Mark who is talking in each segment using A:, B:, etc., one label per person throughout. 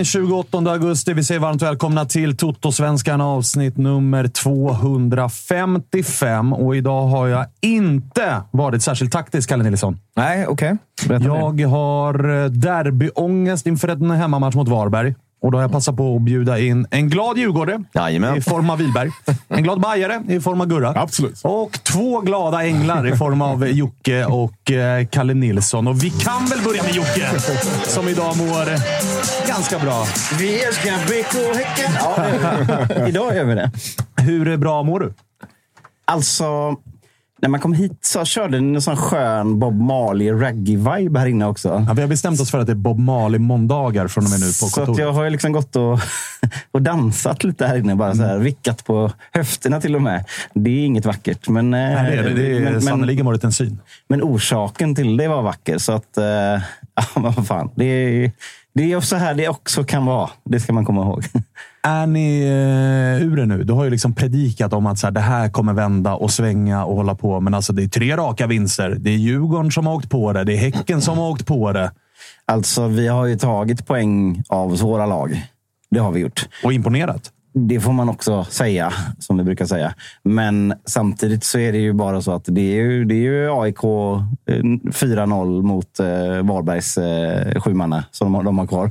A: den 28 augusti. Vi säger varmt välkomna till Toto-svenskan avsnitt nummer 255. Och idag har jag inte varit särskilt taktisk, Kalle Nilsson.
B: Nej, okej.
A: Okay. Jag har eh, derbyångest inför en hemmamatch mot Varberg. Och då har jag passat på att bjuda in en glad djurgårdare
B: Jajamän.
A: i form av Wilberg. En glad bajare i form av Gurra.
C: Absolut.
A: Och två glada änglar i form av Jocke och eh, Kalle Nilsson. Och vi kan väl börja med Jocke, som idag mår ganska bra.
B: Vi älskar BK Häcken. Ja, idag gör vi det.
A: Hur bra mår du?
B: Alltså, när man kom hit så körde ni en sån skön Bob Marley-raggy-vibe här inne också.
A: Ja, vi har bestämt oss för att det är Bob Marley-måndagar från och med nu på kontoret.
B: Så jag har liksom gått och, och dansat lite här inne. Bara så här, vickat på höfterna till och med. Det är inget vackert. Men,
A: Nej, det är det. Det är sannerligen varit en syn.
B: Men orsaken till det var vacker. Så att, äh, ja, vad fan. Det är, det är så här det också kan vara. Det ska man komma ihåg.
A: Är ni uh, ur det nu? Du har ju liksom predikat om att så här, det här kommer vända och svänga och hålla på. Men alltså, det är tre raka vinster. Det är Djurgården som har åkt på det. Det är Häcken som har åkt på det.
B: Alltså, vi har ju tagit poäng av våra lag. Det har vi gjort.
A: Och imponerat.
B: Det får man också säga, som vi brukar säga. Men samtidigt så är det ju bara så att det är ju, det är ju AIK 4-0 mot eh, Varbergs eh, sjumanna som de, de har kvar.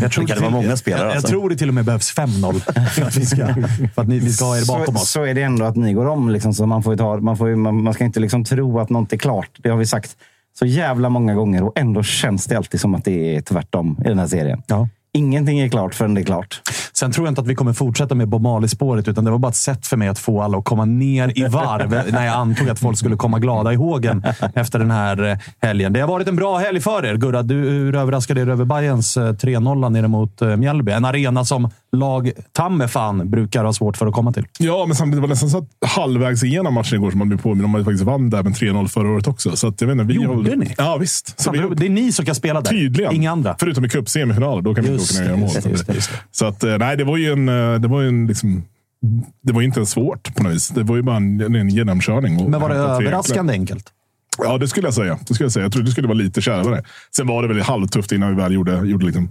D: jag tror det kan vara många spelare.
A: Jag,
D: alltså.
A: jag tror det till och med behövs 5-0 för att vi ska, för att ni, vi ska ha er bakom
B: så,
A: oss.
B: Så är det ändå att ni går om. Liksom, så man, får ta, man, får, man, man ska inte liksom tro att något är klart. Det har vi sagt så jävla många gånger och ändå känns det alltid som att det är tvärtom i den här serien.
A: Ja.
B: Ingenting är klart förrän det är klart.
A: Sen tror jag inte att vi kommer fortsätta med Bob Marley-spåret, utan det var bara ett sätt för mig att få alla att komma ner i varv när jag antog att folk skulle komma glada i hågen efter den här eh, helgen. Det har varit en bra helg för er. Gurra, du, hur överraskade er över Bayerns 3-0 nere mot eh, Mjällby? En arena som lag tamme fan brukar ha svårt för att komma till.
C: Ja, men samtidigt var det nästan så att halvvägs igenom matchen igår som man blev påminn om att faktiskt vann där med 3-0 förra året också. Så att, jag vet inte, vi
A: Gjorde
C: har...
A: ni?
C: Ja, visst. Så
A: Fan,
C: vi...
A: Det är ni som kan spela där.
C: Tydligen.
A: Inga andra.
C: Förutom i cupsemifinaler. Då kan vi inte åka ner och göra mål.
A: just det, just det.
C: Så att, eh, nej, det var ju en... eh, Det var ju en liksom, det var inte ens svårt på något vis. Det var ju bara en, en genomkörning.
A: Men var det överraskande enkelt?
C: Ja, det skulle jag säga. Det skulle jag säga. Jag trodde det skulle vara lite kärvare. Sen var det väl halvtufft innan vi väl gjorde, gjorde liksom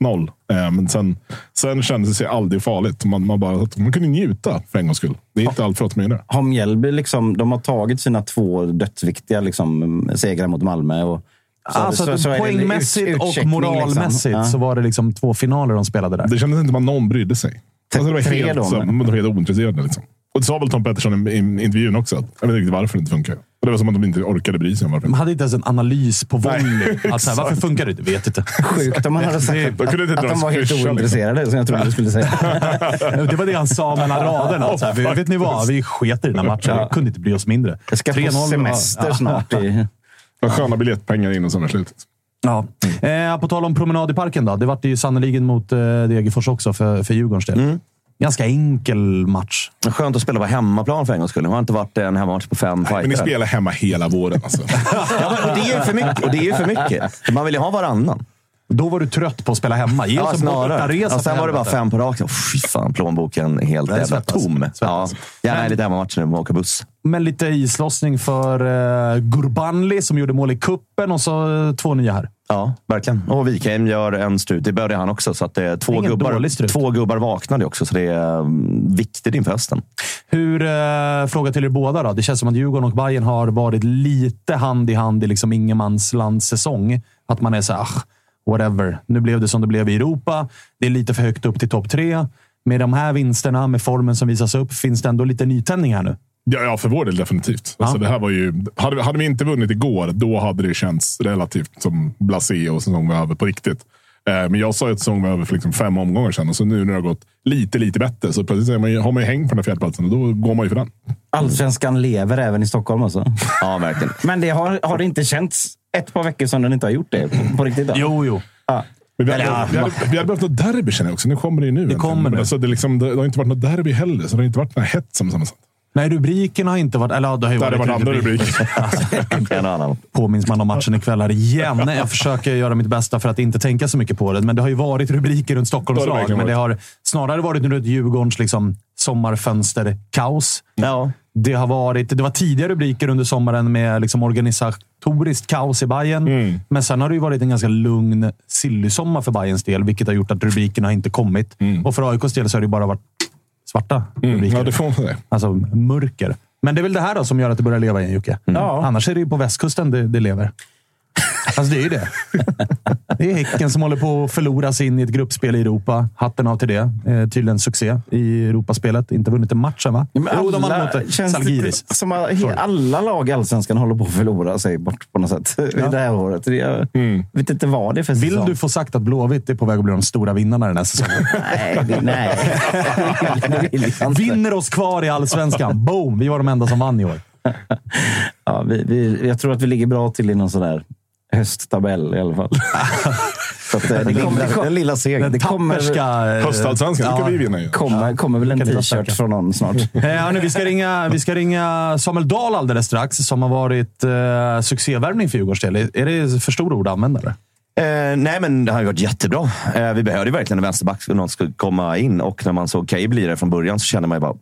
C: 1-0. Eh, men sen, sen kändes det sig aldrig farligt. Man, man, bara, man kunde njuta för en gångs skull. Det är inte allt för att är det.
B: Har Mjällby liksom, de har tagit sina två dödsviktiga liksom, segrar mot Malmö. Och,
A: Så, alltså, så, så poängmässigt ut, och moralmässigt liksom. så var det liksom två finaler de spelade där.
C: Det kändes inte som att någon brydde sig. Alltså, det var helt,
B: då,
C: så,
B: men-
C: de var helt ointresserade. Liksom. Och det sa väl Tom Pettersson i, i intervjun också. Att, jag vet inte riktigt varför det inte funkar. Och det var som att de inte orkade bry sig om varför.
A: De hade inte ens en analys på volley.
C: Nej,
A: Att så här, varför funkar det inte? Vet inte.
B: Sjukt om man hade sagt
A: Det-
B: att,
C: inte
B: att,
C: dra
B: de var helt
C: skryschad,
B: ointresserade, som jag trodde du skulle säga.
A: Det var det han sa mellan raderna. Att så här, vet ni vad? Vi sket i den här matchen. Vi kunde inte bry oss mindre.
B: Jag ska få
A: 3-0 var-
B: semester
A: Ja.
B: snart. I,
C: var sköna biljettpengar in och sen var slutet.
A: Ja. Eh, på tal om promenad i parken då. Det var det ju sannerligen mot eh, Degerfors också för, för Djurgårdens del. Ganska enkel match.
D: Skönt att spela på hemmaplan för en gångs skull. Det har inte varit en hemmamatch på fem
C: Men ni spelar hemma hela våren. Alltså.
D: Ja, men, och det är ju för mycket. Och det är för mycket. Man vill ju ha varannan.
A: Då var du trött på att spela hemma. Ge
D: Ja,
A: oss en
D: Ja, sen var det bara fem på raken. Fy fan, plånboken är helt
A: Nej,
D: jävla
A: svettas.
D: tom. Ja, gärna
A: Men-
D: lite hemmamatcher nu och åka buss.
A: Men lite islossning för eh, Gurbanli som gjorde mål i kuppen och så eh, två nya här.
D: Ja, verkligen. Och Wikheim gör en strut. Det började han också. Så att det är två,
A: Ingen
D: gubbar, två gubbar vaknade också, så det är um, viktigt inför hösten.
A: Hur, eh, fråga till er båda då. Det känns som att Djurgården och Bayern har varit lite hand i hand i liksom ingenmanslands säsong. Att man är så här, "Ah, whatever. Nu blev det som det blev i Europa. Det är lite för högt upp till topp tre. Med de här vinsterna, med formen som visas upp, finns det ändå lite nytändning här nu.
C: Ja, för vår del definitivt. Alltså, det här var ju, hade, vi- hade vi inte vunnit igår, då hade det känts relativt som blasé och säsong var över på riktigt. Eh, men jag sa ju att säsongen var över för liksom fem omgångar sedan och så nu när det har gått lite, lite bättre så plötsligt är man, ju- har man ju hängt på den här fjärdeplatsen och då går man ju för den.
B: Allsvenskan lever även i Stockholm. Alltså.
D: Ja, verkligen.
B: Men det har, har det inte känts ett par veckor som den inte har gjort det på, på riktigt? Då?
A: Jo, jo.
B: Ja.
C: Men vi, hade,
A: Eller, ja,
C: vi, hade, vi hade behövt något derby känner jag också. Nu kommer det ju nu. äntligen.
A: kommer det.
C: Alltså, det, liksom, det, det har inte varit något derby heller, så det har inte varit den här hetsen på samma sätt.
A: Nej, rubrikerna har inte varit... Eller ja, det har ju varit
C: varit andra rubriker.
D: Och annan.
A: påminns man om matchen ikväll här igen. Jag försöker göra mitt bästa för att inte tänka så mycket på det, men det har ju varit rubriker runt Stockholms lag. Men det har snarare varit runt Djurgårdens liksom, sommarfönster-kaos.
D: Ja.
A: Det, har varit, det var tidigare rubriker under sommaren med liksom organisatoriskt kaos i Bayern.
C: Mm.
A: Men sen har det ju varit en ganska lugn sillysommar för Bayerns del, vilket har gjort att rubrikerna inte kommit. Och för AIKs del så har det bara varit svarta
C: Mm.
A: rubriker.
C: Ja, det får man säga.
A: Alltså mörker. Men det är väl det här då som gör att det börjar leva igen, Jocke.
B: Ja.
A: Annars är det ju på västkusten det, det lever. Alltså det är ju det. Det är Häcken som håller på att förlora sig in i ett gruppspel i Europa. Hatten av till det. Eh, tydligen succé i Europaspelet. Inte vunnit en match än, va?
B: Ja,
A: jo, de vann
B: alla-
A: mot Salgiris.
B: som att alla lag i Allsvenskan håller på att förlora sig bort på något sätt i det här året. Jag vet inte vad det är för
A: Vill
B: säsong.
A: du få sagt att Blåvitt är på väg att bli de stora vinnarna den här säsongen?
B: Nej, det, nej. det vill jag inte.
A: Vinner oss kvar i allsvenskan. Boom! Vi var de enda som vann i år.
B: Ja, vi, vi, jag tror att vi ligger bra till i någon sån där hösttabell i alla fall. Så att, det, kommer, det,
D: Den lilla segern.
B: det kommer,
A: Tapperska... eh,
C: Höstallsvenskan, det
A: ja.
C: kan vi vinna ju.
B: kommer, kommer väl en t-shirt från någon snart.
A: Eh, hörni, vi, ska ringa, vi ska ringa Samuel Dahl alldeles strax, som har varit eh, succévärvning för Djurgårdens del. Är det för stora ord att använda? eller?
D: Eh, nej, men det har ju varit jättebra. Eh, vi behövde ju verkligen en vänsterback någon skulle komma in och när man såg Cave bli det från början så kände man ju bara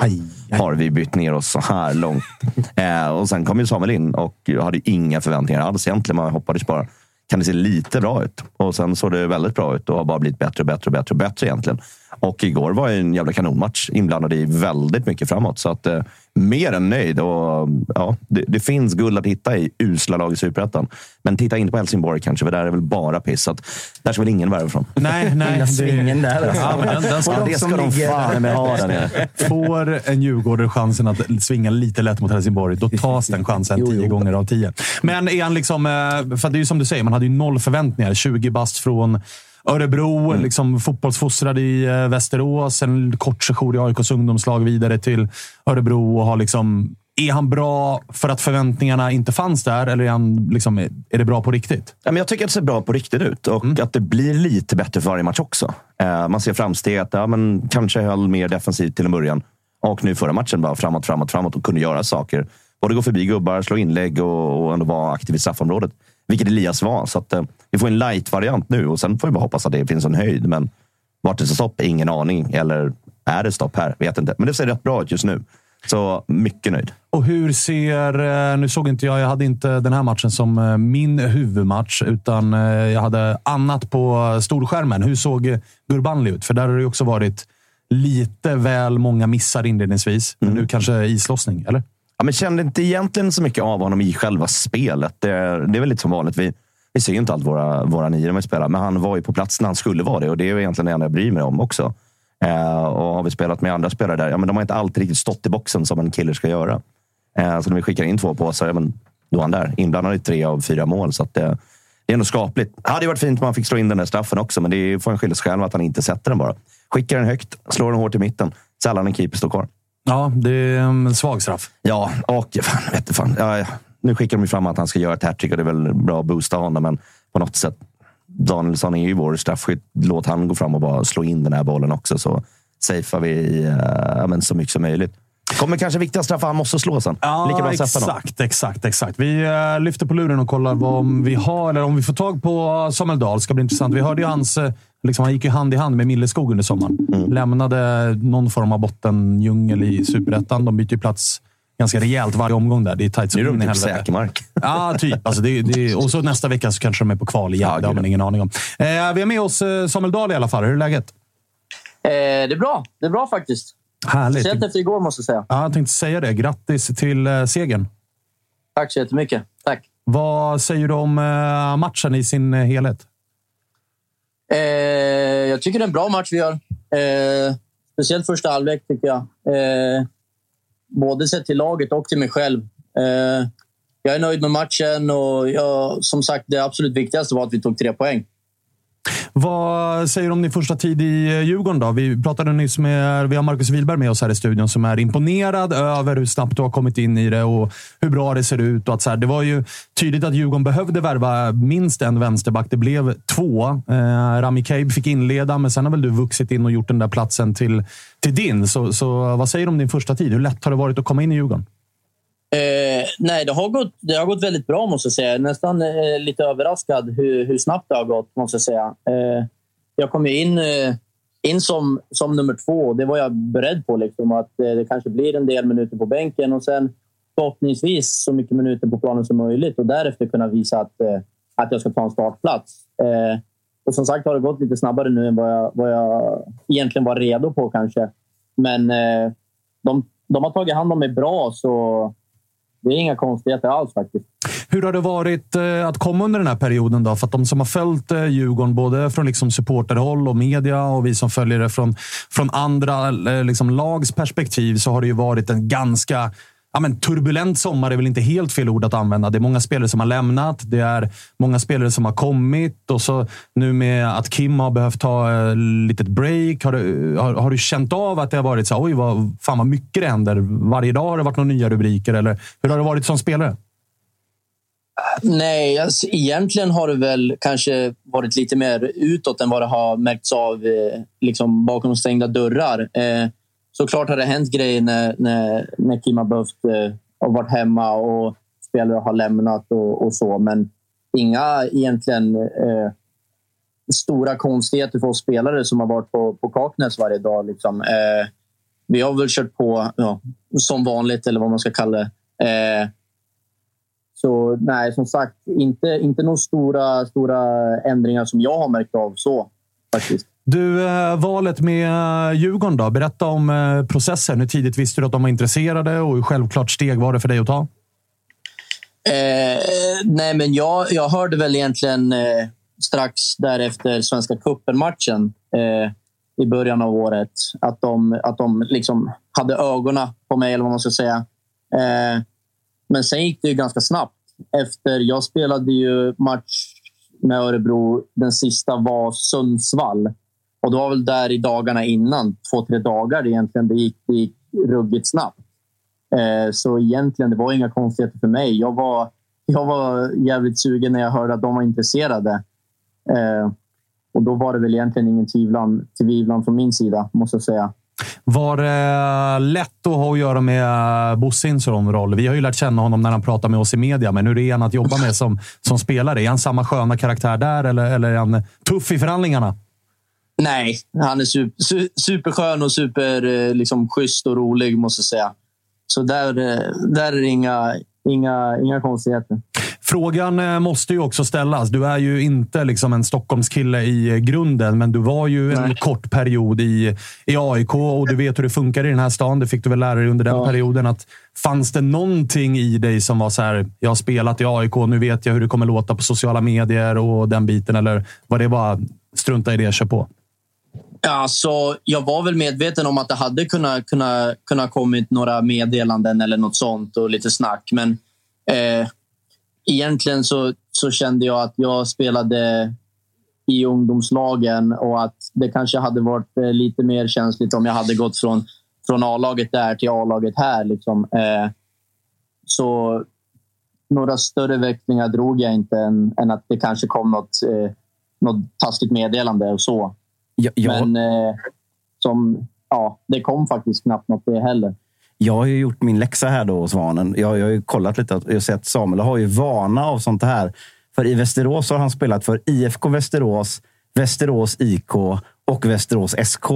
A: Aj,
D: har vi bytt ner oss så här långt? Eh, och sen kom ju Samuel in och jag hade inga förväntningar alls egentligen. Man hoppades bara, kan det se lite bra ut? Och sen såg det väldigt bra ut och har bara blivit bättre och bättre och bättre och bättre egentligen. Och igår var ju en jävla kanonmatch inblandad i väldigt mycket framåt. Så att, eh, mer än nöjd. Och, ja, det, det finns guld att hitta i usla lag i Superettan. Men titta inte på Helsingborg kanske, för där är väl bara piss. Så att, där ska väl ingen värva från.
A: nej, nej.
B: Svingen där. Alltså.
A: Ja, men den, den ska,
B: de
D: det ska
B: som
D: de
B: ligger-
D: fan med ha där nere.
A: Får en Djurgårdare chansen att svinga lite lätt mot Helsingborg, då tas den chansen
B: Jo, jo.
A: tio gånger av tio. Men är han liksom... eh, För det är ju som du säger, man hade ju noll förväntningar. 20 bast från Örebro,
B: Mm.
A: liksom fotbollsfostrad i eh, Västerås. En kort sejour i AIKs ungdomslag vidare till Örebro och har liksom... Är han bra för att förväntningarna inte fanns där, eller är, han liksom, är det bra på riktigt?
D: Ja, men jag tycker att det ser bra på riktigt ut och
A: Mm.
D: att det blir lite bättre för varje match också. Eh, man ser framsteg. Att, ja, men kanske höll mer defensivt till en början. Och nu förra matchen bara framåt, framåt, framåt och kunde göra saker. Både gå förbi gubbar, slå inlägg och, och ändå vara aktiv i straffområdet. Vilket Elias var. Så att, eh, vi får en light-variant nu och sen får vi bara hoppas att det finns en höjd. Men vart det ska stopp, ingen aning. Eller är det stopp här? Vet inte. Men det ser rätt bra ut just nu. Så mycket nöjd.
A: Och hur ser... eh, Nu såg inte jag, jag hade inte den här matchen som eh, min huvudmatch, utan eh, jag hade annat på storskärmen. Hur såg Gurbanli ut? För där har det också varit lite väl många missar inledningsvis. Men nu kanske islossning, eller?
D: Ja, men kände inte egentligen så mycket av honom i själva spelet. Det, är- det är väl lite som vanligt. Vi, vi ser ju inte allt våra, våra nior när vi spelar, men han var ju på plats när han skulle vara det. Och det är egentligen det enda jag bryr mig om också. Eh, och har vi spelat med andra spelare där, ja, men de har inte alltid riktigt stått i boxen som en kille ska göra. Eh, så när vi skickar in två påsar, ja, men då är han där. Inblandad i tre av fyra mål. Så att det, det är ändå skapligt. Det hade ju varit fint om han fick slå in den där straffen också, men det får han skylla sig själv att han inte sätter den bara. Skickar den högt, slår den hårt i mitten. Sällan en keeper står kvar.
A: Ja, det är en svag straff.
D: Ja, och fan, vet fan. Ja, ja. Nu skickar de ju fram att han ska göra ett hattrick och det är väl bra att boosta honom, men på något sätt. Danielsson är ju vår straffskytt. Låt han gå fram och bara slå in den här bollen också, så safear vi eh, ja, men så mycket som möjligt. Kommer kanske viktiga straffar han måste slå sen. Lika bra
A: exakt, exakt, exakt. Vi eh, lyfter på luren och kollar vad om vi har, eller om vi får tag på Samuel Dahl. ska bli intressant. Vi hörde ju hans... eh, Liksom, han gick ju hand i hand med Milleskog under sommaren.
D: Mm.
A: Lämnade någon form av bottendjungel i superettan. De byter ju plats ganska rejält varje omgång där. Det är tajt
D: Nu är
A: som
D: de
A: in i
D: typ
A: helvete.
D: säker mark.
A: Ja, typ. Alltså det, det, och så nästa vecka så kanske de är på kval igen.
D: Ja,
A: det har man
D: ja.
A: ingen aning om. Eh, vi har med oss eh, Samuel Dahl i alla fall. Hur är läget?
E: Eh, det är bra. Det är bra faktiskt.
A: Härligt.
E: Speciellt efter igår måste jag säga.
A: Ja, jag tänkte säga det. Grattis till eh, segern.
E: Tack så jättemycket. Tack.
A: Vad säger du om eh, matchen i sin eh, helhet?
E: Eh, jag tycker det är en bra match vi gör. Eh, speciellt första halvlek tycker jag. Eh, både sett till laget och till mig själv. Jag är nöjd med matchen och jag, som sagt, det absolut viktigaste var att vi tog tre poäng.
A: Vad säger du om din första tid i eh, Djurgården? Då? Vi pratade nyss med vi har Marcus Wilberg med oss här i studion som är imponerad över hur snabbt du har kommit in i det och hur bra det ser ut. Och att så här, det var ju tydligt att Djurgården behövde värva minst en vänsterback. Det blev två. Eh, Rami Kabe fick inleda, men sen har väl du vuxit in och gjort den där platsen till, till din. Så, så vad säger du om din första tid? Hur lätt har det varit att komma in i Djurgården?
E: Eh, nej, det har, gått, det har gått väldigt bra måste jag säga. Nästan eh, lite överraskad hur, hur snabbt det har gått måste jag säga. Eh, jag kom ju in eh, in som, som nummer två. Det var jag beredd på. Liksom, att eh, det kanske blir en del minuter på bänken och sen förhoppningsvis så mycket minuter på planen som möjligt och därefter kunna visa att, eh, att jag ska ta en startplats. Eh, och som sagt har det gått lite snabbare nu än vad jag, vad jag egentligen var redo på kanske. Men eh, de, de har tagit hand om mig bra, så det är inga konstigheter alls faktiskt.
A: Hur har det varit eh, att komma under den här perioden? då? För att de som har följt eh, Djurgården, både från liksom supporterhåll och media och vi som följer det från, från andra eh, liksom lags perspektiv, så har det ju varit en ganska ja, men turbulent sommar är väl inte helt fel ord att använda. Det är många spelare som har lämnat. Det är många spelare som har kommit. Och så nu med att Kim har behövt ta eh, ett litet break. Har du, har, har du känt av att det har varit så oj, vad, fan vad mycket det händer. Varje dag har det varit några nya rubriker. Eller hur har det varit som spelare?
E: Nej, alltså, egentligen har det väl kanske varit lite mer utåt än vad det har märkts av eh, liksom bakom stängda dörrar. Eh, såklart har det hänt grejer när, när, när Kim har behövt eh, varit hemma och spelare har lämnat och, och så. Men inga egentligen eh, stora konstigheter för oss spelare som har varit på, på Kaknäs varje dag. Liksom. Eh, vi har väl kört på ja, som vanligt, eller vad man ska kalla det. Eh, så nej, som sagt, inte, inte några stora, stora ändringar som jag har märkt av så faktiskt.
A: Du, eh, valet med eh, Djurgården då? Berätta om eh, processen. Hur tidigt visste du att de var intresserade och hur självklart steg var det för dig att ta?
E: Eh, nej, men jag, jag hörde väl egentligen eh, strax därefter Svenska cupen-matchen eh, i början av året att de, att de liksom hade ögonen på mig, eller vad man ska säga. Eh, men sen gick det ju ganska snabbt. Efter, jag spelade ju match med Örebro. Den sista var Sundsvall. Och det var väl där i dagarna innan, två, tre dagar egentligen, det gick, det gick ruggigt snabbt. Eh, så egentligen, det var inga konstigheter för mig. Jag var, jag var jävligt sugen när jag hörde att de var intresserade. Eh, och då var det väl egentligen ingen tvivlan, tvivlan från min sida, måste jag säga.
A: Var det lätt att ha att göra med Bosse i en sån roll? Vi har ju lärt känna honom när han pratar med oss i media, men hur är han att jobba med som, som spelare? Är han samma sköna karaktär där eller, eller är han tuff i förhandlingarna?
E: Nej, han är super, superskön och super eh, liksom, schysst och rolig, måste jag säga. Så där, eh, där är det inga, inga, inga konstigheter.
A: Frågan eh, måste ju också ställas. Du är ju inte liksom en Stockholmskille i grunden, men du var ju en kort period i, i AIK och du vet hur det funkar i den här stan. Det fick du väl lära dig under den ja. perioden. Att fanns det någonting i dig som var så här, jag har spelat i AIK, nu vet jag hur det kommer låta på sociala medier och den biten? Eller var det bara strunta i det, kör på?
E: Alltså, jag var väl medveten om att det hade kunnat, kunnat, kunnat kommit några meddelanden eller något sånt och lite snack. Men eh, egentligen så, så kände jag att jag spelade i ungdomslagen och att det kanske hade varit eh, lite mer känsligt om jag hade gått från, från A-laget där till A-laget här. Liksom. Eh, så några större växlingar drog jag inte än, än att det kanske kom något, eh, något taskigt meddelande och så. Ja, ja. Men eh, som, ja, det kom faktiskt knappt något det heller.
B: Jag har ju gjort min läxa här då, Svanen. Jag, jag har ju kollat lite. Jag har sett Samuel har ju vana av sånt här. För i Västerås har han spelat för IFK Västerås, Västerås IK och Västerås SK.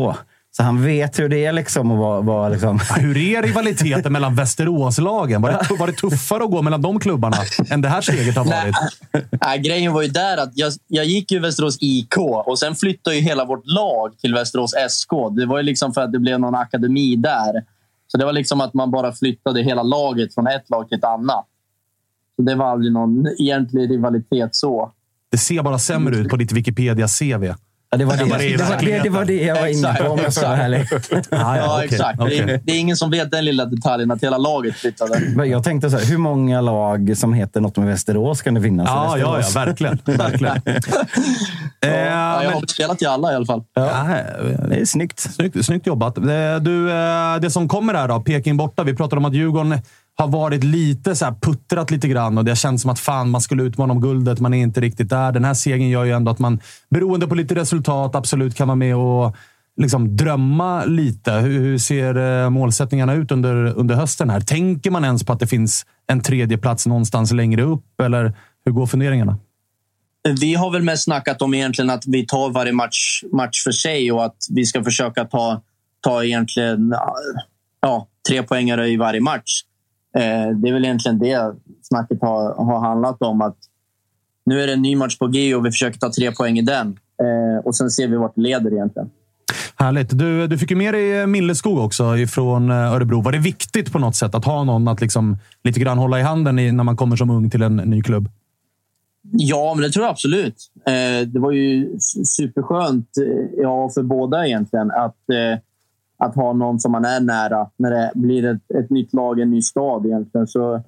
B: Så han vet hur det är liksom att vara... vara liksom.
A: Hur är rivaliteten mellan Västeråslagen? Var det, var det tuffare att gå mellan de klubbarna än det här steget har varit?
E: Nej, nej, grejen var ju där att jag, jag gick ju Västerås IK och sen flyttade ju hela vårt lag till Västerås SK. Det var ju liksom för att det blev någon akademi där. Så det var liksom att man bara flyttade hela laget från ett lag till ett annat. Så det var aldrig någon egentlig rivalitet så.
A: Det ser bara sämre ut på ditt Wikipedia-CV.
B: Ja, det, var det, det, var det, det, var det jag var inne på om jag ska vara ärlig.
E: Ah, ja, okay, exakt. Okay. Det, är, det, är, ingen som vet den lilla detaljen att hela laget flyttade.
B: Jag tänkte så här, hur många lag som heter något med Västerås kan det finnas?
A: Ja, ja, ja, verkligen. verkligen.
E: ja, jag har spelat i alla i alla fall.
B: Ja. det är snyggt.
A: snyggt. Snyggt jobbat. Du, eh, det som kommer här då, Peking borta. Vi pratade om att Djurgården har varit lite så här puttrat lite grann och det har känts som att fan, man skulle utmana om guldet. Man är inte riktigt där. Den här segern gör ju ändå att man, beroende på lite resultat, absolut kan vara med och liksom drömma lite. Hur, hur ser eh, målsättningarna ut under, under hösten? här? Tänker man ens på att det finns en tredje plats någonstans längre upp? Eller hur går funderingarna?
E: vi har väl mest snackat om egentligen att vi tar varje match, match för sig och att vi ska försöka ta, ta egentligen ja, tre poängare i varje match. Eh, det är väl egentligen det snacket har, har handlat om. att Nu är det en ny match på G och vi försöker ta tre poäng i den. Eh, och sen ser vi vart det leder egentligen.
A: Härligt. Du, du fick ju med dig Milleskog också ifrån eh, Örebro. Var det viktigt på något sätt att ha någon att liksom lite grann hålla i handen i, när man kommer som ung till en ny klubb?
E: Ja, men det tror jag absolut. Eh, det var ju superskönt eh, ja, för båda egentligen att, att ha någon som man är nära när det blir ett, ett nytt lag, en ny stad egentligen. Så,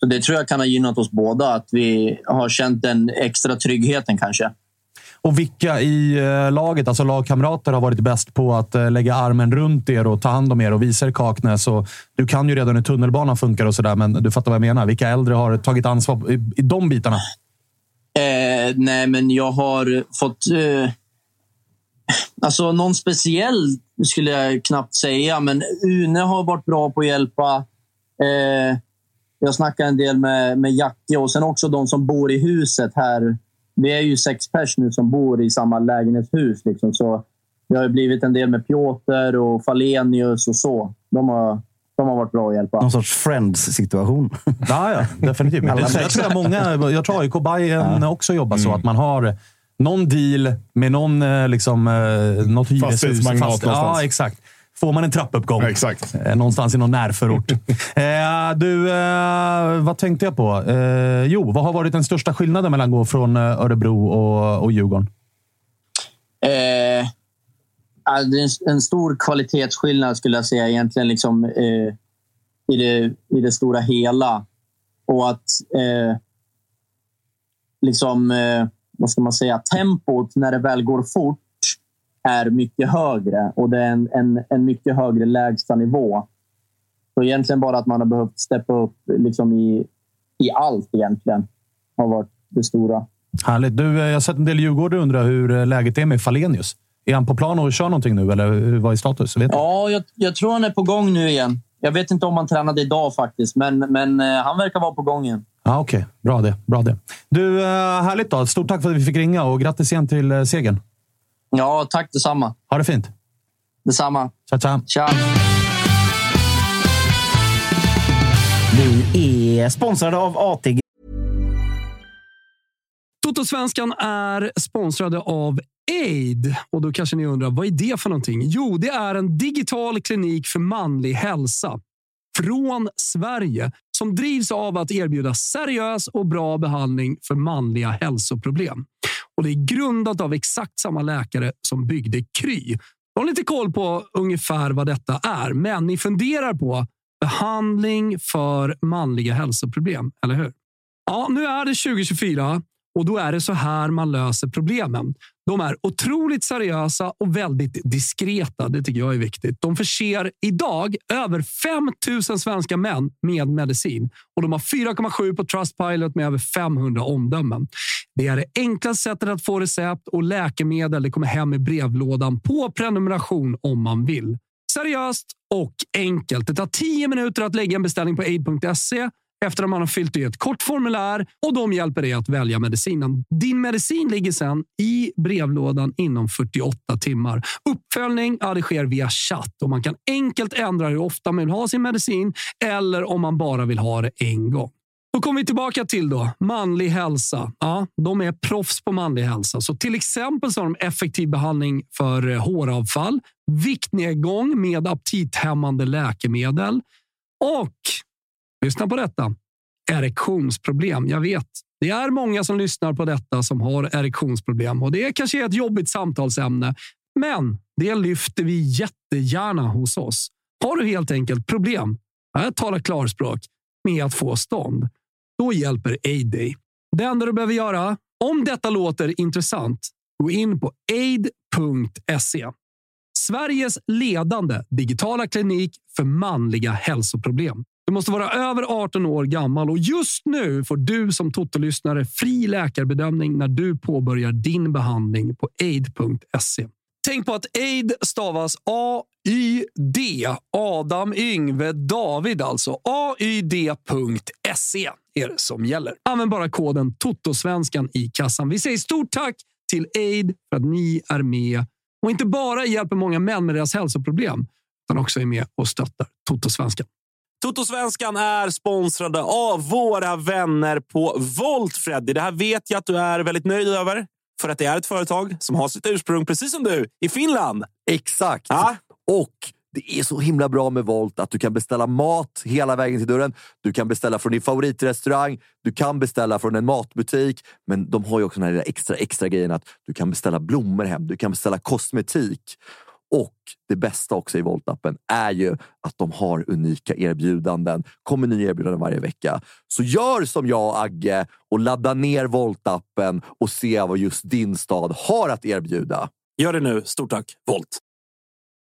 E: så det tror jag kan ha gynnat oss båda, att vi har känt den extra tryggheten kanske.
A: Och vilka i eh, laget, alltså lagkamrater, har varit bäst på att eh, lägga armen runt er och ta hand om er och visa er Kaknäs? Och du kan ju redan hur tunnelbanan funkar och sådär, men du fattar vad jag menar. Vilka äldre har tagit ansvar i, i de bitarna?
E: Eh, nej, men jag har fått... Eh, alltså, någon speciell skulle jag knappt säga, men Une har varit bra på att hjälpa. Eh, jag snackar en del med, med Jacke och sen också de som bor i huset här vi är ju sex pers nu som bor i samma lägenhetshus. Liksom, så det har blivit en del med Piotr och Falenius och så. De har, de har varit bra att hjälpa.
B: Någon sorts Friends-situation.
A: Ja, ja, definitivt. Men det, jag tror att många, jag tror AIK Bayern ja. också jobbar så. Mm. Att man har någon deal med någon, eh, liksom, eh, något hyreshus. Fast. Ja, exakt får man en trappuppgång.
C: Ja, exakt.
A: Eh, någonstans i någon närförort. eh, du, eh, vad tänkte jag på? Eh, jo, vad har varit den största skillnaden mellan att gå från Örebro och, och Djurgården?
E: Eh, är en stor kvalitetsskillnad skulle jag säga egentligen liksom, eh, i, det, i det stora hela. Och att eh, liksom, eh, vad ska man säga, tempot när det väl går fort är mycket högre och det är en, en, en mycket högre lägstanivå. Så egentligen bara att man har behövt steppa upp liksom i, i allt egentligen har varit det stora.
A: Härligt. Du, eh, jag har sett en del Djurgårdare undra hur eh, läget är med Falenius. Är han på plan och kör någonting nu, eller vad är status? Vet
E: ja, jag, jag, tror han är på gång nu igen. Jag vet inte om han tränade idag faktiskt, men, men eh, han verkar vara på gång igen.
A: Ah, Okej, okay. bra det. Bra det. Du, härligt då. Stort tack för att vi fick ringa och grattis igen till segern.
E: Ja, tack detsamma.
A: Ha det fint.
E: Detsamma.
A: Tja, tja.
E: Tja.
B: Vi är sponsrade av ATG.
F: Totosvenskan är sponsrade av Aid. Och då kanske ni undrar, vad är det för någonting? Jo, det är en digital klinik för manlig hälsa från Sverige som drivs av att erbjuda seriös och bra behandling för manliga hälsoproblem. Och Det är grundat av exakt samma läkare som byggde Kry. Jag har lite koll på ungefär vad detta är, men ni funderar på behandling för manliga hälsoproblem, eller hur? Ja, nu är det 2024 och då är det så här man löser problemen. De är otroligt seriösa och väldigt diskreta. Det tycker jag är viktigt. De förser idag över 5 000 svenska män med medicin och de har 4,7 på Trustpilot med över 500 omdömen. Det är det enklaste sättet att få recept och läkemedel. Det kommer hem i brevlådan på prenumeration om man vill. Seriöst och enkelt. Det tar 10 minuter att lägga en beställning på aid.se efter att man har fyllt i ett kort formulär och de hjälper dig att välja medicinen. Din medicin ligger sedan i brevlådan inom 48 timmar. Uppföljning ja, det sker via chatt och man kan enkelt ändra hur ofta man vill ha sin medicin eller om man bara vill ha det en gång. Då kommer vi tillbaka till då, manlig hälsa. Ja, de är proffs på manlig hälsa. Så till exempel så har de effektiv behandling för eh, håravfall, viktnedgång med aptithämmande läkemedel och Lyssna på detta. Erektionsproblem. Jag vet, det är många som lyssnar på detta som har erektionsproblem och det kanske är ett jobbigt samtalsämne. Men det lyfter vi jättegärna hos oss. Har du helt enkelt problem, jag talar klarspråk, med att få stånd, då hjälper Aid dig. Det enda du behöver göra, om detta låter intressant, gå in på aid.se. Sveriges ledande digitala klinik för manliga hälsoproblem. Du måste vara över 18 år gammal och just nu får du som Toto-lyssnare fri läkarbedömning när du påbörjar din behandling på aid.se. Tänk på att aid stavas A-Y-D. Adam Yngve David alltså. A-Y-D.se. är det som gäller. Använd bara koden TOTOSVENSKAN i kassan. Vi säger stort tack till Aid för att ni är med och inte bara hjälper många män med deras hälsoproblem, utan också är med och stöttar Totosvenskan.
G: Totosvenskan är sponsrade av våra vänner på Volt, Freddy. Det här vet jag att du är väldigt nöjd över. För att det är ett företag som har sitt ursprung, precis som du, i Finland.
H: Exakt.
G: Ja.
H: Och det är så himla bra med Volt att du kan beställa mat hela vägen till dörren. Du kan beställa från din favoritrestaurang. Du kan beställa från en matbutik. Men de har ju också den här extra, extra grejen att du kan beställa blommor hem. Du kan beställa kosmetik. Och det bästa också i Volt-appen är ju att de har unika erbjudanden. kommer nya erbjudanden varje vecka. Så gör som jag Agge och ladda ner Volt-appen och se vad just din stad har att erbjuda.
G: Gör det nu. Stort tack, Volt.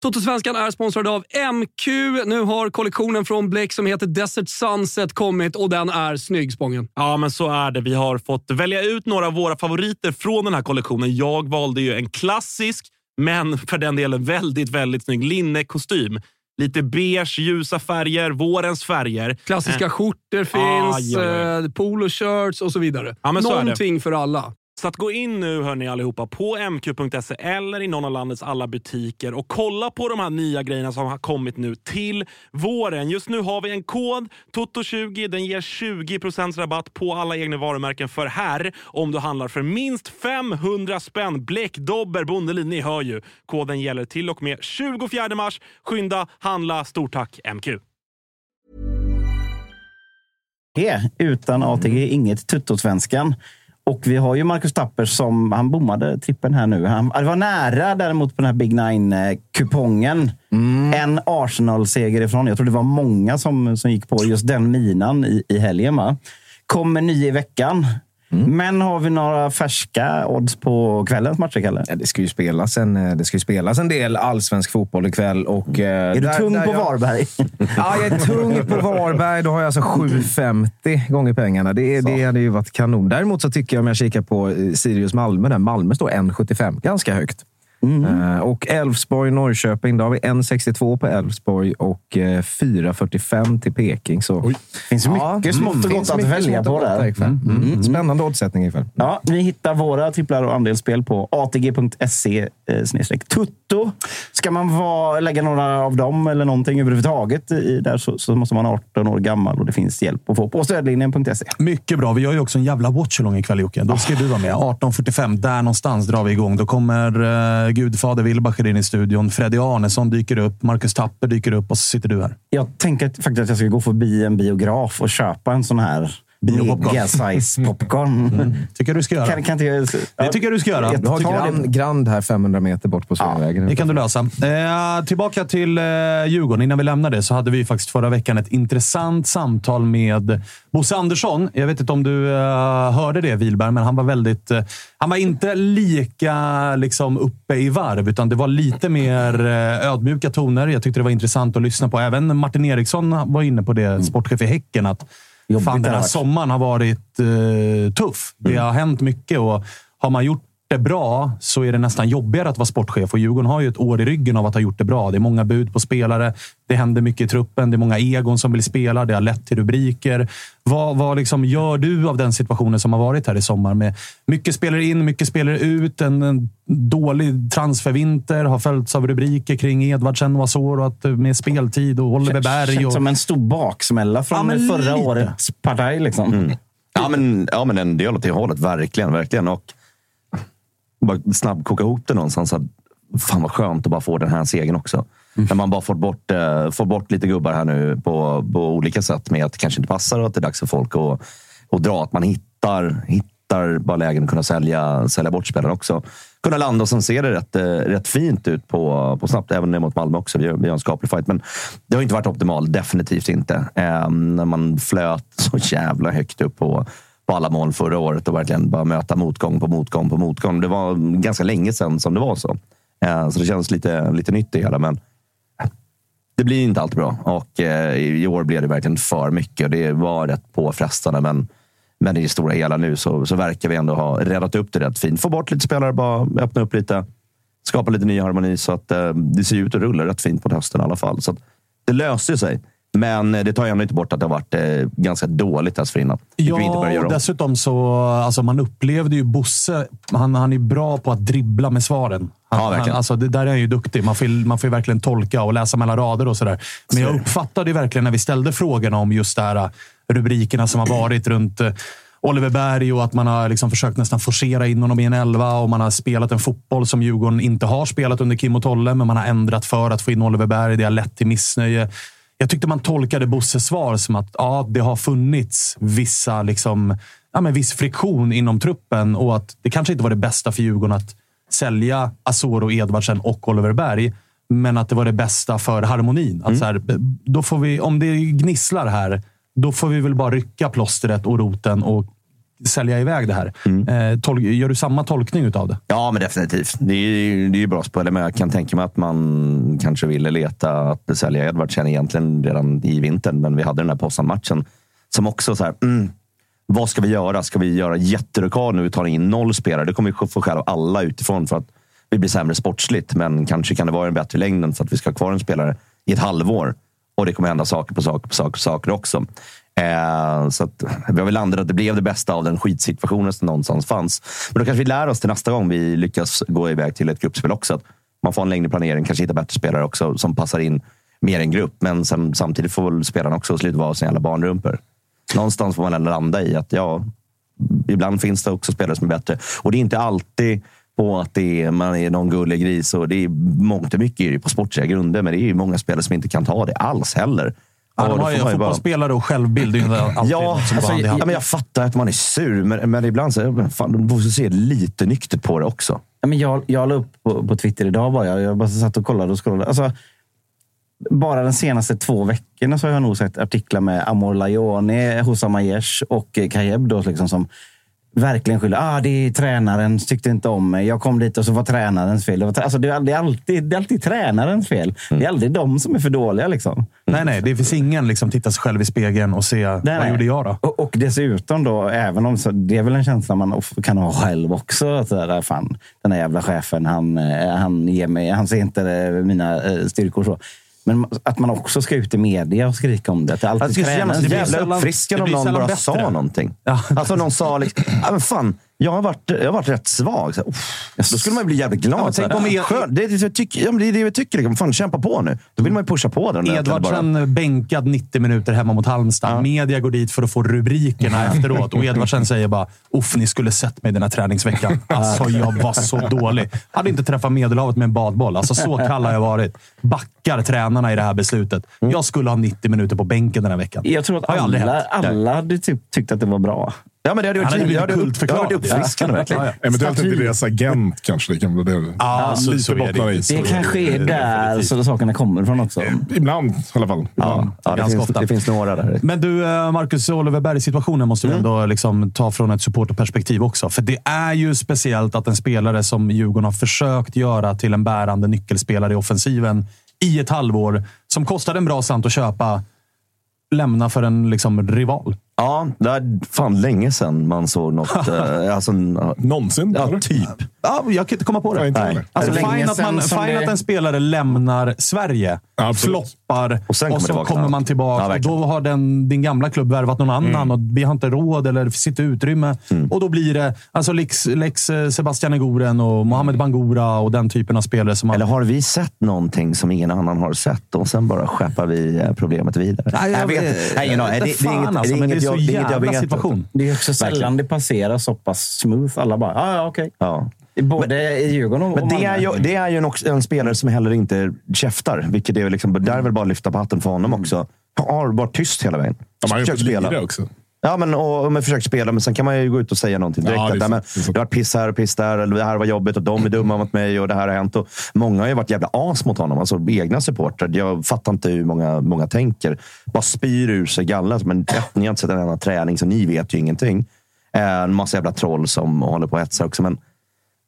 F: Totosvenskan är sponsrad av MQ. Nu har kollektionen från Bleck som heter Desert Sunset kommit och den är snygg, Spången.
G: Ja, men så är det. Vi har fått välja ut några av våra favoriter från den här kollektionen. Jag valde ju en klassisk, men för den delen väldigt, väldigt snygg linnekostym. Lite beige, ljusa färger, vårens färger.
F: Klassiska
G: Eh,
F: skjortor finns,
G: Aj, aj, aj.
F: eh, poloshirts och så vidare.
G: Ja, men så.
F: Någonting för alla.
G: Så att gå in nu hörni allihopa på mq.se eller i någon av landets alla butiker och kolla på de här nya grejerna som har kommit nu till våren. Just nu har vi en kod, TOTO20. Den ger 20% rabatt på alla egna varumärken för här om du handlar för minst 500 spänn. Bleck, Dobber, Bondelin, ni hör ju. Koden gäller till och med 24 mars. Skynda, handla. Stort tack MQ!
B: Utan ATG inget Tuttosvenskan. Och vi har ju Marcus Tapper som han bommade trippen här nu. Han, det var nära däremot på den här Big Nine-kupongen. En Arsenal-seger ifrån. Jag tror det var många som, som gick på just den minan i, i helgen. Va? Kommer ny i veckan. Men har vi några färska odds på kvällens matcher, Kalle?
I: Ja, det, ska ju spelas en, eh, det ska ju spelas en del allsvensk fotboll ikväll. Och, eh,
B: Är du
I: där-
B: tung
I: där
B: på
I: jag-
B: Varberg?
I: Ja, jag är tung på Varberg. Då har jag alltså 7,50 gånger pengarna. Det, det hade ju varit kanon. Däremot så tycker jag, om jag kikar på eh, Sirius Malmö, där Malmö står 1,75. Ganska högt. Eh, och Elfsborg, Norrköping. Då har vi 1,62 på Elfsborg och eh, 4,45 till Peking. Så,
B: Det finns mycket smått och gott att välja på där.
I: ikväll. Mm. Spännande oddsättning ikväll.
B: Ja, ni hittar våra tripplar och andelsspel på atg.se eh, tutto. Ska man vara, lägga några av dem eller någonting överhuvudtaget i där så, så måste man vara 18 år gammal och det finns hjälp att få på stödlinjen.se.
A: Mycket bra. Vi gör ju också en jävla watchalong ikväll Jocke. Då ska du vara med. 18.45, där någonstans drar vi igång. Då kommer Eh, gudfader Wilbacher in i studion. Freddy Arnesson dyker upp. Marcus Tapper dyker upp och så sitter du här.
B: Jag tänker faktiskt att jag ska gå förbi en biograf och köpa en sån här Mega-size popcorn.
A: tycker jag du ska göra.
B: Kan, kan inte jag,
A: Det tycker jag du ska göra.
I: Du har
B: tycker
I: Grand, Grand här 500 meter bort på Sveavägen.
A: Det kan du lösa. Eh, tillbaka till eh, Djurgården. Innan vi lämnar det så hade vi faktiskt förra veckan ett intressant samtal med Bosse Andersson. Jag vet inte om du eh, hörde det, Wilberg, men han var väldigt... Eh, han var inte lika liksom, uppe i varv, utan det var lite mer eh, ödmjuka toner. Jag tyckte det var intressant att lyssna på. Även Martin Eriksson var inne på det, sportchef i Häcken, att
B: Jobbigt
A: fan, den här
B: varit.
A: sommaren har varit eh, tuff. Det har hänt mycket och har man gjort det bra så är det nästan jobbigare att vara sportchef. Och Djurgården har ju ett år i ryggen av att ha gjort det bra. Det är många bud på spelare. Det händer mycket i truppen. Det är många egon som vill spela. Det har lett till rubriker. Vad, vad liksom gör du av den situationen som har varit här i sommar? Med mycket spelare in, mycket spelare ut. En, en dålig transfervinter har följts av rubriker kring Edvardsen och Azor och att, med speltid och Oliver Berg.
B: Känns
A: Och,
B: som en stor baksmälla
A: Ja,
B: från
A: men
B: förra
A: lite.
B: årets partaj. Liksom.
D: Ja, men, ja, men en del åt det hållet. Verkligen, verkligen. Och bara snabbt koka ihop det någonstans. Att, fan vad skönt att bara få den här segern också. När man bara fått bort, eh, fått bort lite gubbar här nu på, på olika sätt med att det kanske inte passar och att det är dags för folk att, att dra. Att man hittar, hittar bara lägen att kunna sälja, sälja bort spelare också. Kunna landa och sen ser det rätt, eh, rätt fint ut på, på snabbt. Även mot Malmö också. Vi har, vi har en skaplig fight. Men det har inte varit optimalt. Definitivt inte. Eh, när man flöt så jävla högt upp på på alla mål förra året och verkligen bara möta motgång på motgång på motgång. Det var ganska länge sedan som det var så. Eh, så det känns lite, lite nytt det hela. Men det blir inte alltid bra. Och eh, i år blev det verkligen för mycket. Och det var rätt påfrestande. Men, men i det stora hela nu så, så verkar vi ändå ha räddat upp det rätt fint. Få bort lite spelare, bara öppna upp lite. Skapa lite ny harmoni så att eh, det ser ut att rulla rätt fint på hösten i alla fall. Så att det löser sig. Men eh, det tar ju ändå inte bort att det har varit eh, ganska dåligt dessförinnan. Vilket vi inte
A: Ja,
D: göra om.
A: dessutom så alltså man upplevde ju Bosse. Han, han är bra på att dribbla med svaren. Han,
D: Ja, verkligen.
A: han, alltså, det där är han ju duktig. Man får, man får verkligen tolka och läsa mellan rader och sådär. Men jag uppfattade ju verkligen när vi ställde frågorna om just det här äh, rubrikerna som har varit runt eh, Oliver Berg och att man har liksom försökt nästan forcera in honom i en elva och man har spelat en fotboll som Djurgården inte har spelat under Kim och Tolle, men man har ändrat för att få in Oliver Berg. Det har lett till missnöje. Jag tyckte man tolkade Bosses svar som att ja, det har funnits vissa, liksom, ja, men viss friktion inom truppen och att det kanske inte var det bästa för Djurgården att sälja Asoro Edvardsen och Oliver Berg. Men att det var det bästa för harmonin. Att så här, då får vi, om det gnisslar här, då får vi väl bara rycka plåstret och roten och sälja iväg det här. Eh, tol- gör du samma tolkning utav det?
D: Ja, men definitivt. Det är ju det är ju bra spel. Men jag kan tänka mig att man kanske ville leta att sälja Edvardsen egentligen redan i vintern. Men vi hade den där Poznan-matchen som också så här, mm, vad ska vi göra? Ska vi göra jätterekord nu? Vi tar in noll spelare. Det kommer vi få skäll av alla utifrån för att vi blir sämre sportsligt. Men kanske kan det vara en bättre längden så att vi ska ha kvar en spelare i ett halvår. Och det kommer hända saker på saker på saker på saker också. Eh, så att, vi har väl landat att det blev det bästa av den skitsituationen som någonstans fanns. Men då kanske vi lär oss till nästa gång vi lyckas gå iväg till ett gruppspel också. Att man får en längre planering, kanske hitta bättre spelare också som passar in mer i en grupp. Men sen, samtidigt får väl spelarna också sluta vara sina jävla barnrumpor. Någonstans får man ändå landa i att ja, ibland finns det också spelare som är bättre. Och det är inte alltid på att det är, man är någon gullig gris. Och det är mångt och mycket är det på sportsliga grunder, men det är ju många spelare som inte kan ta det alls heller.
A: Ja, de
D: då
A: har ju
D: bara-
A: fotbollsspelare och självbild. Det är alltid
D: Ja,
A: som
D: alltså, ja, men jag fattar att man är sur, men, men ibland så men fan, de borde se lite nyktert på det också.
B: Ja, men jag, jag la upp på, på Twitter idag bara. Jag, jag bara satt och kollade och scrollade. Alltså, bara de senaste två veckorna så har jag nog sett artiklar med Amor Laione, Hussam Aiesh och Kayeb då, liksom, som verkligen skyller. Ah, det är tränaren tyckte inte om mig. Jag kom dit och så var tränarens fel. Det, var, alltså, det, är, alltid, det är alltid tränarens fel. Det är aldrig de som är för dåliga. Liksom.
A: Nej, nej. Det finns ingen liksom, titta sig själv i spegeln och se vad
B: nej.
A: gjorde jag då?
B: Och, och dessutom då, även om så, det är väl en känsla man kan ha själv också. Att där, fan, den här jävla chefen, han, eh, han, ger mig, han ser inte eh, mina eh, styrkor. så. Men att man också ska ut i media och skrika om det. Att det alltid
D: Alltså, det skulle så
B: tränarens
D: jävla, uppfriskande
A: det
D: om
A: blir
D: någon bara
A: bättre.
D: sa någonting.
A: Ja.
D: Alltså någon sa liksom, ja, men fan, jag har varit, jag har varit rätt svag. Så, här, "Uff." då skulle man ju bli jävligt glad.
A: Ja, tänk om er-
D: Skönt. det, är det, jag tycker, ja, det är det vi tycker. Liksom. Fan, kämpa på nu. Då vill man ju pusha på den. bara-
A: Edvardsen bänkad 90 minuter hemma mot Halmstad. Media går dit för att få rubrikerna efteråt. Och Edvardsen säger bara “Uff, ni skulle sett mig den här träningsveckan. Alltså, jag var så dålig. Hade inte träffat Medelhavet med en badboll. Alltså, så kall har jag varit. Backar tränarna i det här beslutet. Jag skulle ha 90 minuter på bänken den här veckan.
B: Jag tror att alla, alla hade typ tyckt att det var bra.
D: Ja, men det hade
A: Han hade
D: varit
A: blivit
D: det hade-. Ja, är uppfriskande verkligen.
A: Ja, ja.
C: Eventuellt inte deras agent kanske. Det kan vara det.
A: Ja, så-
C: lite
A: så är det.
C: i.
B: Det
C: Så-
B: kanske är där så sakerna kommer ifrån också.
C: Ibland i alla fall. Ibland.
D: Ja, det,
A: Ganska
D: finns,
A: ofta.
D: det finns några där.
A: Men du, eh, Marcus Oliver Berg-situationen måste vi ändå liksom ta från ett supporterperspektiv också. För det är ju speciellt att en spelare som Djurgården har försökt göra till en bärande nyckelspelare i offensiven i ett halvår, som kostade en bra slant att köpa, lämna för en liksom, rival.
D: Ja, det är fan länge sedan man såg något. eh, alltså, ja,
C: Någonsin?
D: ja, typ.
A: Ja, jag kan inte komma på det.
C: Ja, inte
A: Nej.
C: heller.
A: Alltså,
B: Länge
A: fine att, man,
B: sedan som
A: fine
B: det-
A: att en spelare lämnar Sverige,
C: absolut.
A: floppar och,
D: Och sen kommer
A: så kommer man tillbaka.
D: Ja,
A: och då har den, din gamla klubb värvat någon annan och vi har inte råd eller det finns inte utrymme. Och då blir det alltså Lex, Lex eh, Sebastian Negoren och Mohamed Bangura och den typen av spelare. som man,
D: Eller har vi sett någonting som ingen annan har sett och sen bara skeppar vi eh, problemet vidare?
A: Nej, jag
D: jag vet inte. Nej. Det, det, är inget,
A: alltså,
D: det är inget
A: det är så
D: det är inget jag
A: jävla situation.
B: Det är också sällan
D: Verkligen.
B: det passerar så pass smooth. Alla bara, ja, ja, okej.
D: Ja.
B: Både i Djurgården och
D: Men det är ju, det är ju en, en spelare som heller inte käftar. Vilket är liksom, där är väl bara att lyfta på hatten för honom också. Han har varit tyst hela vägen.
C: De har ju
D: Försökt
C: fått
D: spela.
C: lira också.
D: Ja, men, och, och men försökt spela, men sen kan man ju gå ut och säga någonting direkt.
C: Ja, det
D: att, men,
C: det
D: det har varit piss här och piss där, eller det här var jobbigt och de är dumma mot mig och det här har hänt. Och många har ju varit jävla as mot honom, alltså egna supportrar. Jag fattar inte hur många, många tänker. Bara spyr ur sig galla. Men ni har inte sett en enda träning, så ni vet ju ingenting. Eh, En massa jävla troll som håller på och hetsar också. Men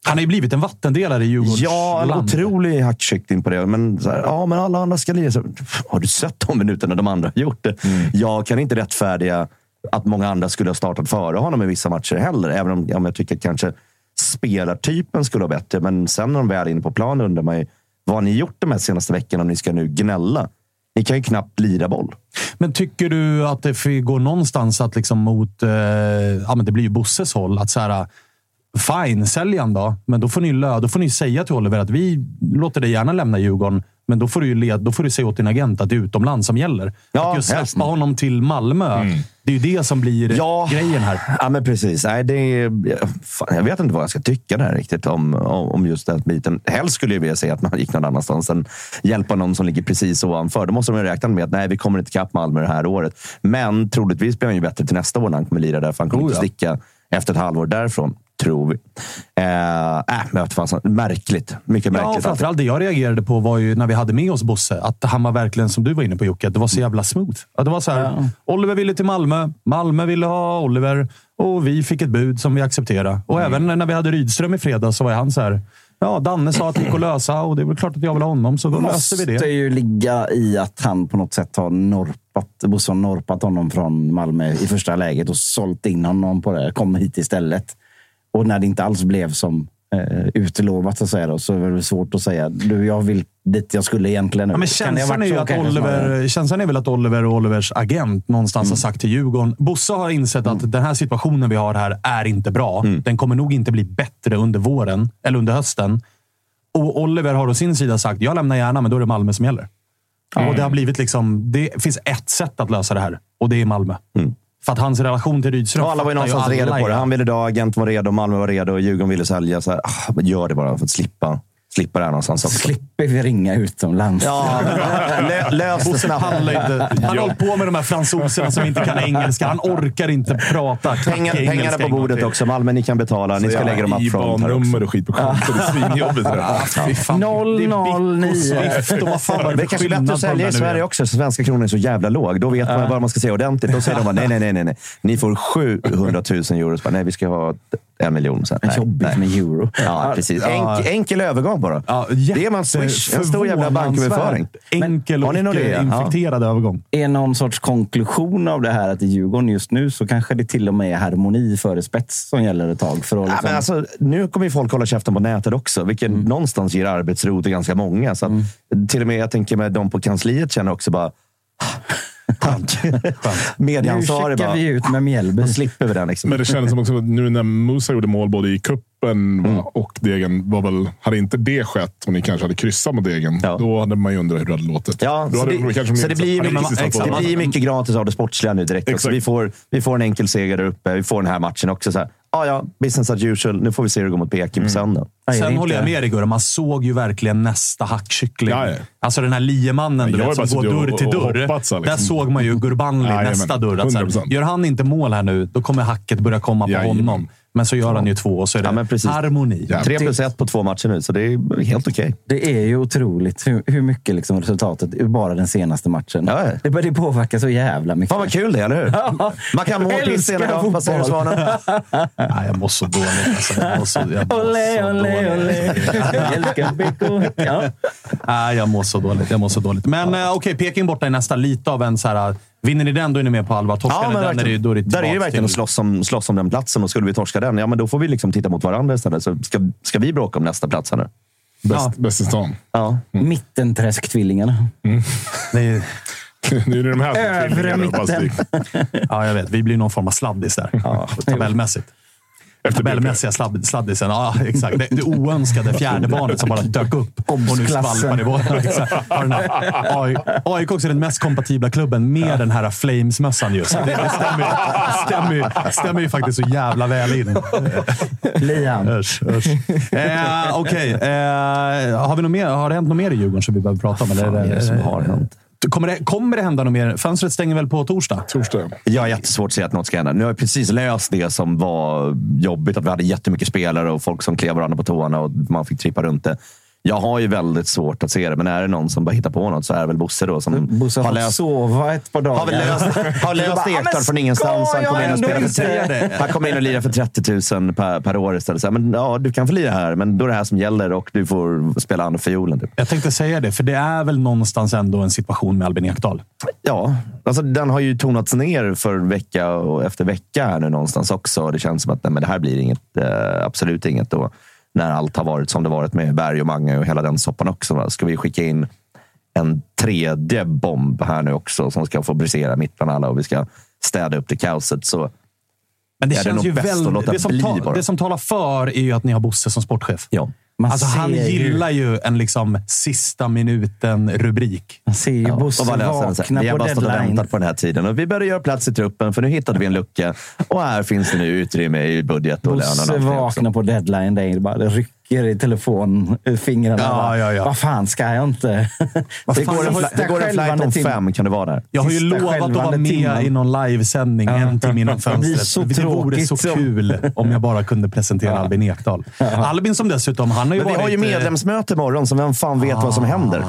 A: Han har ju blivit en vattendelare i Djurgårdens
D: Ja, en otrolig hackkyckling på det. Men, så här, ja, men alla andra ska lira. Så, har du sett de minuterna de andra har gjort det?
A: Mm.
D: Jag kan inte rättfärdiga att många andra skulle ha startat före honom i vissa matcher heller. Även om, om jag tycker att kanske spelartypen skulle vara bättre. Men sen när de väl är inne på planen undrar man ju vad har ni gjort de här senaste veckorna om ni ska nu gnälla? Ni kan ju knappt lira boll.
A: Men tycker du att det får gå någonstans att liksom mot... Eh, ja, men det blir ju Bosses håll. Att så här, fine, sälj han då. Men då får, ni lö, då får ni säga till Oliver att vi låter dig gärna lämna Djurgården. Men då får du, ju led, då får du säga åt din agent att det är utomlands som gäller.
D: Ja,
A: att just släppa
D: helst.
A: honom till Malmö. Det är ju det som blir
D: Ja.
A: grejen här.
D: Ja, men precis. Nej, det är, fan, jag vet inte vad jag ska tycka där riktigt om, om just den biten. Helst skulle jag vilja säga att man gick någon annanstans än hjälpa någon som ligger precis ovanför. Då måste de ju räkna med att nej, vi kommer inte ikapp Malmö det här året. Men troligtvis blir han ju bättre till nästa år när han kommer lira där, för han kommer
A: Oh,
D: inte
A: ja.
D: sticka efter ett halvår därifrån. Tror vi. Eh, äh, men fan, märkligt. Mycket
A: Ja, och
D: märkligt.
A: framförallt det jag reagerade på var ju när vi hade med oss Bosse. Att han var verkligen, som du var inne på Jocke, det var så jävla smooth. Att det var så här, Oliver ville till Malmö, Malmö ville ha Oliver och vi fick ett bud som vi accepterade. Och även när vi hade Rydström i fredags så var han så här. Ja, Danne sa att det gick att lösa och det är väl klart att jag vill ha honom, så då löste vi
B: måste
A: det.
B: ju ligga i att han på något sätt har norpat, Bosse har norpat honom från Malmö i första läget och sålt in honom på det. Kom hit istället. Och när det inte alls blev som eh, utlovat så, att säga då, så är det svårt att säga du, jag vill dit jag skulle egentligen. nu.
A: Ja, men känslan, är ju att? Oliver, känslan är väl att Oliver och Olivers agent någonstans
B: Mm.
A: har sagt till Djurgården. Bosse har insett att den här situationen vi har här är inte bra.
B: Mm.
A: Den kommer nog inte bli bättre under våren eller under hösten. Och Oliver har å sin sida sagt, jag lämnar gärna, men då är det Malmö som gäller. Och det har blivit liksom, det finns ett sätt att lösa det här och det är Malmö. För att hans relation till Rydström
D: Ja, alla var ju någonstans redo på det. Han ville dra, agenten var redo, Malmö var redo, Djurgården ville sälja. Så här, ah, gör det bara för att slippa, slippa det här någonstans också.
B: Slipper vi ringa utomlands?
D: Ja, lö, lös det snabbt.
A: Han har hållit på med de här fransoserna som inte kan engelska. Han orkar inte prata
D: Pengar, pengarna på bordet också. Malmö, ni kan betala. Ni ska lägga dem up front här också.
C: Och skit på kontot. Det är svinjobbigt. det där.
A: Fy fan.
B: Noll,
A: Det är
D: kanske bättre att sälja i Sverige också, så svenska kronor är så jävla låg. Då vet man vad man ska säga ordentligt. Då säger de bara nej, nej, nej, nej, nej. Ni får 700 000 euro. Nej, vi ska ha en miljon. Nej,
B: Jobbigt
D: nej.
B: med euro.
D: Ja, precis. Enk, enkel övergång bara.
A: Ja,
D: det är man swish. En stor jävla banköverföring.
A: Enkel och
D: idé? Ja.
A: infekterad övergång.
B: är någon sorts konklusion av det här att i Djurgården just nu så kanske det till och med är harmoni före spets som gäller ett tag. För att
D: Ja,
B: liksom...
D: men alltså, nu kommer ju folk hålla käften på nätet också, vilket någonstans ger arbetsro till ganska många. Så att, Till och med jag tänker med de på kansliet känner också bara... Tack.
B: nu
D: Medieansvarig
B: checkar
D: bara.
B: vi ut med Mjällby.
D: Då slipper vi den. Liksom.
C: Men det kändes som också att nu när Musa gjorde mål både i kuppen
D: Mm.
C: och Degen. Var väl, hade inte det skett och ni kanske hade kryssat mot Degen,
D: Ja.
C: då hade man ju undrat hur det hade låtit.
D: Ja,
C: då
D: så
C: hade
D: det,
C: kanske
D: så det blir,
C: fått
D: det blir mycket gratis av det sportsliga nu direkt. Vi, får, vi får en enkel seger där uppe. Vi får den här matchen också. Så här, ah, ja, business as usual. Nu får vi se hur det går mot Peking på söndag.
B: Ja, är det
A: Sen
B: inte-
A: håller jag med dig Gurra, man såg ju verkligen nästa hackkyckling.
C: Ja, ja.
A: Alltså den här liemannen du vet, som går dörr till dörr.
C: hoppats, liksom.
A: Där såg man ju Gurbanli
C: Jajamän,
A: nästa dörr. Att så här,
C: 100%.
A: gör han inte mål här nu, då kommer hacket börja komma på
C: Jajamän.
A: honom. Men så gör han ju två och så är det
D: Ja,
A: harmoni.
C: Ja.
D: Tre plus ett på två matcher nu, så det är helt okej.
B: Det är ju otroligt hur, hur mycket liksom resultatet ur bara den senaste matchen.
D: Ja, ja.
B: Det, det påverkar så jävla mycket.
D: Fan vad kul det är, eller hur? Man kan må piss ena dagen. Vad säger du. Svanen?
A: Nej, jag mår så dåligt. Alltså. Jag mår så, jag mår
B: Olé,
A: så
B: olé,
A: dåligt.
B: olé. Jag älskar BK. Ja.
A: Nej, jag mår så dåligt. Jag mår så dåligt. Men eh, okej, Peking borta i nästa. Lite av en så här... Vinner ni den, då är ni med på allvar. Torskar
D: Ja,
A: ni den, är det, då är det
D: Där är det verkligen att slåss om, slåss om den platsen. Och skulle vi torska den, ja men då får vi liksom titta mot varandra istället. Så ska, ska vi bråka om nästa plats här nu?
C: Bäst, bäst i stan.
D: Ja.
B: Mittenträsktvillingarna.
A: Det är,
C: nu är det de här som är
B: Övre
C: tvillingar då, fast
B: mitten.
C: det-
A: ja, jag vet. Vi blir någon form av sladdis där. Ja, tabellmässigt. Tabellmässiga sladd, sladdisen. Ja, exakt. Det, det oönskade fjärde barnet som bara dök upp. Och nu skvalpar det AI AIK också är den mest kompatibla klubben med den här Flames-mössan just. Det, det stämmer, ju- stämmer, stämmer ju faktiskt så jävla väl in.
B: Liam.
A: Usch, usch. Eh, Okej. Eh, har, vi något mer- har det hänt något mer i Djurgården som vi behöver prata om? Eller
D: Vad är det som har hänt?
A: Kommer det, kommer det hända något mer? Fönstret stänger väl på torsdag?
C: Torsdag.
D: Jag har jättesvårt att se att något ska hända. Nu har jag precis löst det som var jobbigt. Att vi hade jättemycket spelare och folk som klev varandra på tårna och man fick trippa runt det. Jag har ju väldigt svårt att se det, men är det någon som bara hittar på något så är det väl Bosse då. Som
B: Bosse har
D: har löst,
B: sova ett par dagar.
D: har väl löst, har löst
B: "Ja,
D: Ekdal från ingenstans. Han kommer in och spelar för? Han kommer in och lirar för 30 000 per, per år istället. Så här, men, ja, du kan få lira här, men då är det här som gäller och du får spela andra fiolen. Typ.
A: Jag tänkte säga det, för det är väl någonstans ändå en situation med Albin Ekdal.
D: Ja, alltså den har ju tonats ner för vecka och efter vecka här nu någonstans också. Det känns som att nej, men det här blir inget, eh, absolut inget. Och när allt har varit som det varit med Berg och Mange och hela den soppan också. Ska vi skicka in en tredje bomb här nu också som ska få brisera mitt bland alla och vi ska städa upp det kaoset. Så
A: Men det
D: är det
A: känns
D: nog
A: ju väldigt... Det som, ta, det som talar för är ju att ni har Bosse som sportchef.
D: ja.
B: Man
A: Alltså, han gillar ju en liksom sista minuten-rubrik.
B: Man ser ju Bosse
D: Och vad löser den sig?
B: vakna
D: Vi har
B: på
D: bara stått och
B: deadline.
D: väntat på den här tiden och vi började göra plats i truppen för nu hittade vi en lucka. Och här finns det nu utrymme i budget och lön och
B: Bosse vaknar på deadline. Det bara det rycker i telefon, eh, fingrarna.
A: Ja, ja, ja.
B: Vad fan ska jag inte?
D: Vad
B: Det
D: fan,
B: går en
D: det det går en flight om fem, kan du vara där?
A: Jag har ju lovat att vara med
B: timmen.
A: i någon livesändning en timme innan
B: Det
A: fönstret.
B: så
A: det vore så kul om jag bara kunde presentera Albin Ekdal. Albin som dessutom, han har ju
D: Men vi
A: varit...
D: har ju
A: eh,
D: medlemsmöte imorgon, så vem fan vet vad som händer? Så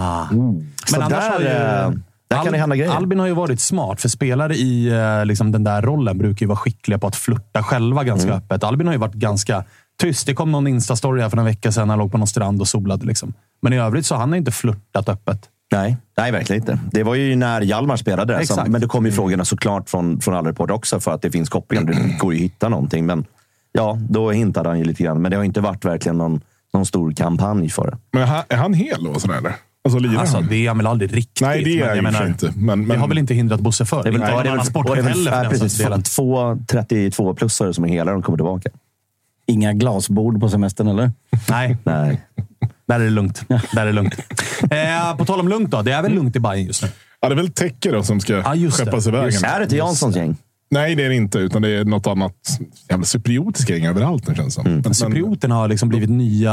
A: Men annars
D: där,
A: har ju,
D: eh, där kan det hända grejer.
A: Albin har ju varit smart, för spelare i eh, liksom, den där rollen brukar ju vara skickliga på att flirta själva ganska
D: Mm.
A: öppet. Albin har ju varit ganska tyst. Det kom någon Insta-story här för en vecka sedan. Han låg på någon strand och solade. Liksom. Men i övrigt så har han inte flörtat öppet.
D: Nej, nej, verkligen inte. Det var ju när Hjalmar spelade.
A: Exakt.
D: Som, men det kom ju frågorna såklart från, från alla reportrar också för att det finns kopplingar. Det går ju att hitta någonting. Men ja, då hintade han ju lite grann. Men det har inte varit verkligen någon, någon stor kampanj för det.
C: Men är han- hel då? Sådär, eller? Alltså, lirar
A: Alltså,
C: han?
A: det är han väl aldrig riktigt.
C: Nej, det är
A: men
C: han
A: jag
C: ju
A: menar,
C: inte. Men, men,
A: Det har väl inte hindrat Bosse för.
D: Det är väl,
A: någon
D: det är
A: annan
D: väl, och det
A: sportchef
D: är väl
A: heller för
D: precis, två 32-plussare som är hela de kommer tillbaka.
B: Inga glasbord på semestern, eller?
A: Nej,
D: Nej.
A: där är det lugnt. Där är det lugnt. Eh, på tal om lugnt då. Det är väl lugnt i Bayern just nu?
C: Ja, det är väl Tecke då som ska
A: det.
C: skeppas iväg.
D: Är det till Janssons gäng?
C: Nej, det är det inte. Utan det är något annat. Jävla cypriotiska gäng överallt nu känns det.
D: Mm.
C: Men-
A: Cyprioterna har liksom blivit nya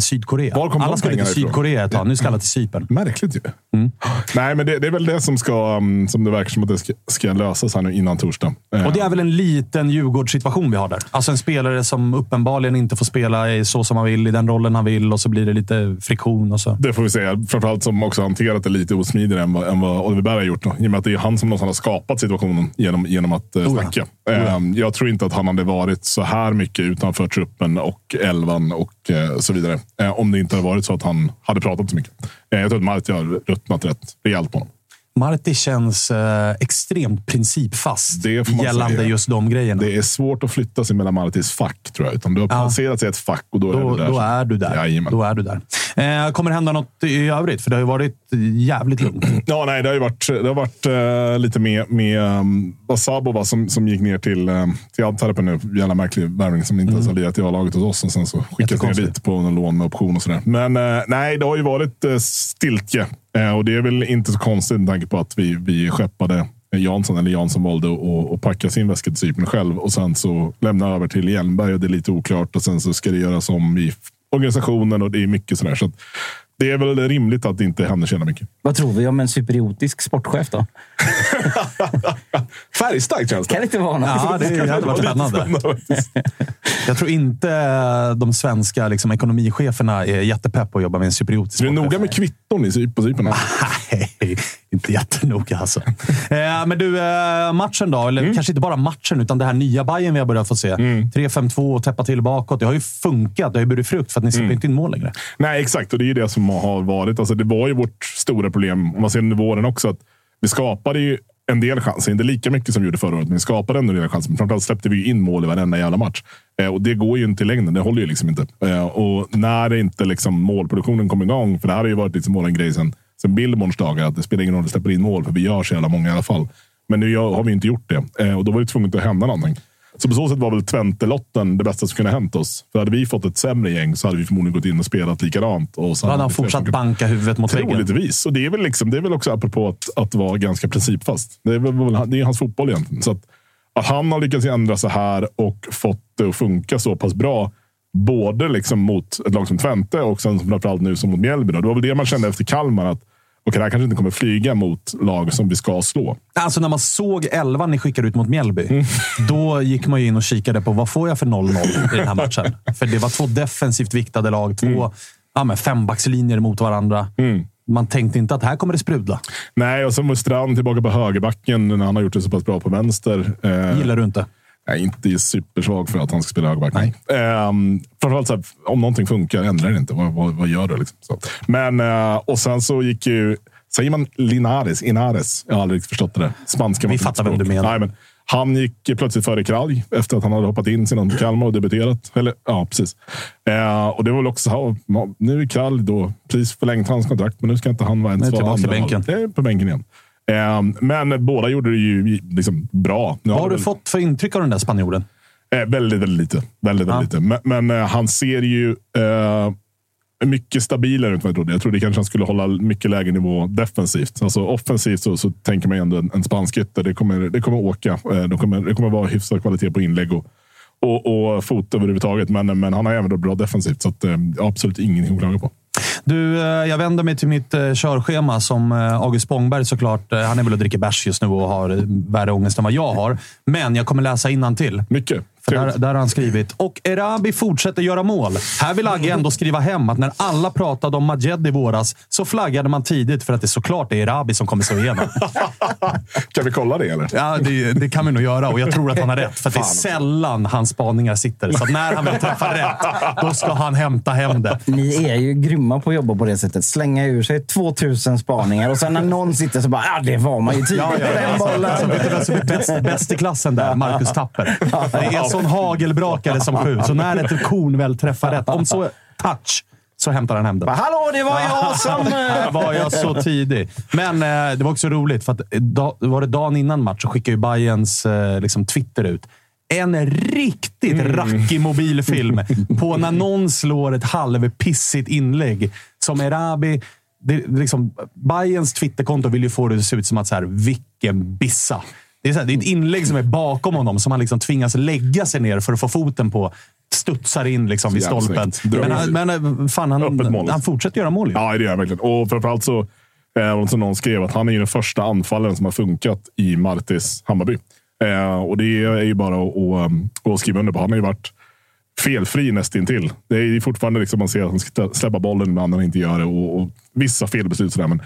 A: Sydkorea.
C: Var kom
A: alla skulle till? Sydkorea ett tag. Nu ska alla till Cypern.
C: Märkligt ju.
A: Mm.
C: Nej, men det, det är väl det som ska, um, som det verkar som att det ska, ska lösas här nu innan torsdag. Eh,
A: Och det är väl en liten Djurgårdssituation vi har där. Alltså en spelare som uppenbarligen inte får spela i så som han vill, i den rollen han vill och så blir det lite friktion och så.
C: Det får vi säga. Framförallt som också hanterat det lite osmidigare än vad, än vad Oliver Berg har gjort. Då. I och med att det är han som någonstans har skapat situationen genom, genom att uh,
A: ja.
C: snacka. Eh, jag tror inte att han hade varit så här mycket utanför truppen och elvan och eh, så vidare. Eh, om det inte hade varit så att han hade pratat så mycket. Eh, jag tror att Marti har ruttnat rätt rejält på honom.
A: Marti känns eh, extremt principfast gällande
C: säga.
A: just de grejerna.
C: Det är svårt att flytta sig mellan Martis fack, tror jag. Utan du har placerat sig i ett fack och då,
A: Då,
C: är du där.
A: då är du där.
C: Jajamän.
A: Då är du där. Eh, kommer det hända något i övrigt? För det har ju varit jävligt lugnt.
C: Ja, nej, det har ju varit, det har varit eh, lite med, med um, Wasabova som, som gick ner till, um, till Antwerpen nu. Jävla märklig värvning som inte ens har lirat i A-laget hos oss. Och sen så skickas ner dit på någon lån med option och sådär. Men eh, nej, det har ju varit uh, stiltje. Eh, och det är väl inte så konstigt med tanke på att vi, vi skeppade Jansson, eller Jansson valde att att packa sin väska till Cypern själv och sen så lämna över till Hjelmberg och det är lite oklart och sen så ska det göras om i organisationen och det är mycket sådär. Så det är väl rimligt att det inte händer så jävla mycket.
B: Vad tror vi om en cypriotisk sportchef då?
C: Färgstarkt känns det.
B: Kan det inte vara något?
A: Ja, det, det hade varit spännande. Jag tror inte de svenska liksom, ekonomicheferna är jättepepp på att jobba med en cypriotisk
C: Du är
A: sportchef.
C: noga med kvitton i på Cypern.
A: Nej, inte jättenoga alltså. Eh, men du, eh, matchen då? Eller kanske inte bara matchen, utan det här nya Bayern vi har börjat få se. 3-5-2 och täppa till bakåt. Det har ju funkat. Det har ju burit frukt för att ni släpper inte in mål längre.
C: Nej, exakt. Och det är ju det som har varit. Alltså, det var ju vårt stora problem, om man ser under våren också, att vi skapade ju en del chanser. Inte lika mycket som vi gjorde förra året, men vi skapade ändå en del chanser. Men framförallt släppte vi in mål i varenda jävla match. Eh, och det går ju inte i längden. Det håller ju liksom inte. Eh, och när det inte liksom målproduktionen kommer igång, för det här har ju varit liksom en grej sen, sen Billborns dagar, att det spelar ingen roll om vi släpper in mål, för vi gör så jävla många i alla fall. Men nu har vi inte gjort det. Eh, och då var det tvunget att hända någonting. Så på så sätt var väl Twente-lotten det bästa som kunde hänt oss. För hade vi fått ett sämre gäng så hade vi förmodligen gått in och spelat likadant. Och så
A: hade han fortsatt
C: säkert-
A: banka huvudet mot väggen.
C: Troligtvis. Och det är väl, liksom, det är väl också apropå att, att vara ganska principfast. Det är, väl, det är hans fotboll egentligen. Så att, att han har lyckats ändra så här och fått det att funka så pass bra. Både liksom mot ett lag som Twente och sen framförallt nu som mot Mjällby. då. Det var väl det man kände efter Kalmar. Att okej, det här kanske inte kommer flyga mot lag som vi ska slå.
A: Alltså när man såg elvan ni skickade ut mot Mjällby,
C: Mm.
A: då gick man ju in och kikade på vad får jag för 0-0 i den här matchen. För det var två defensivt viktade lag. Två
C: Mm.
A: ja, men fembackslinjer mot varandra. Man tänkte inte att här kommer det sprudla.
C: Nej, och sen var Strand tillbaka på högerbacken när han har gjort det så pass bra på vänster. Eh,
A: gillar du inte.
C: Jag är inte supersvag för att han ska spela högerback. Nej. Um, framförallt så här, om någonting funkar, ändra det inte. Vad, vad, vad gör du? Liksom? Så. Men, eh, och sen så gick ju... Säger man Linares? Inares? Jag har aldrig förstått det där. Spanska
A: Vi fattar vem du menar.
C: Nej, men Han gick plötsligt före Kralj efter att han hade hoppat in sedan Kalmar och debuterat. Eller, ja, precis. Eh, och det var väl också så nu är Kralj då precis förlängt hans kontrakt, men nu ska inte han vara ens vara
A: tillbaka till bänken.
C: Det är på bänken igen. Eh, men båda gjorde det ju liksom bra. Nu
A: Vad har du
C: väl-
A: fått för intryck av den där spanjoren?
C: Eh, väldigt, väldigt lite. Väldigt, väldigt lite. Men, men eh, han ser ju eh, mycket stabilare ut än vad jag trodde. Jag trodde kanske han skulle hålla mycket lägre nivå defensivt. Alltså offensivt så, så tänker man ju ändå en, en spansk ytter. Det kommer, det kommer åka. Eh, det, kommer, det kommer vara hyfsad kvalitet på inlägg och, och, och fot överhuvudtaget. Men, men han har även då bra defensivt, så att, eh, absolut ingenting att klaga på.
A: Du, eh, jag vänder mig till mitt eh, körschema som eh, August Spångberg såklart. Han är väl och dricker bärs just nu och har värre ångest än vad jag har. Men jag kommer läsa till.
C: Mycket.
A: För där, där har han skrivit. Och Erabi fortsätter göra mål. Här vill Agge ändå skriva hem att när alla pratade om Majed i våras så flaggade man tidigt för att det såklart är Erabi som kommer slå igenom.
C: Kan vi kolla det eller?
A: Ja, det, det kan vi nog göra och jag tror att han har rätt. För att det är sällan hans spaningar sitter. Så när han väl träffar rätt, då ska han hämta hem det.
B: Ni är ju grymma på att jobba på det sättet. Slänga ur sig 2000 spaningar och sen när någon sitter så bara ja, det var man ju tidigt.
A: Ja, ja, ja.
B: Bollen.
A: Alltså, vet du vem som är bäst, bäst i klassen där? Marcus Tapper. Det är sån hagelbrakare som sju. Så när ett korn väl träffar rätt, om så touch, så hämtar han hem den.
B: Hallå, det var jag som... eh,
A: var jag så tidig. Men eh, det var också roligt, för att da, var det dagen innan match så skickade ju Bayerns eh, liksom Twitter ut en riktigt rackig mobilfilm på när någon slår ett halvpissigt inlägg. Som Erabi... Det, liksom, Bayerns Twitterkonto vill ju få det att se ut som att så här, vilken bissa. Det är, så här, det är ett inlägg som är bakom honom som han liksom tvingas lägga sig ner för att få foten på. Studsar in liksom vid stolpen. Men, han, men eh, fan, han, han fortsätter göra mål ju.
C: Ja, det gör jag verkligen. Och framförallt så, eh, som någon skrev, att han är ju den första anfallaren som har funkat i Martis Hammarby. Eh, och det är ju bara att, att, att skriva under på. Han har ju varit felfri nästintill. Det är fortfarande liksom man ser att han ska släppa bollen när han inte gör det. Och, och vissa felbeslut sådär. Men,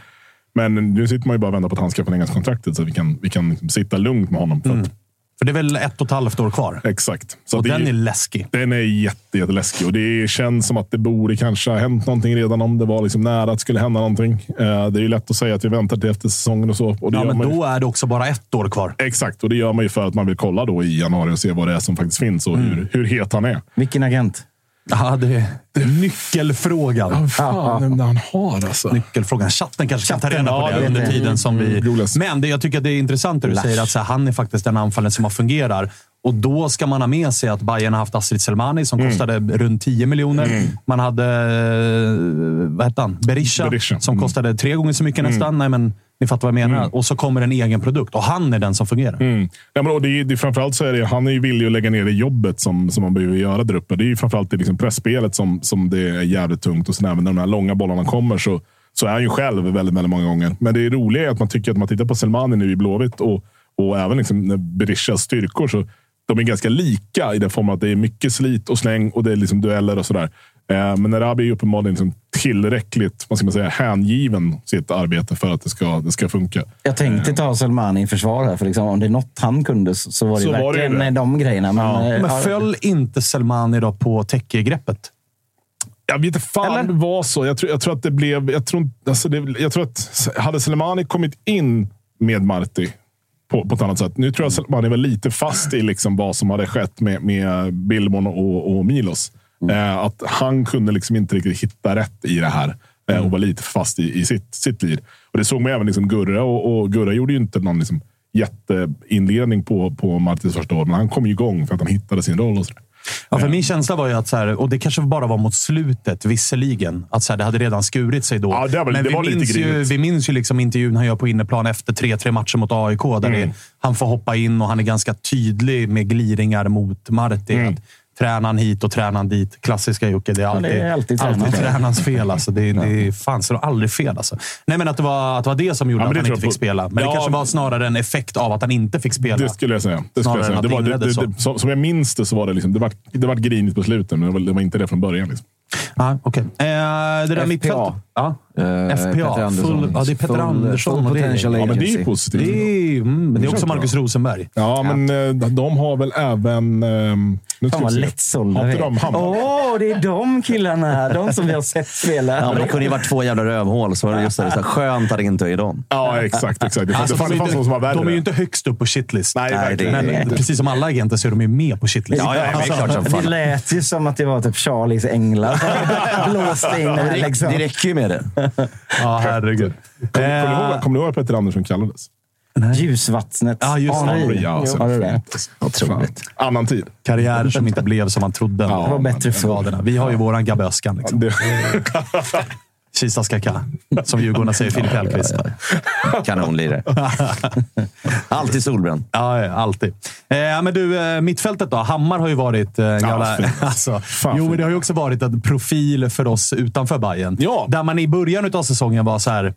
C: men nu sitter man ju bara och väntar på att han ska förlängas kontraktet så att vi kan, vi kan sitta lugnt med honom. För att,
A: För det är väl ett och ett halvt år kvar?
C: Exakt. Så
A: och
C: det,
A: den är läskig.
C: den är jätte, jätteläskig och det känns som att det borde kanske ha hänt någonting redan om det var liksom nära att det skulle hända någonting. Eh, Det är ju lätt att säga att vi väntar till efter säsongen och så. Och det
A: Ja, men
C: man ju,
A: då är det också bara ett år kvar.
C: Exakt, och det gör man ju för att man vill kolla då i januari och se vad det är som faktiskt finns och hur, hur het han är.
B: Vilken agent?
A: Ja, det är nyckelfrågan.
C: Fan, vem han har alltså.
A: Nyckelfrågan. Chatten kanske kan ta reda på
C: ja,
A: det
C: det
A: under tiden som vi...
C: Roligast.
A: Men det, jag tycker att det är intressant det du säger att så här, han är faktiskt den anfallaren som har fungerar. Och då ska man ha med sig att Bayern har haft Astrid Selmani som kostade runt 10 miljoner. Man hade, eh, vad hette han? Berisha,
C: Berisha.
A: som
C: Mm.
A: kostade tre gånger så mycket nästan. Nej, men ni fattar vad jag menar. Och så kommer en egen produkt och han är den som fungerar.
C: Mm. Ja, men, och det, är- det, är framförallt så är det, han är ju villig att lägga ner det jobbet som, som man behöver göra där uppe. Det är ju framförallt det liksom pressspelet som, som det är jävligt tungt. Och sen även när de här långa bollarna kommer så, så är han ju själv väldigt, väldigt många gånger. Men det roliga är att man tycker att man tittar på Selmani nu i Blåvitt och, och även liksom Berishas styrkor. Så de är ganska lika i den formen att det är mycket slit och släng och det är liksom dueller och sådär. Eh, Men Erabi är uppenbarligen liksom tillräckligt vad ska man säga, hängiven sitt arbete för att det ska, det ska funka.
B: Jag tänkte ta Selmani i försvar här, för liksom, om det är något han kunde så, var det
C: Så
B: ju
C: var det
B: verkligen
C: det.
B: de grejerna. Men,
C: Ja.
B: eh,
A: Men föll inte Selmani då på täckegreppet?
C: Jag vet inte fan
B: Eller?
C: det var så. Jag tror, jag tror att det blev... Jag tror, alltså det, jag tror att hade Selmani kommit in med Marti på, på ett annat sätt. Nu tror jag Selmani var lite fast i liksom vad som hade skett med, med Billborn och, och Milos. Eh, att han kunde liksom inte riktigt hitta rätt i det här. Eh, och var lite fast i, i sitt, sitt lir. Och det såg man även liksom Gurra. Och, och Gurra gjorde ju inte någon liksom jätteinledning på, på Martins första år. Men han kom ju igång för att han hittade sin roll. Och så.
A: Ja, för min känsla var ju att, så här, och det kanske bara var mot slutet, visserligen, att så här, det hade redan skurit sig då.
C: Ja, det var-
A: Men
C: det
A: vi,
C: var lite
A: minns ju,
C: grinigt.
A: vi minns ju liksom intervjun han gör på inneplan efter 3-3 matcher mot AIK. Där
C: Mm.
A: det, han får hoppa in och han är ganska tydlig med gliringar mot Marti.
C: Mm.
A: Att Tränaren hit och tränaren dit. Klassiska Jocke. Det är alltid,
B: det är alltid
A: alltid,
B: tränarens fel.
A: Alltså. Det, det fanns nog aldrig fel. Alltså. Nej, men att det, var, att det var det som gjorde
C: Ja,
A: att
C: det
A: han inte fick
C: på.
A: spela. Men
C: Ja.
A: det kanske var snarare en effekt av att han inte fick spela.
C: Det skulle jag säga. Det skulle
A: Snarare
C: jag säga. Det var,
A: det
C: det, det, det, som, som jag minns det så var det, liksom, det, var, det var grinigt på slutet, men det var, det var inte det från början. Liksom.
A: Ja, okej. Eh, det där
I: FPA.
A: mittfältet. Ja.
I: Eh,
A: FPA. Full, ja, det är Peter
I: Full-
A: Andersson.
I: full
A: och det är-
C: Ja, men det är ju positivt.
A: Det är, mm, men det är också. Marcus Rosenberg.
C: Ja, men eh, de har väl även eh, Nu
B: Fan vad lättsålda vi är.
C: de?
B: Åh, det är de killarna! De som vi har sett spela.
D: Ja, men det kunde ju varit två jävla rövhål. Så var det just det, så här, skönt att det inte är dem.
C: Ja, exakt. exakt. Det,
A: Alltså,
C: det, fanns-
A: de,
C: det någon som var värre.
A: de är ju inte högst upp på shitlist.
C: Nej,
D: Nej, det är-
A: Men
C: inte.
A: precis som alla agenter så är de ju med på shitlist.
D: Ja, ja, det är klart som
B: Det
D: fan.
B: lät ju som att det var typ Charlies änglar som blåste in här.
D: Det,
B: Liksom.
D: det räcker ju med det.
A: Ja, herregud.
C: Kommer kommer du
A: Eh,
C: du ihåg vad Petter Andersson kallades?
B: Ljusvattnet.
A: Ja, just det.
B: Henri.
C: Ja, alltså,
B: Har du det?
C: Otroligt. Annan tid.
A: Karriär som inte blev som man trodde.
C: Ja,
B: Det var bättre förr.
A: Vi har ju våran Gabbe Öskan. Liksom.
C: Det,
A: Kistas Kaka, som Djurgårdarna säger. Filip Hellqvist.
D: Kanonlirare. Alltid solbränd.
A: Ja, ja, alltid. Eh, men du, eh, mittfältet då? Hammar har ju varit eh, jävla...
C: fint.
A: alltså,
C: Fan,
A: jo, men det har ju också varit en profil för oss utanför Bayern.
C: Ja.
A: Där man i början av säsongen var så här...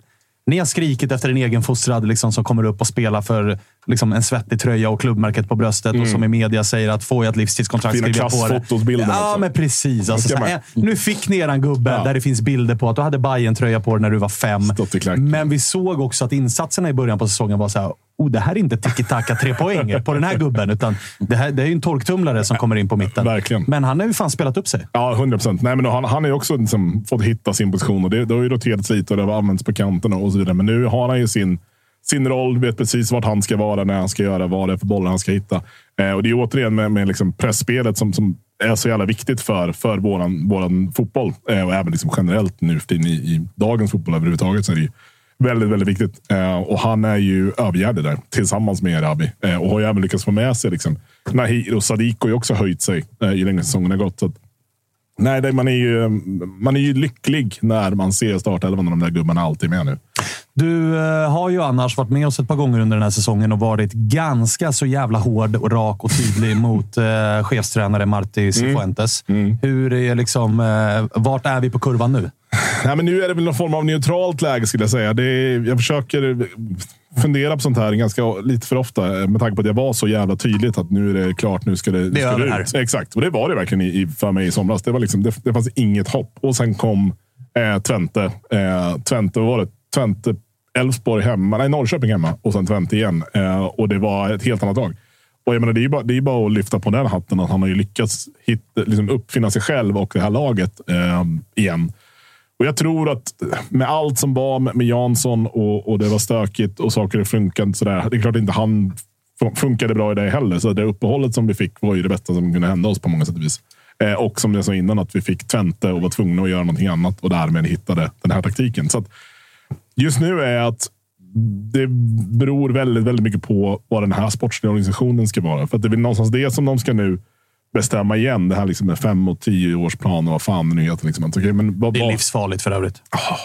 A: Ni har skrikit efter en egenfostrad liksom, som kommer upp och spelar för liksom, en svettig tröja och klubbmärket på bröstet och som i media säger att får jag ett livstidskontrakt
C: Mm. Fina
A: skriver jag på det.
C: klassfotosbilder
A: Ja,
C: också.
A: men precis. Alltså,
C: ska
A: så
C: man-
A: här, nu fick ni eran gubbe
C: Ja.
A: där det finns bilder på att du hade bayern tröja på dig när du var fem. Men vi såg också att insatserna i början på säsongen var så här. Oh, det här är inte tiki-taka tre poäng på den här gubben, utan det, här, det är ju en torktumlare som kommer in på mitten.
C: Verkligen.
A: Men han har ju fan spelat upp sig.
C: Ja, 100 procent. Han, han har ju också liksom fått hitta sin position. Och det, det har ju roterats lite och det har använts på kanterna och så vidare. Men nu har han ju sin, sin roll, vet precis vart han ska vara, när han ska göra, vad det är för bollar han ska hitta. Eh, och det är återigen med, med liksom pressspelet som, som är så jävla viktigt för, för våran, våran fotboll. Eh, och även liksom generellt nu för tiden i, i dagens fotboll överhuvudtaget så är det ju väldigt, väldigt viktigt. Eh, och han är ju övergärdig där tillsammans med Erabi. Eh, och har ju även lyckats få med sig liksom, Nahir och Sadiko har ju också höjt sig eh, ju längre säsongen har gått. Så att, Nej, man, är ju, man är ju lycklig när man ser startelvan och de där gubbarna alltid med nu.
A: Du eh, har ju annars varit med oss ett par gånger under den här säsongen och varit ganska så jävla hård, och rak och tydlig mot eh, chefstränare Marti Cifuentes. Hur är liksom, eh, vart är vi på kurvan nu?
C: Nej, men nu är det väl någon form av neutralt läge skulle jag säga. Det är, jag försöker fundera på sånt här ganska lite för ofta eh, med tanke på att jag var så jävla tydligt att nu är det klart, nu ska det,
A: Det
C: ska
A: över
C: ut. Exakt, och det var det verkligen i, i, för mig i somras. Det, var liksom, det, det fanns inget hopp. Och sen kom eh, Twente. Eh, Twente, var det? Twente, Elfsborg hemma, nej Norrköping hemma och sen Twente igen. Eh, och det var ett helt annat lag. Och jag menar, det, är bara, det är bara att lyfta på den hatten att han har ju lyckats hitta, liksom uppfinna sig själv och det här laget eh, igen. Och jag tror att med allt som var med, med Jansson och, och det var stökigt och saker funkade inte sådär. Det är klart inte han funkade bra i det heller. Så det uppehållet som vi fick var ju det bästa som kunde hända oss på många sätt och vis. Eh, och som jag sa innan, att vi fick Twente och var tvungna att göra någonting annat och därmed hittade den här taktiken. Så att just nu är att det beror väldigt, väldigt mycket på vad den här sportsliga organisationen ska vara. För att det är väl någonstans det som de ska nu bestämma igen. Det här liksom med fem och tio års plan och vad fan det nu heter. Liksom. Att, okej, men vad,
A: Det är livsfarligt för övrigt.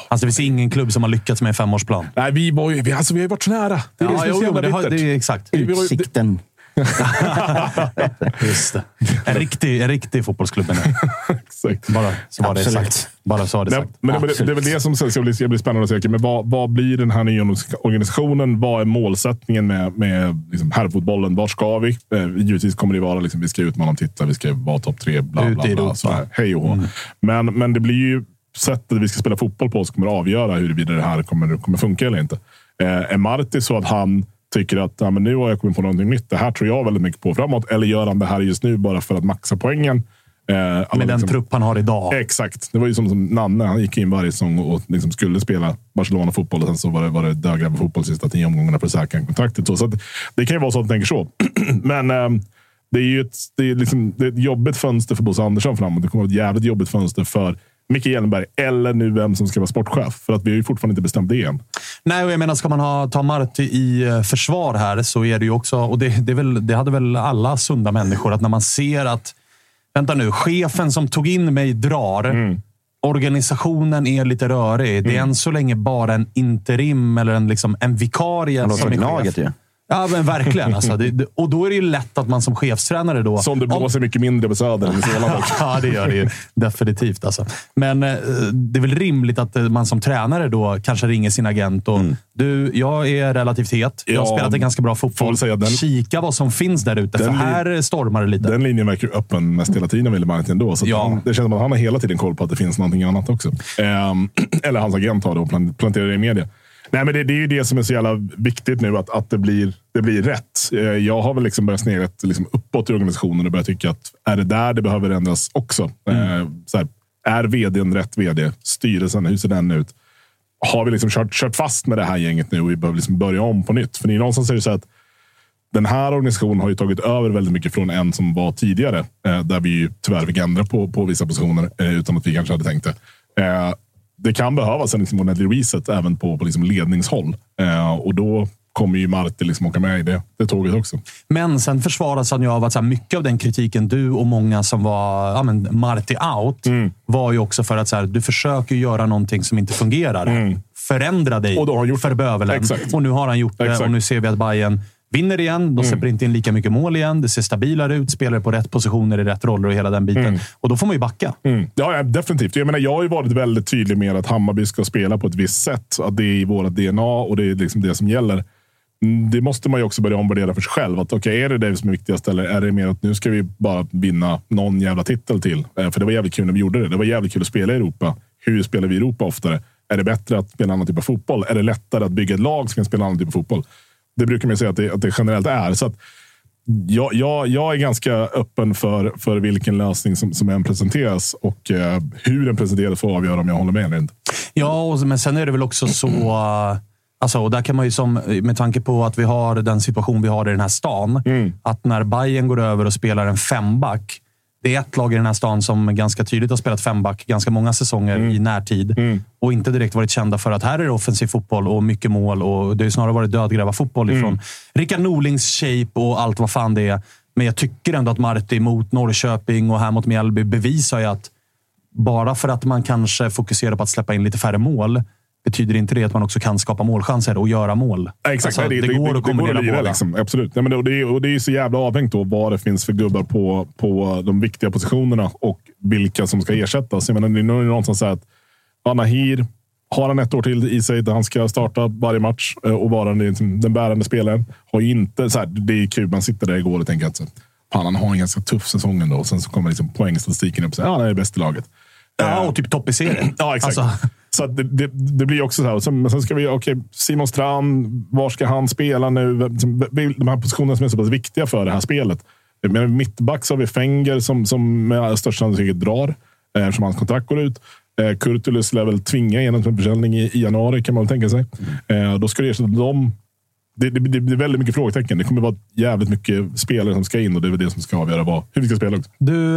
A: Alltså, det finns ingen klubb som har lyckats med en femårsplan.
C: Nej, vi, var ju, vi, alltså, vi har ju varit så nära. Det är det
A: Ja,
C: som är
A: jo,
C: så jävla
A: det, har,
C: bittert.
A: det är exakt.
C: Det-
B: Utsikten.
A: Just det. En riktig, en riktig fotbollsklubb.
C: Exakt.
A: Bara så var det sagt. Bara så var det
C: Nej,
A: sagt.
C: men det, det, är väl det som ska bli, ska bli spännande att se. Men vad, vad blir den här nya organisationen? Vad är målsättningen med, med liksom herrfotbollen? Var ska vi? Eh, givetvis kommer det vara liksom, vi ska utmana tittar, vi ska vara topp tre, bla
A: Ut
C: bla bla.
A: Europa.
C: Så här, hej och hå. Men, men det blir ju sättet vi ska spela fotboll på som kommer att avgöra huruvida det här kommer, kommer funka eller inte. Eh, är Marti så att han tycker att ja, men nu har jag kommit på någonting nytt. Det här tror jag väldigt mycket på framåt. Eller gör han det här just nu bara för att maxa poängen? Eh,
A: Med den
C: liksom-
A: trupp han har idag.
C: Exakt. Det var ju som, som Nanne. Han gick in varje säsong och liksom skulle spela Barcelona-fotboll och sen så var det, var det dödgrävarfotboll sista tio omgångarna för att säkra kontraktet. Så, så att, det kan ju vara så att de tänker så. Men ehm, det är ju ett, det är liksom, det är ett jobbigt fönster för Bosse Andersson framåt. Det kommer att vara ett jävligt jobbigt fönster för Micke Hjellenberg eller nu vem som ska vara sportchef. För att vi har ju fortfarande inte bestämt det än.
A: Nej, och jag menar, ska man ha, ta Marti i eh, försvar här så är det ju också, och det, det, är väl, det hade väl alla sunda människor, att när man ser att, vänta nu, chefen som tog in mig drar, organisationen är lite rörig. Det är än så länge bara en interim eller en, liksom, en vikarie
D: Han låter
A: som är chef.
D: Gnaget ju.
A: Ja, men verkligen. Alltså, det, det- och då är det ju lätt att man som chefstränare då...
C: Som det
A: om-
C: blåser mycket mindre på Söder än i Solna.
A: Ja, det gör det ju. Definitivt. Alltså. Men eh, det är väl rimligt att eh, man som tränare då kanske ringer sin agent och du, jag är relativt het. Jag har
C: Ja,
A: spelat en ganska bra fotboll.
C: säga den-
A: Kika vad som finns där ute, för här stormar det lite.
C: Den linjen verkar öppen mest hela tiden, Wille Martin ändå. Så
A: Ja.
C: han, det känns som att han har hela tiden koll på att det finns någonting annat också. Ehm, eller hans agent har det och plan- planterar det i media. Nej, men det, det är ju det som är så jävla viktigt nu, att, att det, blir, det blir rätt. Eh, Jag har väl liksom börjat snegla liksom uppåt i organisationen och börjat tycka att är det där det behöver ändras också? Eh, Så här, är vdn rätt vd? Styrelsen, hur ser den ut? Har vi liksom kört, kört fast med det här gänget nu och vi behöver liksom börja om på nytt? För det är någonstans är det så att den här organisationen har ju tagit över väldigt mycket från en som var tidigare. Eh, där vi ju tyvärr fick ändra på, på vissa positioner utan att vi kanske hade tänkt det. Det kan behövas en liksom reset även på, på liksom ledningshåll. Eh, och då kommer ju Marti liksom åka med i det, det tåget också.
A: Men sen försvaras han ju av att så här, mycket av den kritiken du och många som var ja, men Marty out
C: Mm.
A: var ju också för att så här, du försöker göra någonting som inte fungerar. Förändra dig
C: Mm. Och då har han gjort
A: för
C: det.
A: bövelen.
C: Exakt.
A: Och nu har han gjort det
C: Exakt. Mm.
A: och nu ser vi att Bayern vinner igen. De släpper inte in lika mycket mål igen. Det ser stabilare ut. Spelar på rätt positioner i rätt roller och hela den biten. Och då får man ju backa.
C: Mm. Ja, ja, definitivt. Jag, menar, jag har ju varit väldigt tydlig med att Hammarby ska spela på ett visst sätt. Att det är i vårt DNA och det är liksom det som gäller. Mm, Det måste man ju också börja omvärdera för sig själv. Att, okay, är det det som är viktigast eller är det mer att nu ska vi bara vinna någon jävla titel till? Eh, För det var jävligt kul när vi gjorde det. Det var jävligt kul att spela i Europa. Hur spelar vi i Europa oftare? Är det bättre att spela en annan typ av fotboll? Är det lättare att bygga ett lag som kan spela en annan typ av fotboll? Det brukar man säga att det, att det generellt är. Så att, jag, jag, jag är ganska öppen för, för vilken lösning som, som än presenteras och eh, hur den presenteras får avgöra om jag håller med eller inte.
A: Ja, och, men sen är det väl också så... uh, Alltså, och där kan man ju som, med tanke på att vi har den situation vi har i den här stan. Att när Bayern går över och spelar en femback. Det är ett lag i den här stan som ganska tydligt har spelat femback ganska många säsonger i närtid. Och inte direkt varit kända för att här är det offensiv fotboll och mycket mål. Och det har snarare varit dödgrävarfotboll ifrån Rickard Norlings shape och allt vad fan det är. Men jag tycker ändå att Marti mot Norrköping och här mot Mjällby bevisar ju att bara för att man kanske fokuserar på att släppa in lite färre mål betyder inte det att man också kan skapa målchanser och göra mål.
C: Ja, Exakt,
A: Alltså,
C: Nej,
A: det, går att kombinera båda.
C: Liksom. Absolut. Ja, men det, och, det är, och det är så jävla avhängigt då vad det finns för gubbar på, på de viktiga positionerna och vilka som ska ersättas. Jag menar, det är nog någon som säger att ja, Nahir har han ett år till i sig där han ska starta varje match eh, och vara den, liksom, den bärande spelaren. Har inte, så här, det är kul, man sitter där igår och tänker att så, fan, han har en ganska tuff säsong ändå. Och sen så kommer liksom poängstatistiken upp. Så, ja, han är bäst i laget.
A: Ja,
C: Eh,
A: och typ topp i serien.
C: Ja, exakt.
A: Alltså,
C: Så det, det, det blir också så här. Sen, men sen ska vi, okej, Simon Strand, var ska han spela nu? De här positionerna som är så pass viktiga för det här spelet. Men mittback så har vi Fenger som, som med största sannolikhet drar, eh, eftersom hans kontrakt går ut. Eh, Kurtulus lär väl tvinga igenom en försäljning i, i januari, kan man väl tänka sig. Eh, då ska det ersätta dem. Det, det, det, det är väldigt mycket frågetecken. Det kommer vara jävligt mycket spelare som ska in och det är väl det som ska avgöra vad, hur vi ska spela också.
A: du,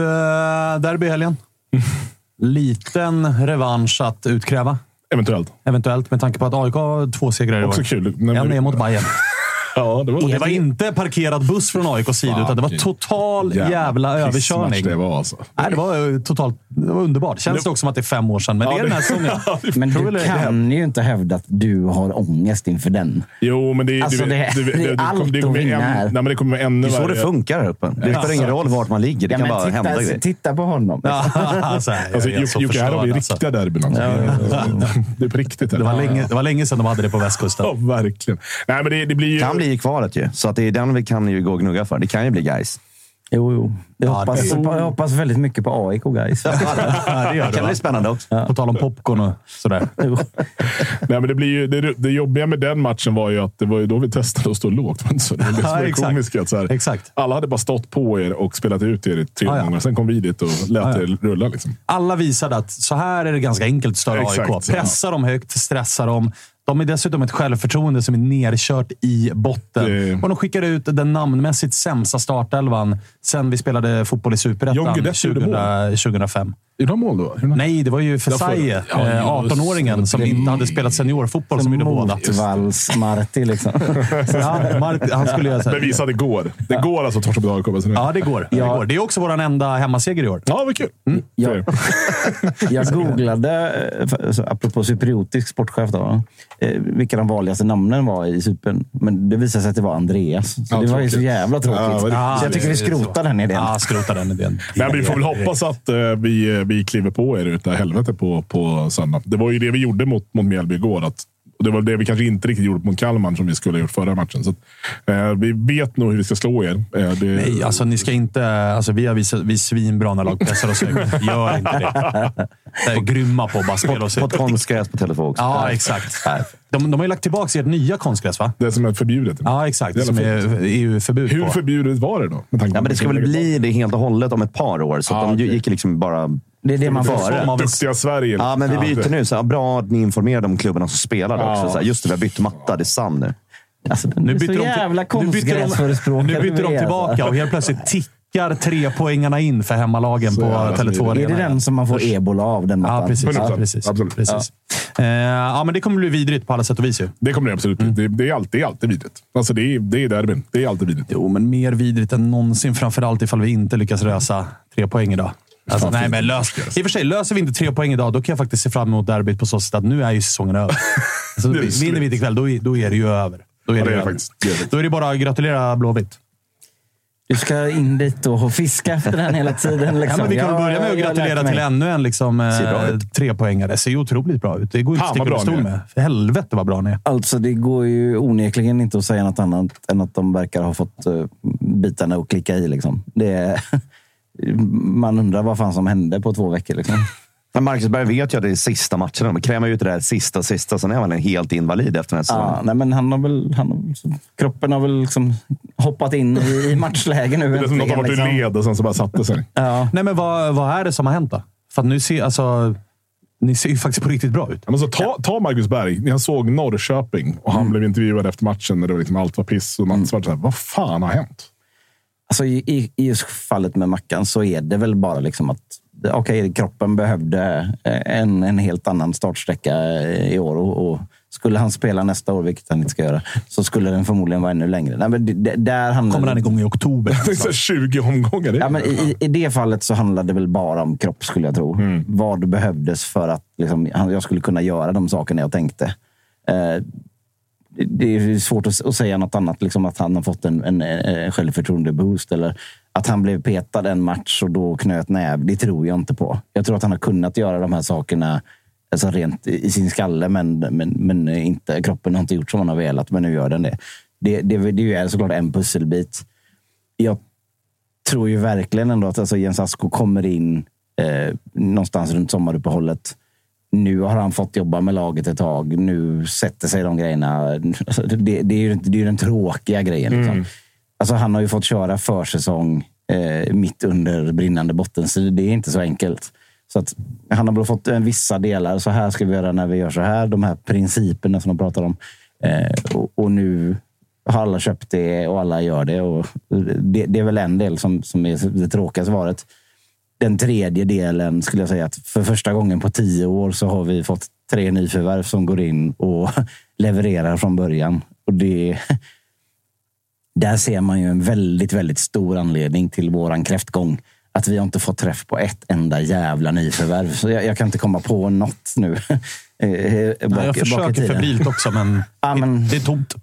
A: derby helgen. Liten revansch att utkräva.
C: Eventuellt.
A: Eventuellt med tanke på att AIK har två segrar i år.
C: Också kul. Nej,
A: En är mot Bayern.
C: Ja, det var,
A: Och det var inte parkerad buss från AIKs sida, utan det var total jävla,
C: pissmatch
A: överkörning.
C: Det var alltså.
A: Nej, det var eh, totalt det var underbart. Känns det också som att det är fem år sedan, men det är
C: Ja,
A: den här
C: det-
A: säsongen.
B: Men du
A: det-
B: kan ju inte hävda att du har ångest inför den.
C: Jo, men det,
B: Alltså, det- det är allt
C: kommer-
B: att
C: kommer
B: vinna här.
C: Nej, men det kommer ännu
D: Det är så det funkar här uppe. Det spelar ingen roll vart man ligger. Det
B: Ja,
D: kan bara hända
B: titta,
D: grejer.
B: titta på honom.
A: Ja, alltså,
C: Jocke, här har vi
A: alltså.
C: riktiga derbyn. Alltså. Det är på riktigt.
A: Det var, länge, det var länge sedan de hade det på västkusten.
C: Ja, verkligen. Nej, men det, det blir ju...
D: i kvalet ju. Så att det är den vi kan ju gå och gnugga för. Det kan ju bli guys.
B: Jo, jo. Jag,
A: Ja,
B: hoppas,
A: det-
B: jag hoppas väldigt mycket på AIK, guys.
A: Ja, det gör
D: Det kan
A: va?
D: bli spännande också.
A: På tal om popcorn och sådär.
C: Nej, men det, blir ju, det, det jobbiga med den matchen var ju att det var ju då vi testade att stå lågt. Men så det som
A: Ja,
C: det
A: exakt.
C: komiska. Att så här,
A: Exakt.
C: Alla hade bara stått på er och spelat ut er i tre
A: Ja, ja.
C: gånger. Sen kom vi dit och lät
A: Ja, ja.
C: er rulla. Liksom.
A: Alla visade att så här är det ganska enkelt att störa
C: Exakt,
A: AIK.
C: ja.
A: Pressa dem högt, stressa dem. De är dessutom ett självförtroende som är nerkört i botten.
C: Det-
A: Och de skickar ut den namnmässigt sämsta startelvan sen vi spelade fotboll i Superettan
C: Guidetti gjorde mål.
A: 2000 2005.
C: Gjorde han mål då?
A: Nej, det var ju Fesaie,
C: Ja, för- ja,
A: eh,
C: just
A: 18-åringen som
C: det.
A: inte hade spelat seniorfotboll, som gjorde båda.
B: Motvalls-Marti liksom.
A: Ja, Mark, han skulle göra så här.
C: Bevisade det går. Det går alltså att på AIK. alltså nu.
A: Ja, det går. det
B: Ja.
A: går. Det är också vår enda hemmaseger i år.
C: Ja, vad kul. Mm.
B: Ja. Jag googlade, eh, apropå cypriotisk sportchef, då, eh, vilka de vanligaste namnen var i Cypern. Men det visade sig att det var Andreas. Det var ju så
C: tråkigt.
B: jävla tråkigt.
C: Det-
B: så jag tycker vi skrotar den idén.
A: Ja, skrota den idén.
C: Men vi får väl hoppas att vi, vi kliver på er utav helvete på, på söndag. Det var ju det vi gjorde mot, mot Mjällby igår. Att Och det var det vi kanske inte riktigt gjorde mot Kalmar som vi skulle ha gjort förra matchen. Så att, eh, vi vet nog hur vi ska slå er. Eh, det,
A: Nej, alltså ni ska inte... Alltså, vi, har visat, vi är svinbra när lag pressar oss högt. Gör inte det. Det är grymma på att bara spela oss
D: På
A: ut.
D: konstgräs på Tele2 också.
A: Ja, exakt. De, de har ju lagt tillbaka ert nya konstgräs, va?
C: det som är förbjudet.
A: Ja, exakt.
C: Jävla
A: Som är EU-förbud
C: Hur
A: på.
C: förbjudet var det då? Med tanke på
D: Ja, men det ska väl bli det helt och hållet om ett par år. Så att de
C: okej.
D: gick liksom bara...
B: Det är det man får.
C: Duktiga Sverige.
D: Ja, men vi byter nu. Så, ja, bra att ni informerade om klubbarna som spelade
C: Ja.
D: också. Så, här, just det, vi har bytt matta. Det är sant nu.
B: Alltså,
A: Nu byter,
B: så
A: de, nu byter, de, nu byter de tillbaka
B: alltså.
A: och helt plötsligt tickar tre poängarna in för hemmalagen
C: Så
A: på
C: jävla
A: Tele2
C: smidigt.
B: Är det
A: Arena.
B: den som man får ebola av? Den mattan?
A: Ja, precis.
C: 100%.
A: Ja, precis.
C: Absolut.
A: precis. Eh, ja, men det kommer bli vidrigt på alla sätt och vis. Ju.
C: Det kommer det absolut
A: Mm.
C: Det, det, är alltid, det är alltid vidrigt. Alltså det, är, det är derbyn. Det är alltid vidrigt.
A: Jo, men mer vidrigt än någonsin. Framförallt ifall vi inte lyckas lösa tre poäng idag. Alltså, nej, men lös, I och för sig, löser vi inte tre poäng idag, då kan jag faktiskt se fram emot derbyt på så sätt att nu är ju säsongen över. Alltså, vinner vi inte ikväll, då, är- då är det ju över. Då är
C: Ja,
A: det,
C: det är
A: över.
C: faktiskt.
A: Då är det bara att gratulera Blåvitt.
B: Du ska in dit och fiska efter den hela tiden.
A: Ja,
B: Liksom.
A: men vi kan väl
B: Ja,
A: börja med att
B: jag
A: gratulera till ännu en liksom, eh, trepoängare. Det ser ju otroligt bra ut. Det går ju inte att sticka stol med. För helvete vad bra ni är.
B: Alltså, det går ju onekligen inte att säga något annat än att de verkar ha fått uh, bitarna att klicka i. Liksom. Det är, man undrar vad fan som hände på två veckor. Liksom.
D: Men Marcus Berg vet ju att det är sista matcherna. De krämar ut det där sista, sista. Sen är han helt invalid efter den här säsongen.
B: Ja, nej, men han har väl, han har, kroppen har väl liksom hoppat in i, matchläge nu.
C: Det är som något har varit
B: äntligen,
C: i
B: liksom.
C: led och sen så bara satte sig.
B: Ja.
A: Nej, men vad, vad är det som har hänt då? För att nu ser, alltså, ni ser ju faktiskt på riktigt bra ut.
C: Men så ta, ta Marcus Berg. När jag såg Norrköping och han
B: Mm.
C: blev intervjuad efter matchen när det var liksom allt var piss och nattsvart. så här, Vad fan har hänt?
B: Alltså, i, i, I just fallet med Mackan så är det väl bara liksom att okej, kroppen behövde eh, en, en helt annan startsträcka eh, i år. Och, och skulle han spela nästa år, vilket han inte ska göra, så skulle den förmodligen vara ännu längre. Nej, men där handlar
A: Kommer han igång i oktober?
C: Det är så här 20 omgångar. Det
B: Ja, men i, I det fallet så handlade det väl bara om kropp, skulle jag tro.
C: Mm.
B: Vad behövdes för att liksom, han- jag skulle kunna göra de sakerna jag tänkte. Eh, det- är svårt att, säga något annat. Liksom att han har fått en, en, eh, en självförtroende-boost. Eller att han blev petad en match och då knöt näv. Det tror jag inte på. Jag tror att han har kunnat göra de här sakerna alltså rent i sin skalle, men, men, men inte, kroppen har inte gjort som han har velat. Men nu gör den det. Det, det, det är såklart en pusselbit. Jag tror ju verkligen ändå att alltså Jens Asko kommer in eh, någonstans runt sommaruppehållet. Nu har han fått jobba med laget ett tag. Nu sätter sig de grejerna. Det, det, är ju, det är den tråkiga grejen. Liksom. Alltså, han har ju fått köra försäsong eh, mitt under brinnande botten, så det är inte så enkelt. Så att han har väl fått en vissa delar. Så här ska vi göra när vi gör så här. De här principerna som de pratar om. Eh, och, och nu har alla köpt det och alla gör det. Och det, det är väl en del som, som är det tråkiga svaret. Den tredje delen skulle jag säga att för första gången på tio år så har vi fått tre nyförvärv som går in och levererar från början. Och det, där ser man ju en väldigt, väldigt stor anledning till våran kräftgång. Att vi har inte fått träff på ett enda jävla nyförvärv. Så jag, jag kan inte komma på något nu. eh,
A: Nej,
B: bak- bak
A: jag försöker febrilt också, men,
B: Ja, men-
A: det är tomt.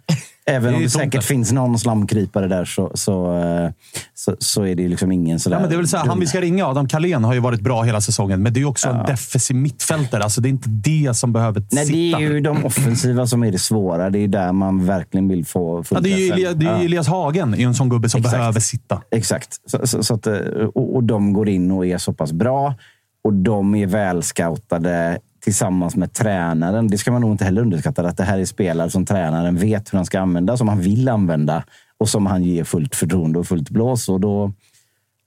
B: Även om det säkert
A: där.
B: finns någon slamkrypare där så, så, eh, så, så är det ju liksom ingen sådär...
A: Ja, men det så här, han vi ska ringa, Adam Carlén, har ju varit bra hela säsongen. Men det är ju också en defensiv mittfältare. Alltså, det är inte det som behöver
B: Nej,
A: sitta.
B: det är ju de offensiva som är det svåra. Det är där man verkligen vill få full
A: ja, det är ju
B: träff.
A: Elia, det är
B: Ja.
A: Elias Hagen, är en sån gubbe som
B: Exakt.
A: behöver sitta.
B: Exakt. Så, så, så att, eh, och, och de går in och är så pass bra. Och de är välscoutade tillsammans med tränaren. Det ska man nog inte heller underskatta. Att det här är spelare som tränaren vet hur han ska använda, som han vill använda och som han ger fullt förtroende och fullt blås. Och då,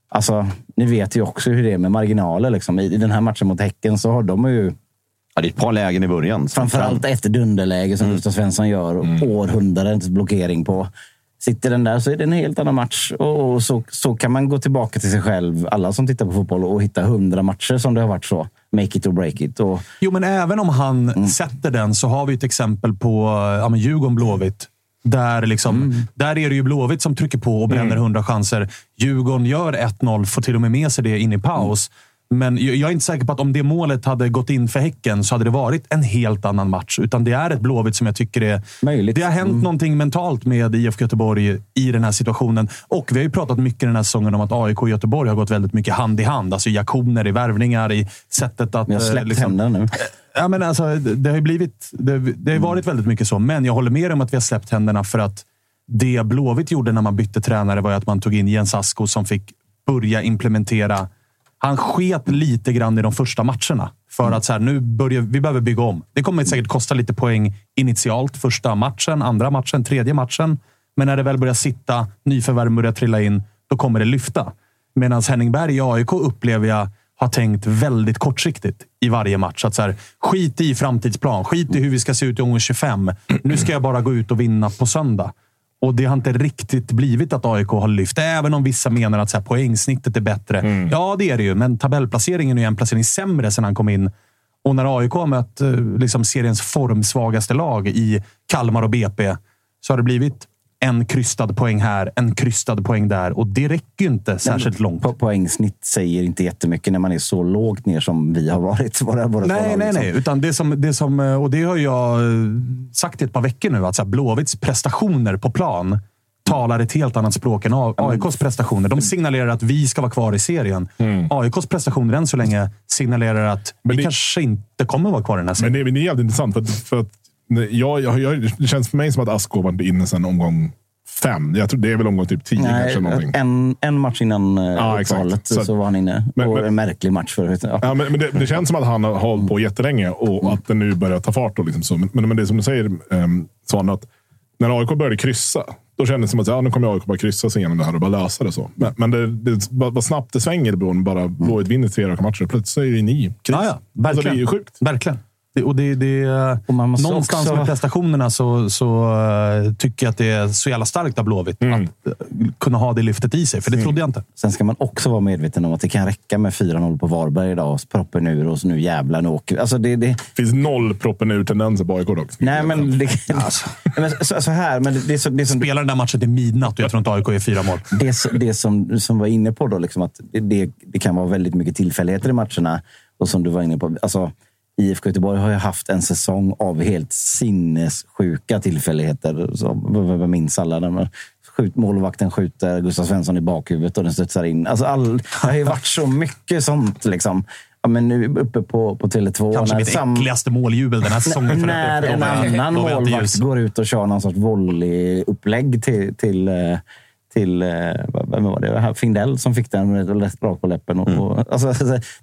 B: alltså, ni vet ju också hur det är med marginaler. Liksom. I, I den här matchen mot Häcken så har de ju
D: Ja, det är ett par lägen i början.
B: Framförallt efter dunderläge som Gustav Svensson gör. och Århundradets blockering på. Sitter den där så är det en helt annan match. Och så, så kan man gå tillbaka till sig själv, alla som tittar på fotboll, och hitta hundra matcher som det har varit så. Make it or break it. Och,
A: Jo, men även om han
B: Mm.
A: sätter den så har vi ett exempel på ja, men Djurgården-Blåvitt. Där, liksom,
B: Mm.
A: där är det ju Blåvitt som trycker på och bränner hundra chanser. Djurgården gör 1-0, får till och med med sig det in i paus. Men jag är inte säker på att om det målet hade gått in för Häcken så hade det varit en helt annan match. Utan det är ett Blåvitt som jag tycker är...
B: Möjligt.
A: Det har hänt någonting mentalt med IFK Göteborg i den här situationen. Och vi har ju pratat mycket den här säsongen om att AIK och Göteborg har gått väldigt mycket hand i hand. Alltså i aktioner, i värvningar, i sättet att...
B: Vi har
A: eh,
B: släppt
A: liksom-
B: nu.
A: Ja, men alltså, det, har ju blivit, det, det har ju varit väldigt mycket så, men jag håller med om att vi har släppt händerna för att det Blåvitt gjorde när man bytte tränare var ju att man tog in Jens Asko som fick börja implementera. Han sket lite grann i de första matcherna för att så här, nu börjar vi behöver bygga om. Det kommer säkert kosta lite poäng initialt. Första matchen, andra matchen, tredje matchen. Men när det väl börjar sitta, nyförvärv börjar trilla in, då kommer det lyfta. Medan Henning Berg i AIK upplever jag har tänkt väldigt kortsiktigt i varje match. Att så här, skit i framtidsplan, skit i hur vi ska se ut i omgång 25. Nu ska jag bara gå ut och vinna på söndag. Och det har inte riktigt blivit att AIK har lyft, även om vissa menar att så här, poängsnittet är bättre. Ja, det är det ju, men tabellplaceringen är en placering sämre sedan han kom in. Och när AIK har mött eh, liksom, seriens formsvagaste lag i Kalmar och BP så har det blivit en krystad poäng här, en krystad poäng där. Och det räcker ju inte särskilt långt.
B: Po poängsnitt säger inte jättemycket när man är så lågt ner som vi har varit. Våra, våra
A: Nej, nej,
B: liksom.
A: nej. Utan det som, det som, och det har jag eh, sagt i ett par veckor nu. Att så här, Blåvitts prestationer på plan talar ett helt annat språk än AIKs prestationer. De signalerar att vi ska vara kvar i serien. AIKs prestationer än så länge signalerar att
C: Men
A: vi
C: det-
A: kanske inte kommer vara kvar i den här
C: Men
A: serien.
C: det, det är jävligt intressant. För att, för att, jag, jag, jag, det känns för mig som att Asko var inne sedan omgång fem. Jag tror det är väl omgång typ tio kanske. Någonting.
B: en, en match innan
C: Ja,
B: ja, uppehållet
C: Så-
B: så, var han inne.
C: Men-
B: och
C: men-
B: en märklig match för. Ja.
C: Ja, men, men det, det känns som att han har hållit på jättelänge och att det nu börjar ta fart. Och liksom så. Men, men, men det är som du säger, um, Svan, att när AIK började kryssa, då kändes det som att ja, nu kommer AIK bara kryssa sig igenom det här och bara lösa det. så. Men, men det, det, vad, snabbt det svänger bara Blåvitt vinner tre raka matcher. Plötsligt är det ni kris.
A: Ja, ja,
C: Alltså, det
A: verkligen.
C: är ju sjukt.
A: Verkligen. Det, och det, det,
B: Och man måste
A: någonstans
B: också-
A: med prestationerna så, så eh, tycker jag att det är så jävla starkt av Blåvitt
C: Mm.
A: att eh, kunna ha det lyftet i sig. För det trodde jag inte.
B: Sen ska man också vara medveten om att det kan räcka med 4-0 på Varberg idag. och Proppen ur och så nu jävlar, nu åker alltså det, det,
C: finns noll proppen ur tendenser på AIK dock.
B: Nej, men, det,
A: Alltså.
B: men så, så här. Men det, det, är så, det, är som,
A: Spelar den där matchen till midnatt och jag tror inte AIK är fyra mål.
B: det, det som, som var inne på då, liksom att det, det, det kan vara väldigt mycket tillfälligheter i matcherna. Och som du var inne på, alltså, IFK Göteborg har ju haft en säsong av helt sinnessjuka tillfälligheter. Så, vad minns alla? De, skjut, målvakten skjuter Gustav Svensson i bakhuvudet och den studsar in. Alltså all, det har ju varit så mycket sånt. Liksom. Ja, men nu uppe på, på Tele2.
A: Kanske mitt
B: sam-
A: äckligaste målljubel den här säsongen.
B: när en
A: jag-
B: annan
A: jag
B: målvakt går ut och kör någon sorts volleyupplägg till, till, eh, till eh, vem var det? Findell som fick den rakt på läppen. Och, och, alltså,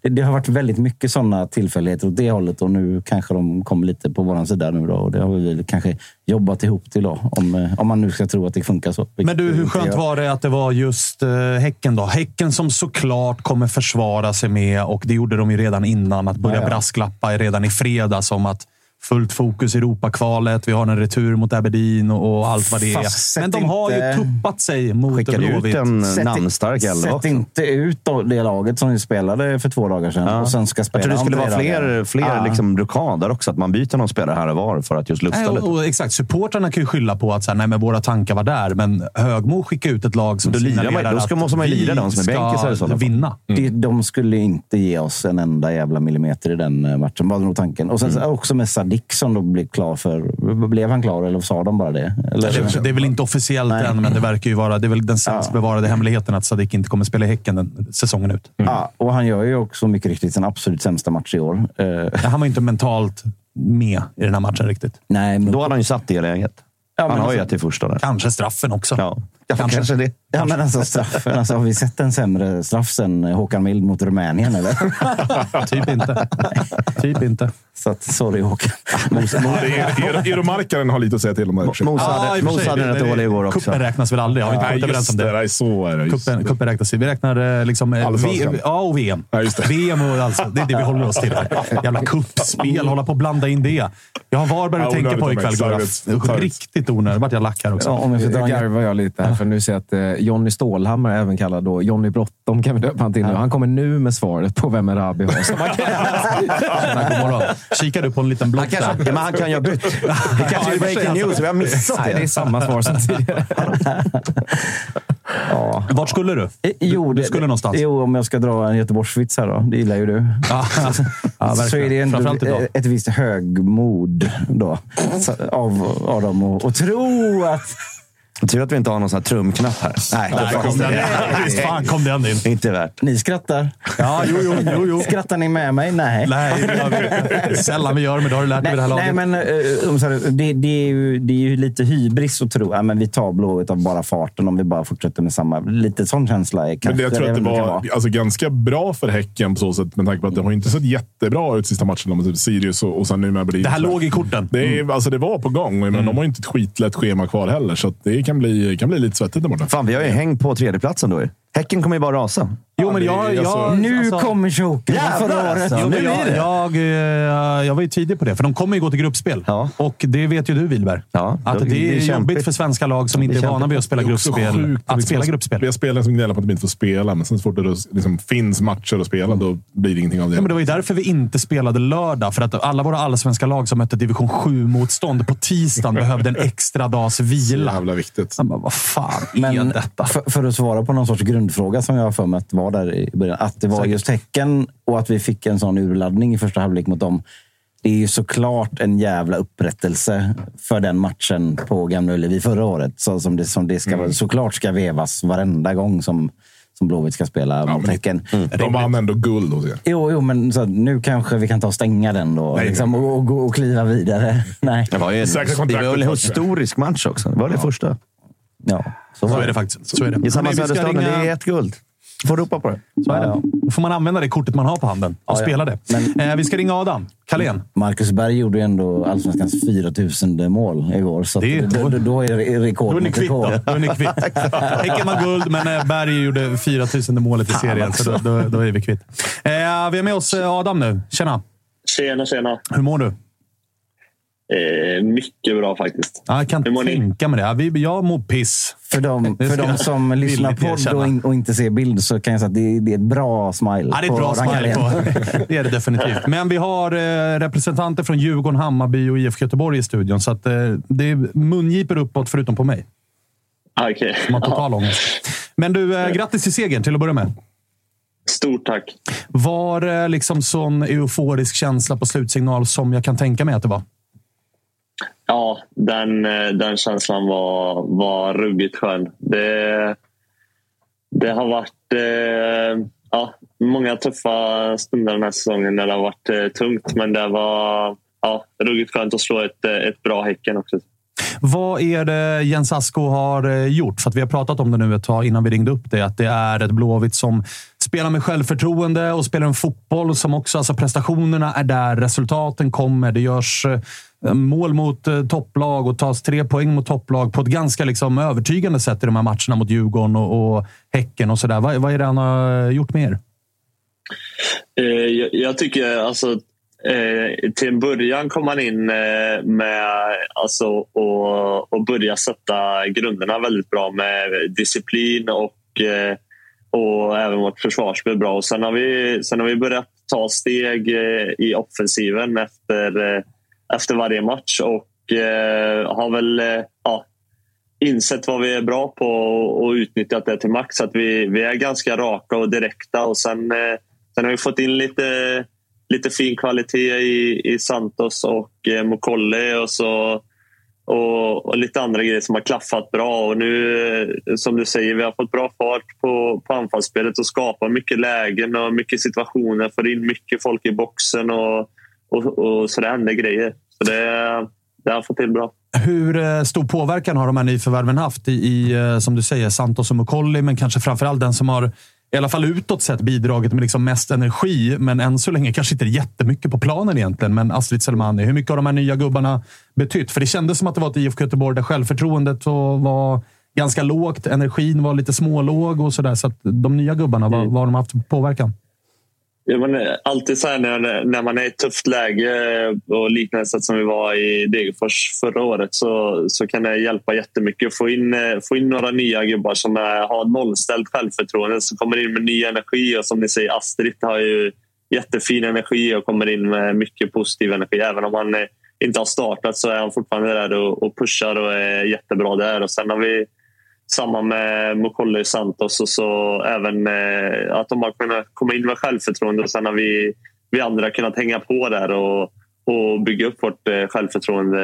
B: det, det har varit väldigt mycket sådana tillfälligheter åt det hållet och nu kanske de kommer lite på vår sida nu då, och det har vi kanske jobbat ihop till då, om, eh, om man nu ska tro att det funkar så.
A: Men du, hur skönt var det att det var just eh, Häcken då? Häcken som såklart kommer försvara sig med, och det gjorde de ju redan innan, att börja
B: Ja, ja.
A: brasklappa redan i fredags om att fullt fokus i Europakvalet. Vi har en retur mot Aberdeen och, och allt vad det är.
B: Fast sätt
A: Men de har ju tuppat sig mot
D: Skickade
A: Blåvitt.
D: en
B: Sätt
D: namnstark elva
B: Sätt
D: också.
B: inte ut det laget som vi spelade för två dagar sedan och sen ska
D: Jag
B: spela
D: tror det skulle vara fler,
B: dagar.
D: fler
B: Ja.
D: liksom rockader också. Att man byter någon spelare här och var för att just lufta
A: Nej,
D: lite.
A: och, och, exakt, supportrarna kan ju skylla på att så här, nej, men våra tankar var där, men Högmo skickar ut ett lag som
D: Då man-
A: signalerar
D: då ska-
A: att
D: måste man lira de som är
A: ska
D: bänkisar fall.
A: vinna.
B: Det, de skulle inte ge oss en enda jävla millimeter i den eh, matchen, var nog tanken. Och sen så också med Sadik som då blev klar för... Blev han klar eller sa de bara det? Eller?
A: Det, det är väl inte officiellt
B: Nej.
A: än, men det verkar ju vara det är väl den sämst
B: Ja.
A: bevarade hemligheten att Sadik inte kommer spela i Häcken den säsongen ut.
B: Ja, och han gör ju också mycket riktigt sin absolut sämsta match i år. Eh,
A: Han var inte mentalt med i den här matchen riktigt.
B: nej, men,
D: Då hade han ju satt det i läget.
B: Ja,
D: han har ju
B: alltså-
D: ett i första där.
A: Kanske straffen också.
D: Ja
A: Kanske.
D: kanske. det.
B: Ja, men alltså straffen. Alltså, har vi sett en sämre straff sen Håkan Mild mot Rumänien? Eller?
A: Typ inte. typ inte.
B: Så att, sorry Håkan.
C: Euromarkaren har lite att säga till om. här.
D: Mos hade, Mos
A: det-
D: rätt dålig igår också.
A: Kuppen räknas väl aldrig? Har vi inte kommit överens om
C: det. Nej, så är det.
A: Kuppen, kuppen räknas. Vi räknar eh, liksom, eh,
C: Allsvenskan.
A: v, ja, och VM.
C: Ja, just det.
A: VM och alltså, det är det vi håller oss till. Här. Jävla kuppspel, hålla på och blanda in det. Jag har Varberg att
C: Ja,
A: tänka på ikväll. Gurra. Riktigt onödigt. vart jag lack här också.
B: om jag får dra
I: Nu garvar jag lite här, för nu ser jag att eh, Jonny Stålhammar, även kallad då Jonny Bråttom, kan vi döpa han till nu. Han kommer nu med svaret på vem Erabi har.
A: God morgon. Kikar du på en liten
D: kanske,
A: där?
D: ja, men han kan ju ha bytt. Det kanske är breaking news. Vi har missat
I: Nej, det är
D: det.
I: samma svar som tidigare.
B: Ja,
A: Vart skulle du?
B: Eh, Jo,
A: du
B: det-
A: skulle någonstans?
B: Jo, om jag ska dra en Göteborgsvits här då. Det gillar ju du.
A: Ja, ja,
B: så är det ändå ett visst högmod då, av, att att tro att...
D: Tur att vi inte har någon sån här trumknapp här. Nej,
A: Där kom den. Visst fan kom den in.
D: inte värt.
B: Ni skrattar.
A: Ja, jo, jo, jo, jo.
B: Skrattar ni med mig? Nej.
A: Nej, det gör vi. Sällan vi gör, men det har du lärt dig
B: Nej,
A: vid det här
B: nej,
A: laget.
B: men om så här, det, det, är ju, det är ju lite hybris att tro att vi tar Blåvitt av bara farten om vi bara fortsätter med samma. Lite sån känsla är
C: Men
B: kanske
C: det, jag tror att det var alltså, ganska bra för Häcken på så sätt med tanke på att det har inte sett jättebra ut sista matchen med typ Sirius och, och sen nu med Aberdeen.
A: Det här låg i korten.
C: Det, är, alltså, det var på gång, men de har ju inte ett skitlätt schema kvar heller. Så att det kan bli, kan bli lite svettigt där borta.
D: Fan, vi har ju häng på tredjeplatsen då. Häcken kommer ju bara rasa.
A: Jo, men
C: det
A: jag...
C: är alltså-
A: jag
B: Nu
A: alltså-
B: kommer choken
D: Jävlar,
B: året.
D: alltså.
A: Jo, men jag,
D: det.
A: jag, eh, jag var ju tidig på det, för de kommer ju gå till gruppspel.
D: Ja.
A: Och det vet ju du, Wilberg.
D: Ja,
A: att
D: det-
A: det,
D: det är
A: är
D: kämpigt.
A: jobbigt för svenska lag som inte är vana vid att spela
C: Det
A: gruppspel. Att
C: liksom,
A: spela gruppspel.
C: Vi har spelare som gnäller på att de inte får spela, men sen så fort det liksom, finns matcher att spela, då blir det ingenting av det.
A: Ja, men det var ju därför vi inte spelade lördag. För att alla våra allsvenska lag som mötte division 7-motstånd på tisdagen behövde en extra dags
C: så
A: vila.
C: jävla viktigt.
A: Jag bara, vad fan är
B: Men
A: detta?
B: för, för att svara på någon sorts grundfråga som jag har för mig att var där i början. Att det var
A: Säkert.
B: just Häcken och att vi fick en sån urladdning i första halvlek mot dem. Det är ju såklart en jävla upprättelse för den matchen på Gamla Ullevi förra året. Så som det, som det ska, vara såklart ska vevas varenda gång som, som Blåvitt ska spela mot
C: men-
B: Häcken.
C: De vann ändå guld er.
B: Jo, jo, men så, nu kanske vi kan ta och stänga den då.
C: Nej,
B: liksom, och, och, gå och kliva vidare. Nej.
D: Det var ju en, det var en historisk match också. Det var det första.
B: Ja, så
A: Så är det faktiskt. Så är det.
D: I samma Söderstaden.
A: ringa-
D: Det är ett guld. Får ropa på det.
A: Så är det.
B: Ja,
A: Då får man använda det kortet man har på handen och
B: Ja, ja.
A: spela det.
B: Men-
A: eh, vi ska ringa Adam Kalén.
B: Marcus Berg gjorde ju ändå allsvenskans 4000 mål igår. Så
A: Det
B: då, då, då är det rekord
A: Då är ni kvitt. Då är ni kvitt. Häcken var guld, men eh, Berg gjorde 4000 målet i serien. Så då, då, då är vi kvitt. Eh, vi har med oss eh, Adam nu. Tjena!
J: Tjena, tjena.
A: Hur mår du?
J: Eh, mycket bra faktiskt.
A: Ja, jag kan
J: Hur
A: tänka mig det. Ja, vi, jag mår piss.
B: För de, för de som lyssnar podd och, in, och inte ser bild så kan jag säga att det, det är ett bra smile.
A: Ja, det är ett bra smile på. Det är det definitivt. Men vi har eh, representanter från Djurgården, Hammarby och IFK Göteborg i studion. Så att, eh, det är mungiper uppåt, förutom på mig.
J: Ah, Okej.
A: Som har total ångest. Men du, eh, grattis till segern till att börja med.
J: Stort tack.
A: Var det liksom sån euforisk känsla på slutsignal som jag kan tänka mig att det var?
J: Ja, den, eh, den känslan var, var ruggigt skön. Det, det har varit eh, ja, många tuffa stunder den här säsongen när det har varit eh, tungt. Men det var ja, ruggigt skönt att slå ett, eh, ett bra Häcken också.
A: Vad är det Jens Asko har eh, gjort? För att vi har pratat om det nu ett tag innan vi ringde upp dig, Att det är ett Blåvitt som spelar med självförtroende och spelar en fotboll som också... Alltså prestationerna är där, resultaten kommer. Det görs eh, mål mot eh, topplag och tas tre poäng mot topplag på ett ganska liksom, övertygande sätt i de här matcherna mot Djurgården och, och Häcken och sådär. Vad, vad är det han har gjort med er?
J: Eh, jag, jag tycker alltså eh, till en början kom han in eh, med alltså, och, och börja sätta grunderna väldigt bra med disciplin och, eh, och även vårt försvarsspel bra. Och sen, har vi, sen har vi börjat ta steg eh, i offensiven efter, eh, efter varje match och eh, har väl ja, insett vad vi är bra på och utnyttjat det till max. Så att vi, vi är ganska raka och direkta. Och sen, sen har vi fått in lite, lite fin kvalitet i, i Santos och eh, Mokolle och, så, och, och lite andra grejer som har klaffat bra. Och nu, eh, som du säger, vi har fått bra fart på, på anfallsspelet och skapar mycket lägen och mycket situationer. Får in mycket folk i boxen och, och, och så det händer grejer. Så det, det har fått till bra.
A: Hur eh, stor påverkan har de här nyförvärven haft i, i eh, som du säger, Santos och Mukolli, men kanske framförallt den som har i alla fall utåt sett bidragit med liksom mest energi, men än så länge kanske inte jättemycket på planen egentligen. Men Astrid Selmani, hur mycket har de här nya gubbarna betytt? För det kändes som att det var ett IFK Göteborg där självförtroendet var ganska lågt, energin var lite smålåg och sådär. Så att de nya gubbarna, vad, vad har de haft påverkan?
J: Ja, men eh, alltid så här när, när man är i ett tufft läge eh, och liknande sätt som vi var i Degerfors förra året så, så kan det hjälpa jättemycket att få in, eh, få in några nya gubbar som är, har nollställt självförtroende som kommer in med ny energi och som ni säger Astrid har ju jättefin energi och kommer in med mycket positiv energi. Även om han inte har startat så är han fortfarande där och, och pushar och är jättebra där. Och sen har vi samma med Mukolli Santos och så även att de har kunnat komma in med självförtroende och sen har vi, vi andra kunnat hänga på där och, och bygga upp vårt eh, självförtroende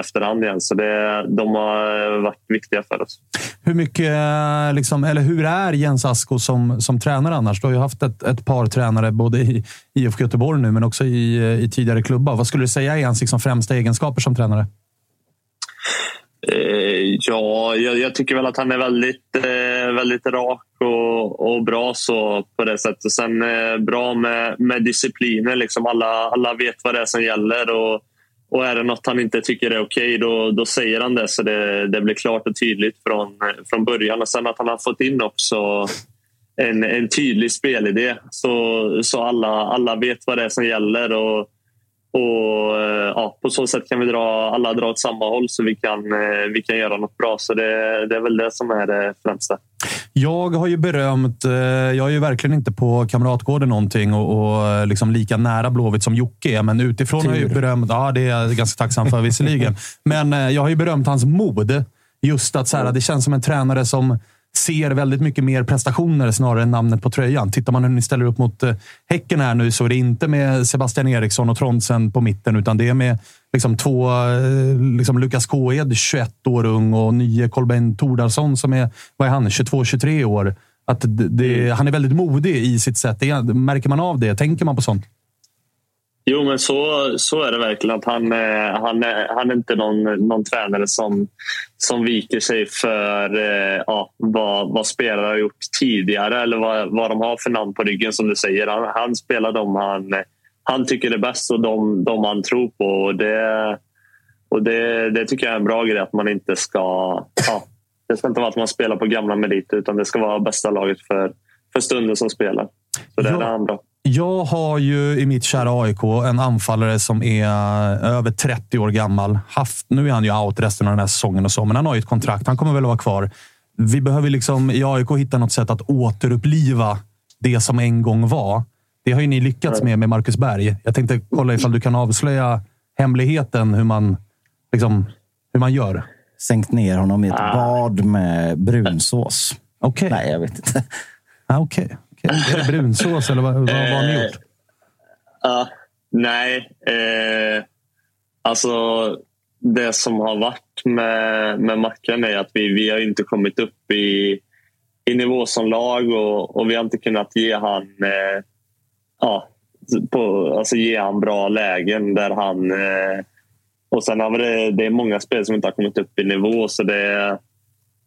J: efterhand igen. Så det, de har varit viktiga för oss.
A: Hur mycket, eh, liksom, eller hur är Jens Asko som, som tränare annars? Du har ju haft ett, ett par tränare både i IFK Göteborg nu, men också i, eh, i tidigare klubbar. Vad skulle du säga är hans liksom, främsta egenskaper som tränare?
J: Eh, ja, jag, jag, tycker väl att han är väldigt, eh, väldigt rak och, och, bra så på det sättet. Sen eh, bra med, med discipliner. Liksom alla, alla vet vad det är som gäller. Och, och är det något han inte tycker är okej, då, då säger han det. Så det, det blir klart och tydligt från, från början. Och sen att han har fått in också en, en tydlig spelidé. Så, så alla, alla vet vad det är som gäller. Och, och eh, ja, På så sätt kan vi dra, alla dra åt samma håll så vi kan, eh, vi kan göra något bra. Så det, det är väl det som är det främsta.
A: Jag har ju berömt, eh, jag är ju verkligen inte på Kamratgården någonting och, och liksom lika nära Blåvitt som Jocke är, men utifrån Tur. har jag ju berömt, ja det är jag ganska tacksam för visserligen. men jag har ju berömt hans mod. Just att så här, det känns som en tränare som ser väldigt mycket mer prestationer snarare än namnet på tröjan. Tittar man hur ni ställer upp mot eh, Häcken här nu så är det inte med Sebastian Eriksson och Trondsen på mitten, utan det är med liksom två, eh, liksom Lukas Kåed, 21 år ung, och nye Kolbeinn Tordarsson som är, vad är han, 22-23 år. Att det, det, han är väldigt modig i sitt sätt. Det, märker man av det? Tänker man på sånt?
J: Jo, men så, så är det verkligen. Att han, han, är, han är inte någon, någon tränare som, som viker sig för eh, ja, vad, vad spelare har gjort tidigare eller vad, vad de har för namn på ryggen, som du säger. Han, han spelar de han, han tycker är bäst och de, de han tror på. Och det, och det, det tycker jag är en bra grej, att man inte ska... Ja, det ska inte vara att man spelar på gamla meriter, utan det ska vara bästa laget för, för stunden som spelar. Så det ja. är det han bra.
A: Jag har ju i mitt kära AIK en anfallare som är över 30 år gammal. Haft, nu är han ju out resten av den här säsongen och så, men han har ju ett kontrakt. Han kommer väl att vara kvar. Vi behöver liksom i AIK hitta något sätt att återuppliva det som en gång var. Det har ju ni lyckats med med Marcus Berg. Jag tänkte kolla ifall du kan avslöja hemligheten hur man, liksom, hur man gör.
B: Sänkt ner honom i ett ah. bad med brunsås.
A: Okej.
B: Okay. Nej, jag vet inte.
A: Ah, Okej. Okay. Är det brunsås eller vad, vad, vad har ni gjort?
J: Uh, nej. Eh, alltså, det som har varit med, med Mackan är att vi, vi har inte kommit upp i, i nivå som lag och, och vi har inte kunnat ge han eh, ja, på, alltså ge han bra lägen där han... Eh, och sen har det, det är många spel som inte har kommit upp i nivå så det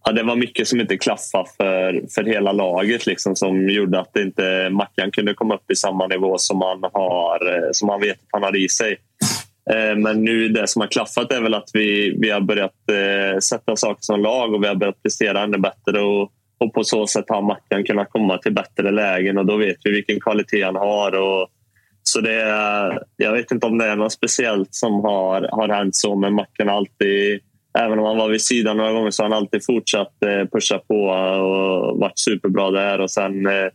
J: ja, det var mycket som inte klaffade för, för hela laget liksom, som gjorde att inte Mackan kunde komma upp i samma nivå som han, har, eh, som han vet att han har i sig. Eh, men nu det som har klaffat är väl att vi, vi har börjat eh, sätta saker som lag och vi har börjat prestera ännu bättre. Och, och på så sätt har Mackan kunnat komma till bättre lägen och då vet vi vilken kvalitet han har. Och, så det är, jag vet inte om det är något speciellt som har, har hänt så, men Mackan har alltid även om han var vid sidan några gånger så har han alltid fortsatt eh, pusha på och varit superbra där. Och sen, eh,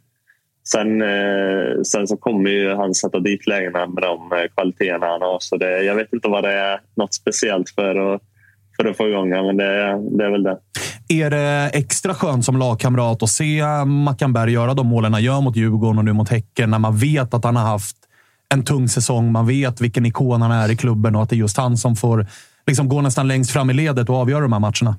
J: sen, eh, sen så kommer ju han sätta dit lägena med de kvaliteterna han har. Så det, jag vet inte vad det är något speciellt för att, för att få igång honom, men det, det är väl det.
A: Är det extra skönt som lagkamrat att se Mackan Berg göra de målen han gör mot Djurgården och nu mot Häcken när man vet att han har haft en tung säsong. Man vet vilken ikon han är i klubben och att det är just han som får liksom gå nästan längst fram i ledet och avgöra de här matcherna?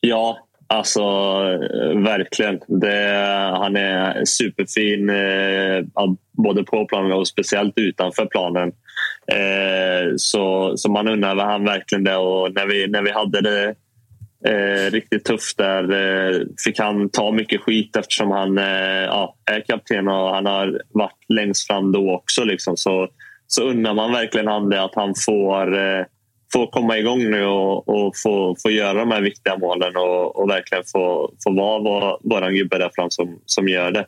J: Ja, alltså eh, verkligen. Det, han är superfin eh, både på planen och speciellt utanför planen. Eh, så, så man undrar han verkligen det. Och när, vi, när vi hade det eh, riktigt tufft där eh, fick han ta mycket skit eftersom han eh, ja, är kapten och han har varit längst fram då också. Liksom. Så så undrar man verkligen han det att han får, eh, får komma igång nu och, och få, få göra de här viktiga målen och, och verkligen få, få vara vår, våran gubbe där fram som, som gör det.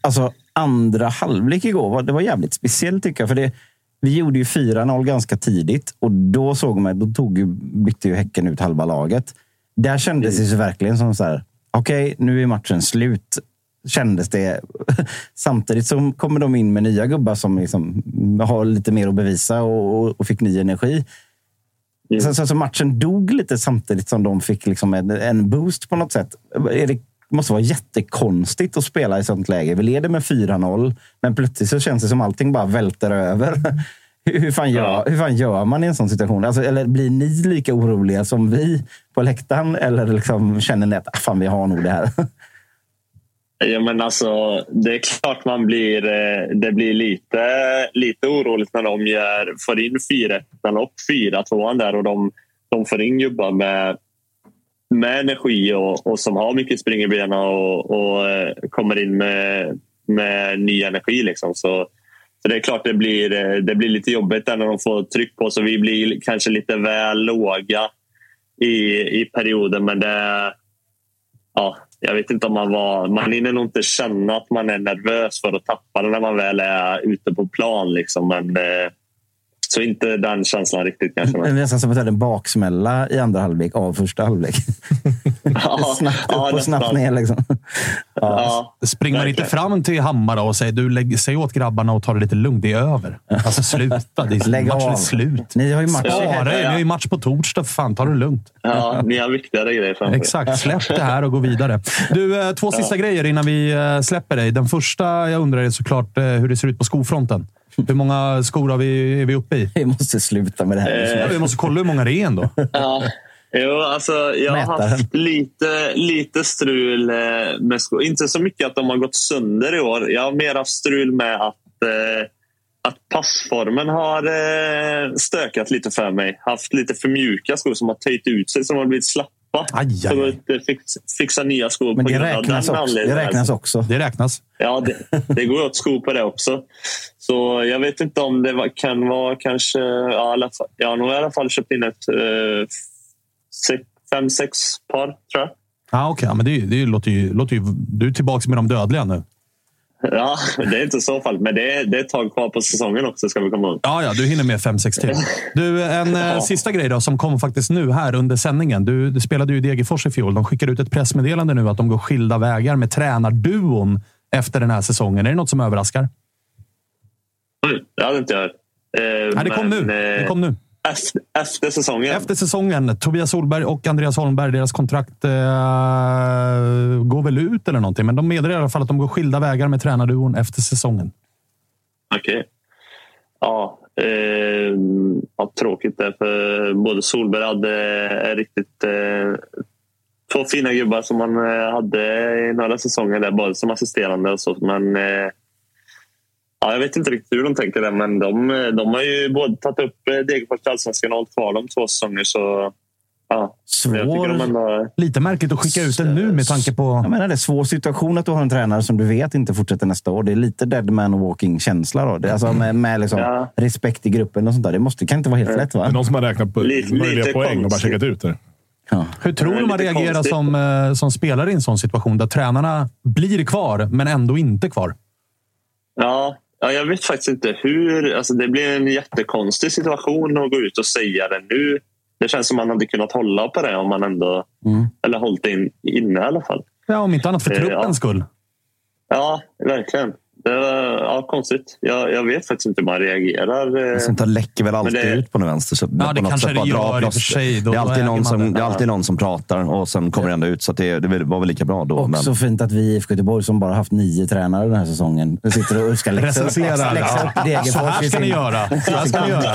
B: Alltså andra halvlek igår, det var jävligt speciellt tycker jag. För det, vi gjorde ju 4-0 ganska tidigt och då såg man, då tog ju, bytte ju Häcken ut halva laget. Där kändes det verkligen som så här, okej, okay, nu är matchen slut kändes det. Samtidigt så kommer de in med nya gubbar som liksom har lite mer att bevisa och, och fick ny energi. Så, så, så matchen dog lite samtidigt som de fick liksom en, en boost på något sätt. Det måste vara jättekonstigt att spela i sånt läge. Vi leder med 4-0, men plötsligt så känns det som allting bara välter över. Hur, fan, gör, hur fan gör man i en sån situation? Alltså, eller blir ni lika oroliga som vi på läktaren? Eller liksom känner ni att ah, fan, vi har nog det här?
J: Ja, men alltså, det är klart man blir, eh, det blir lite, lite oroligt när de gör, får in 4-1 och 4-2 där och de, de får in gubbar med, med energi och, och som har mycket spring i benen och, och eh, kommer in med, med ny energi. Liksom. Så, så det är klart det blir, eh, det blir lite jobbigt när de får tryck på så vi blir kanske lite väl låga i, i perioden. Men det, ja, jag vet inte om man var... Man hinner nog inte känna att man är nervös för att tappa det när man väl är ute på plan. Liksom. Men, eh, så inte den känslan riktigt kanske.
B: Det är nästan som att det är en baksmälla i andra halvlek av första halvlek.
J: Ja,
B: snabbt upp
J: ja,
B: och snabbt ner. Liksom.
J: Ja,
A: Springer man inte fram till Hammar och säger du lägg, säg åt grabbarna och ta det lite lugnt. Det är över. Alltså sluta. Det är,
B: Lägg
A: matchen är
B: av.
A: slut.
B: Ni har ju match.
J: Ja.
A: Spara er. Ni har ju match på torsdag. För fan, ta det lugnt.
J: Ja, ni har viktigare grejer framför er.
A: Exakt. Släpp det här och gå vidare. Du, eh, två sista grejer innan vi eh, släpper dig. Den första jag undrar är såklart eh, hur det ser ut på skofronten. Hur många skor har vi, är vi uppe i?
B: Vi måste sluta med det här.
J: Eh,
A: Vi måste kolla hur många det är ändå.
J: Ja. Jo, alltså, jag har
B: Mätaren.
J: haft lite, lite strul eh, med skor. Inte så mycket att de har gått sönder i år. Jag har mer haft strul med att, eh, att passformen har eh, stökat lite för mig. Haft lite för mjuka skor som har töjt ut sig, som har blivit slappa.
A: Aj, aj,
J: har
A: aj.
J: inte fix, fixa nya skor
B: Men
J: på
B: det
J: grund av den
B: också. det räknas också.
A: Det räknas.
J: Ja, det, det går åt skor på det också. Så jag vet inte om det var, kan vara kanske... Ja, alla jag har nog i alla fall köpt in ett eh, sex, fem, sex par, tror jag.
A: Ah, Okej, ja, men det, det låter ju, låter ju... Du är tillbaka med de dödliga nu.
J: Ja, det är inte så fall. Men det är, det är ett tag kvar på säsongen också, ska vi komma ihåg.
A: Ja, ja, du hinner med fem, sex till. Du, en eh, sista grej då, som kom faktiskt nu här under sändningen. Du, du spelade ju i Degerfors i fjol. De skickar ut ett pressmeddelande nu att de går skilda vägar med tränarduon efter den här säsongen. Är det något som överraskar?
J: Oj, Det hade inte jag hört. Eh,
A: Nej, det kom
J: men,
A: nu.
J: eh,
A: Det kom nu.
J: Efter, efter säsongen?
A: Efter säsongen. Tobias Solberg och Andreas Holmberg, deras kontrakt eh, går väl ut eller någonting. Men de meddelar i alla fall att de går skilda vägar med tränarduon efter säsongen.
J: Okej. Ja, eh, ja, tråkigt där. För både Solberg hade eh, riktigt eh, två fina gubbar som han eh, hade i några säsonger där, både som assisterande och så. Men eh, ja, jag vet inte riktigt hur de tänker där, men de, de har ju både tagit upp eh, Degerfors till Allsvenskan och hållit kvar dem två säsonger. Så ja,
B: Svår.
J: de ändå...
A: Lite märkligt att skicka ut den nu med tanke på...
B: Jag menar, det är svår situation att du har en tränare som du vet inte fortsätter nästa år. Det är lite dead man walking-känsla. Då. Alltså med, med liksom
J: Ja.
B: respekt i gruppen och sånt där. Det måste, kan inte vara helt lätt,
C: Det är
B: va?
C: någon som har räknat på
J: Lite-
C: möjliga
J: lite
C: poäng och bara
J: konstigt.
C: checkat ut det.
B: Ja.
A: Hur tror du man reagerar
J: konstigt.
A: som, eh, som spelare i en sån situation där tränarna blir kvar, men ändå inte kvar?
J: Ja, ja, jag vet faktiskt inte hur. Alltså, det blir en jättekonstig situation att gå ut och säga det nu. Det känns som man hade kunnat hålla på det om man ändå... Eller hållit det in, inne i alla fall.
A: Ja, om inte annat för
J: Eh,
A: truppens
J: ja.
A: skull.
J: Ja, verkligen. Var ja, konstigt. Jag, jag vet faktiskt inte hur man reagerar. eh.
D: Sånt där läcker väl alltid
J: det-
D: ut på den vänster. Så
A: Ja, det
D: på något
A: kanske det gör i och för sig. Då-
D: Det är alltid, någon som,
A: det.
D: är alltid någon som pratar och sen kommer det ändå ut. Så att det, det var väl lika bra då. Men...
B: Också fint att vi i IFK Göteborg, som bara haft nio tränare den här säsongen, sitter och ska läxa upp
A: Ja. Så här ska ni göra. Så här ska ni göra.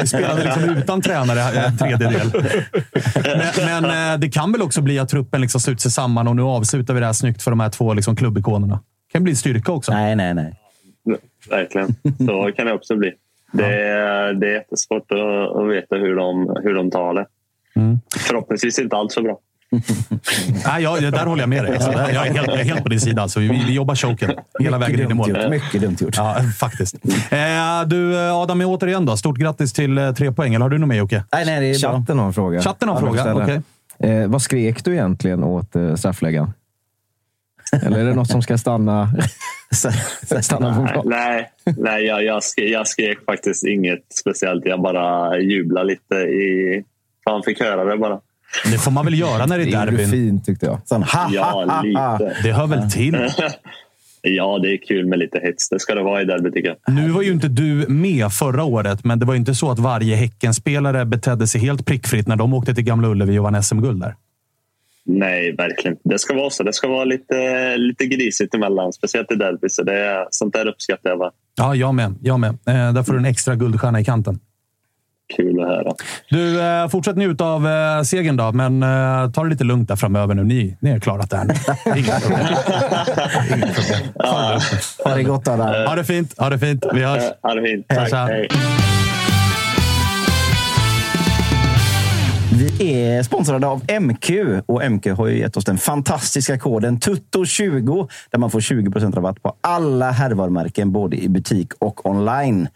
A: Vi spelade liksom utan tränare en tredjedel. Men, men eh, det kan väl också bli att truppen liksom sluter sig samman och nu avslutar vi det här snyggt för de här två liksom klubbikonerna. Kan bli styrka också.
B: Nej, nej, nej.
J: Verkligen. Så kan det också bli. Det är, det är jättesvårt att, att veta hur de, hur de tar det. Förhoppningsvis inte allt för bra.
A: Nej, jag, där håller jag med dig. Alltså, jag, är helt, jag är helt på din sida. Alltså, vi, vi jobbar choken hela
B: Mycket
A: vägen in i mål.
B: gjort. Mycket dumt gjort.
A: Ja, faktiskt. Eh, du, eh, Adam, återigen då. Stort grattis till eh, tre poäng. Eller har du något med Jocke?
B: Nej, nej, det är.
I: Chatten har en fråga.
A: Chatten har en fråga, okej.
I: Eh, vad skrek du egentligen åt eh, straffläggaren? Eller är det något som ska stanna, stanna på
J: Nej,
I: plan?
J: nej, nej jag, jag, skrek, jag skrek faktiskt inget speciellt. Jag bara jublade lite. i... Han fick höra det bara.
A: Det får man väl göra när det
I: Det
A: är
I: gjorde du
A: derbyn.
I: fint tyckte jag.
B: Sån, ha,
J: Ja,
B: ha, ha, ha.
J: lite.
A: Det hör väl till.
J: Ja, det är kul med lite hets. Det ska det vara i derby tycker jag.
A: Nu var ju inte du med förra året, men det var ju inte så att varje Häckenspelare betedde sig helt prickfritt när de åkte till Gamla Ullevi och vann SM-guld där.
J: Nej, verkligen. Det ska vara så. Det ska vara lite, lite grisigt emellan, speciellt i derby. Så det är, sånt där uppskattar jag. Va?
A: Ja, jag med. Jag med. Eh, där får du en extra guldstjärna i kanten.
J: Kul att höra.
A: Du, eh, fortsätt njuta av eh, segern då, men eh, ta det lite lugnt där framöver nu. Ni, ni har klarat det här. Det är Inga problem. Inga problem.
B: Ha det gott alla.
A: Ha det fint. Ha det fint. Vi hörs.
J: Ha det fint. Tack. Hej.
B: Vi är sponsrade av MQ och MQ har ju gett oss den fantastiska koden TUTTO20 där man får 20% rabatt på alla herrvarumärken både i butik och online.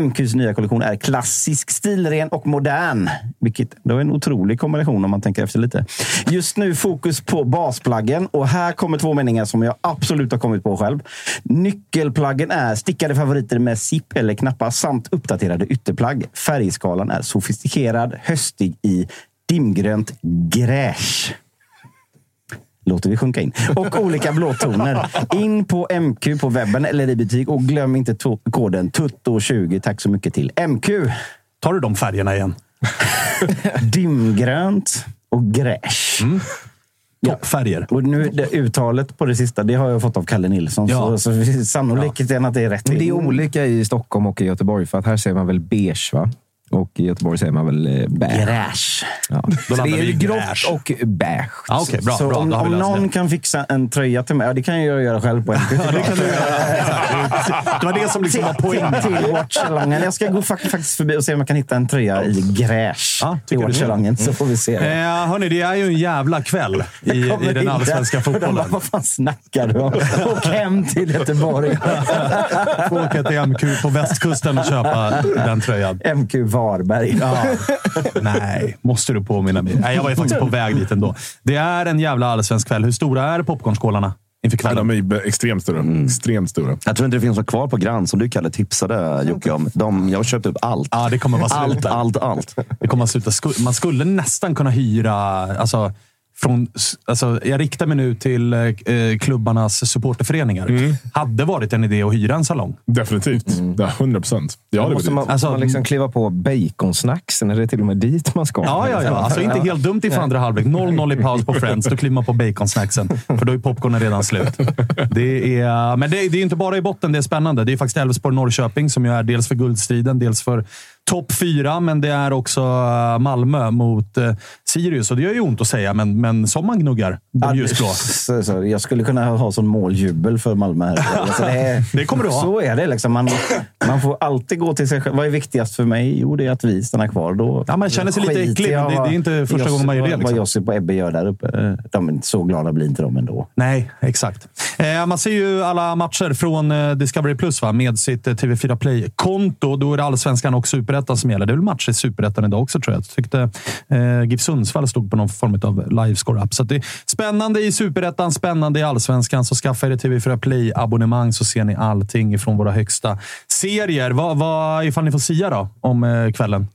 B: MQs nya kollektion är klassisk, stilren och modern. Vilket det är en otrolig kombination om man tänker efter lite. Just nu fokus på basplaggen och här kommer två meningar som jag absolut har kommit på själv. Nyckelplaggen är stickade favoriter med zip eller knappar samt uppdaterade ytterplagg. Färgskalan är sofistikerad, höstig i dimgrönt gräsch låter vi sjunka in. Och olika blåtoner. In på MQ på webben eller i butik och glöm inte to- koden TUTTO20. Tack så mycket till MQ.
A: Tar du de färgerna igen?
B: Dimgrönt och gräsch.
A: Toppfärger.
B: Och nu, det, uttalet på det sista det har jag fått av Kalle Nilsson.
A: Ja.
B: Så, så sannolikt är att det är rätt.
I: Men det är olika i Stockholm och i Göteborg. För att här säger man väl beige, va? Och i Göteborg säger man väl eh, beige.
B: Gräsch.
I: Ja. Så det är ju grått och beige.
A: Ja, Okej, bra.
B: så
A: bra.
B: om, om någon
A: det.
B: kan fixa en tröja till mig, ja, det kan jag göra själv på MQ.
A: Ja, det kan du göra. Det var det som liksom var poängen.
B: Till, till Watchalongen. Jag ska gå fak- faktiskt förbi och se om jag kan hitta en tröja i gräsch
A: Ja,
B: till
A: det?
B: Watchalongen. Så får vi se.
A: Eh, hörni, det är ju en jävla kväll i, i den allsvenska
B: de bara,
A: fotbollen.
B: Vad fan snackar du om? Åk hem till Göteborg.
A: Få åka till MQ på västkusten och köpa den tröjan.
B: MQ Varberg.
A: Ja. Nej, måste du påminna mig. Nej, jag var ju faktiskt på väg dit ändå. Det är en jävla allsvensk kväll. Hur stora är popcornskålarna inför
C: Ja,
A: kvällen?
C: de är extremt stora. Extremt stora.
D: Jag tror inte det finns något kvar på Grand som du Kalle tipsade Jocke om. De, jag har köpt upp allt.
A: Ja, det kommer vara slut
D: Allt, allt, allt.
A: Det kommer att sluta. Man skulle nästan kunna hyra... Alltså, från, alltså, jag riktar mig nu till eh, klubbarnas supporterföreningar. Hade varit en idé att hyra en salong.
C: Definitivt. Det är 100 procent.
I: Måste man,
A: Alltså-
I: måste man liksom kliva på baconsnacksen? Är det till och med dit man ska?
A: Ja, ja, ja. Alltså inte helt dumt inför andra halvlek. 0-0 i paus på Friends. Då kliver man på baconsnacksen. För då är popcornen redan slut. Det är, men det är, det är inte bara i botten det är spännande. Det är faktiskt Elfsborg-Norrköping som ju är dels för guldstriden, dels för topp fyra. Men det är också eh, Malmö mot eh, Sirius. Och det gör ju ont att säga, men, men som man gnuggar de ljusblå.
B: Jag skulle kunna ha sån måljubel för Malmö. Här. Alltså det, är,
A: Det kommer du ha.
B: Så är det. Liksom. Man, man får alltid gå till sig själv. Vad är viktigast för mig? Jo, det är att vi stannar kvar. Då
A: Ja, man känner sig lite äcklig, men det-
B: vad-
A: det är inte första
B: Josip-
A: gången man gör det,
B: Vad
A: liksom.
B: Josip och Ebbe gör där uppe. De är så glada blir inte de ändå.
A: Nej, exakt. Eh, man ser ju alla matcher från Discovery Plus va? med sitt eh, TV4 Play-konto. Då är det allsvenskan och superettan som gäller. Det är väl matcher i superettan idag också, tror jag. Jag tyckte eh, GIF Sundsvall stod på någon form av livescore-app. Så att det är spännande i superettan, spännande i allsvenskan. Så skaffa er ett TV4 Play-abonnemang så ser ni allting från våra högsta serier. Vad, vad ifall ni får sia då om eh, kvällen?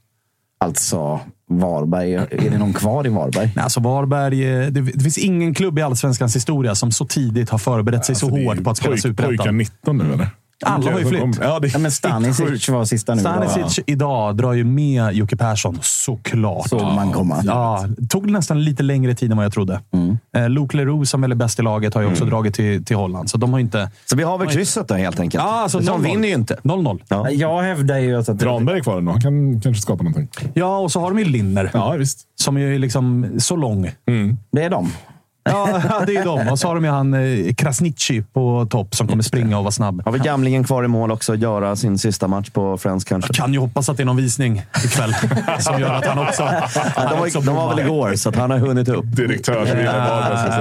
B: Alltså, Varberg. Är det någon kvar i Varberg?
A: Nej, alltså Varberg, eh, det, det finns ingen klubb i allsvenskans historia som så tidigt har förberett sig
C: Alltså,
A: så hårt på att spela
C: pojk- Pojkar
A: superettan.
C: 19 nu eller?
A: Alla har ju flytt.
C: Ja, det är
B: Ja, men Stanisic var sista nu.
A: Stanisic idag drar ju med Jocke Persson, såklart.
B: Såg man komma.
A: Ja, det tog nästan lite längre tid än vad jag trodde.
B: Mm.
A: Eh, Luke Leroux, som väl är bäst i laget, har ju också dragit till, till Holland. Så de har inte...
D: Så vi har väl krysset då helt enkelt.
A: Ja, alltså
D: de
A: 0-0.
D: vinner ju inte.
A: 0-0.
D: Ja.
B: Jag hävdar ju att...
C: Tranberg är kvar ändå. Han kan kanske skapa någonting.
A: Ja, och så har de ju Linner,
C: Ja, visst.
A: som ju är liksom så lång.
B: det är de.
A: Ja, det är de. Och så har de ju han eh, Krasniqi på topp som kommer springa och vara snabb.
D: Har vi gamlingen kvar i mål också? Göra sin sista match på Friends kanske?
A: Kan ju hoppas att det är någon visning ikväll som gör att han också...
D: Ja, de, var, de var väl igår, så att han har hunnit upp.
C: Direktör ska jag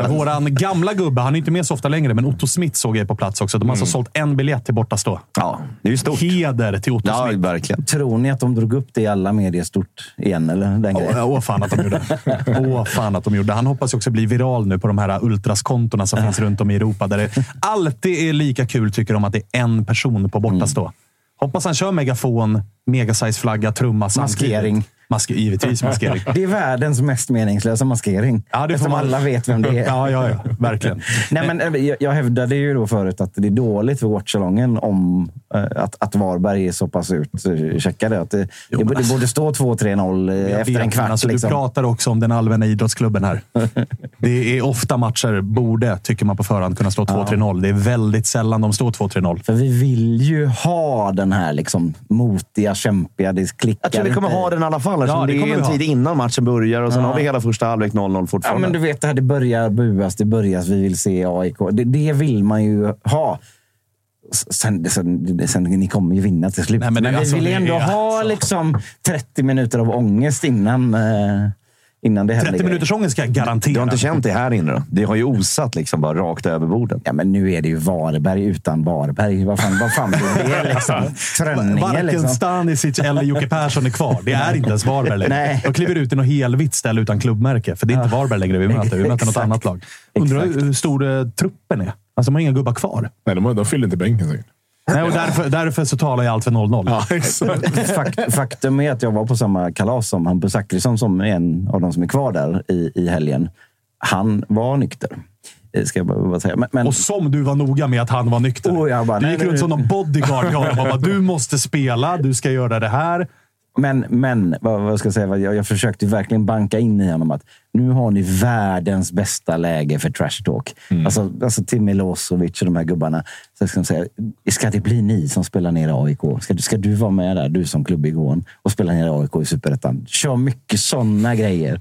A: Eh, våran gamla gubbe, han är inte med så ofta längre, men Otto Smith såg jag på plats också. De har alltså sålt en biljett till bortastå.
D: Ja, det är ju stort.
A: Heder till Otto
D: Ja,
A: Smith.
D: verkligen.
B: Tror ni att de drog upp det i alla medier stort igen? Eller den grejen?
A: Åh, åh, fan att de gjorde. Åh, fan att de gjorde. Han hoppas ju också bli viral nu på de här ultraskontona som finns runt om i Europa. Där det alltid är lika kul, tycker de, att det är en person på bortastå. Hoppas han kör megafon, megasize-flagga, trumma samtidigt. Maske, givetvis maskering.
B: Det är världens mest meningslösa maskering.
A: Ja, det får
B: Eftersom
A: man-
B: alla vet vem det är.
A: Ja, ja, ja. Verkligen.
B: Nej, men, eh, jag, jag hävdade ju då förut att det är dåligt för Watchalongen om eh, att, att Varberg är så pass utcheckade. Att det,
A: Jo,
B: det,
A: men-
B: det borde stå 2-3-0 eh,
A: Jag
B: efter
A: vet,
B: en
A: men
B: kvart.
A: Alltså,
B: liksom.
A: Du pratar också om den allmänna idrottsklubben här. Det är ofta matcher borde, tycker man på förhand, kunna stå 2-3-0. Det är väldigt sällan de står 2-3-0.
B: För vi vill ju ha den här liksom motiga, kämpiga, det klickar
D: Jag tror vi kommer
B: inte.
D: ha den i alla fall. Eftersom
A: Ja, det
D: det, är en tid innan matchen börjar och sen har vi hela första halvlek 0-0
B: Ja,
D: fortfarande.
B: men du vet, det, här, det börjar buas, det börjar vi vill se AIK. Det, det vill man ju ha. Sen, sen, sen, ni kommer ju vinna till slut.
A: Nej, men
B: men vi
A: alltså,
B: vill ändå ha
A: alltså-
B: liksom 30 minuter av ångest innan, eh, innan det händer
A: 30
B: grejer.
A: minuters ångest ska jag garantera.
D: Du har inte känt det här inne då? Det har ju osat liksom bara rakt över borden.
B: Ja, men nu är det ju Varberg utan Varberg. Vad fan, vad fan blir det? Liksom? Trönninge
A: Varken
B: liksom.
A: Stanisic eller Jocke Persson är kvar. Det är inte ens Varberg längre.
B: Nej.
A: De kliver ut i något helvitt ställe utan klubbmärke. För det är inte Varberg längre vi möter. Vi möter något annat lag. Undrar hur stor eh, truppen är. Alltså, de har inga gubbar kvar.
C: Nej, de, de fyller inte bänken säkert.
A: Nej, och därför, därför så talar jag allt för 0-0.
C: Ja, exakt.
B: Fakt, faktum är att jag var på samma kalas som Hampus Zachrisson, som är en av de som är kvar där i, i helgen. Han var nykter. eh, Ska jag bara säga. Men, men,
A: Och som du var noga med att han var nykter.
B: Oh, jag bara,
A: du gick
B: nej,
A: runt som
B: nej.
A: någon bodyguard. Jag bara, du måste spela, du ska göra det här.
B: Men, men vad, vad ska jag säga? Vad- Jag, jag försökte verkligen banka in i honom att nu har ni världens bästa läge för trash talk. Alltså, alltså till Milosevic och de här gubbarna. Så jag ska säga, ska det bli ni som spelar ner AIK? Ska, du- ska du vara med där, du som klubbigån, och spela ner AIK i Superettan? Kör mycket sådana grejer.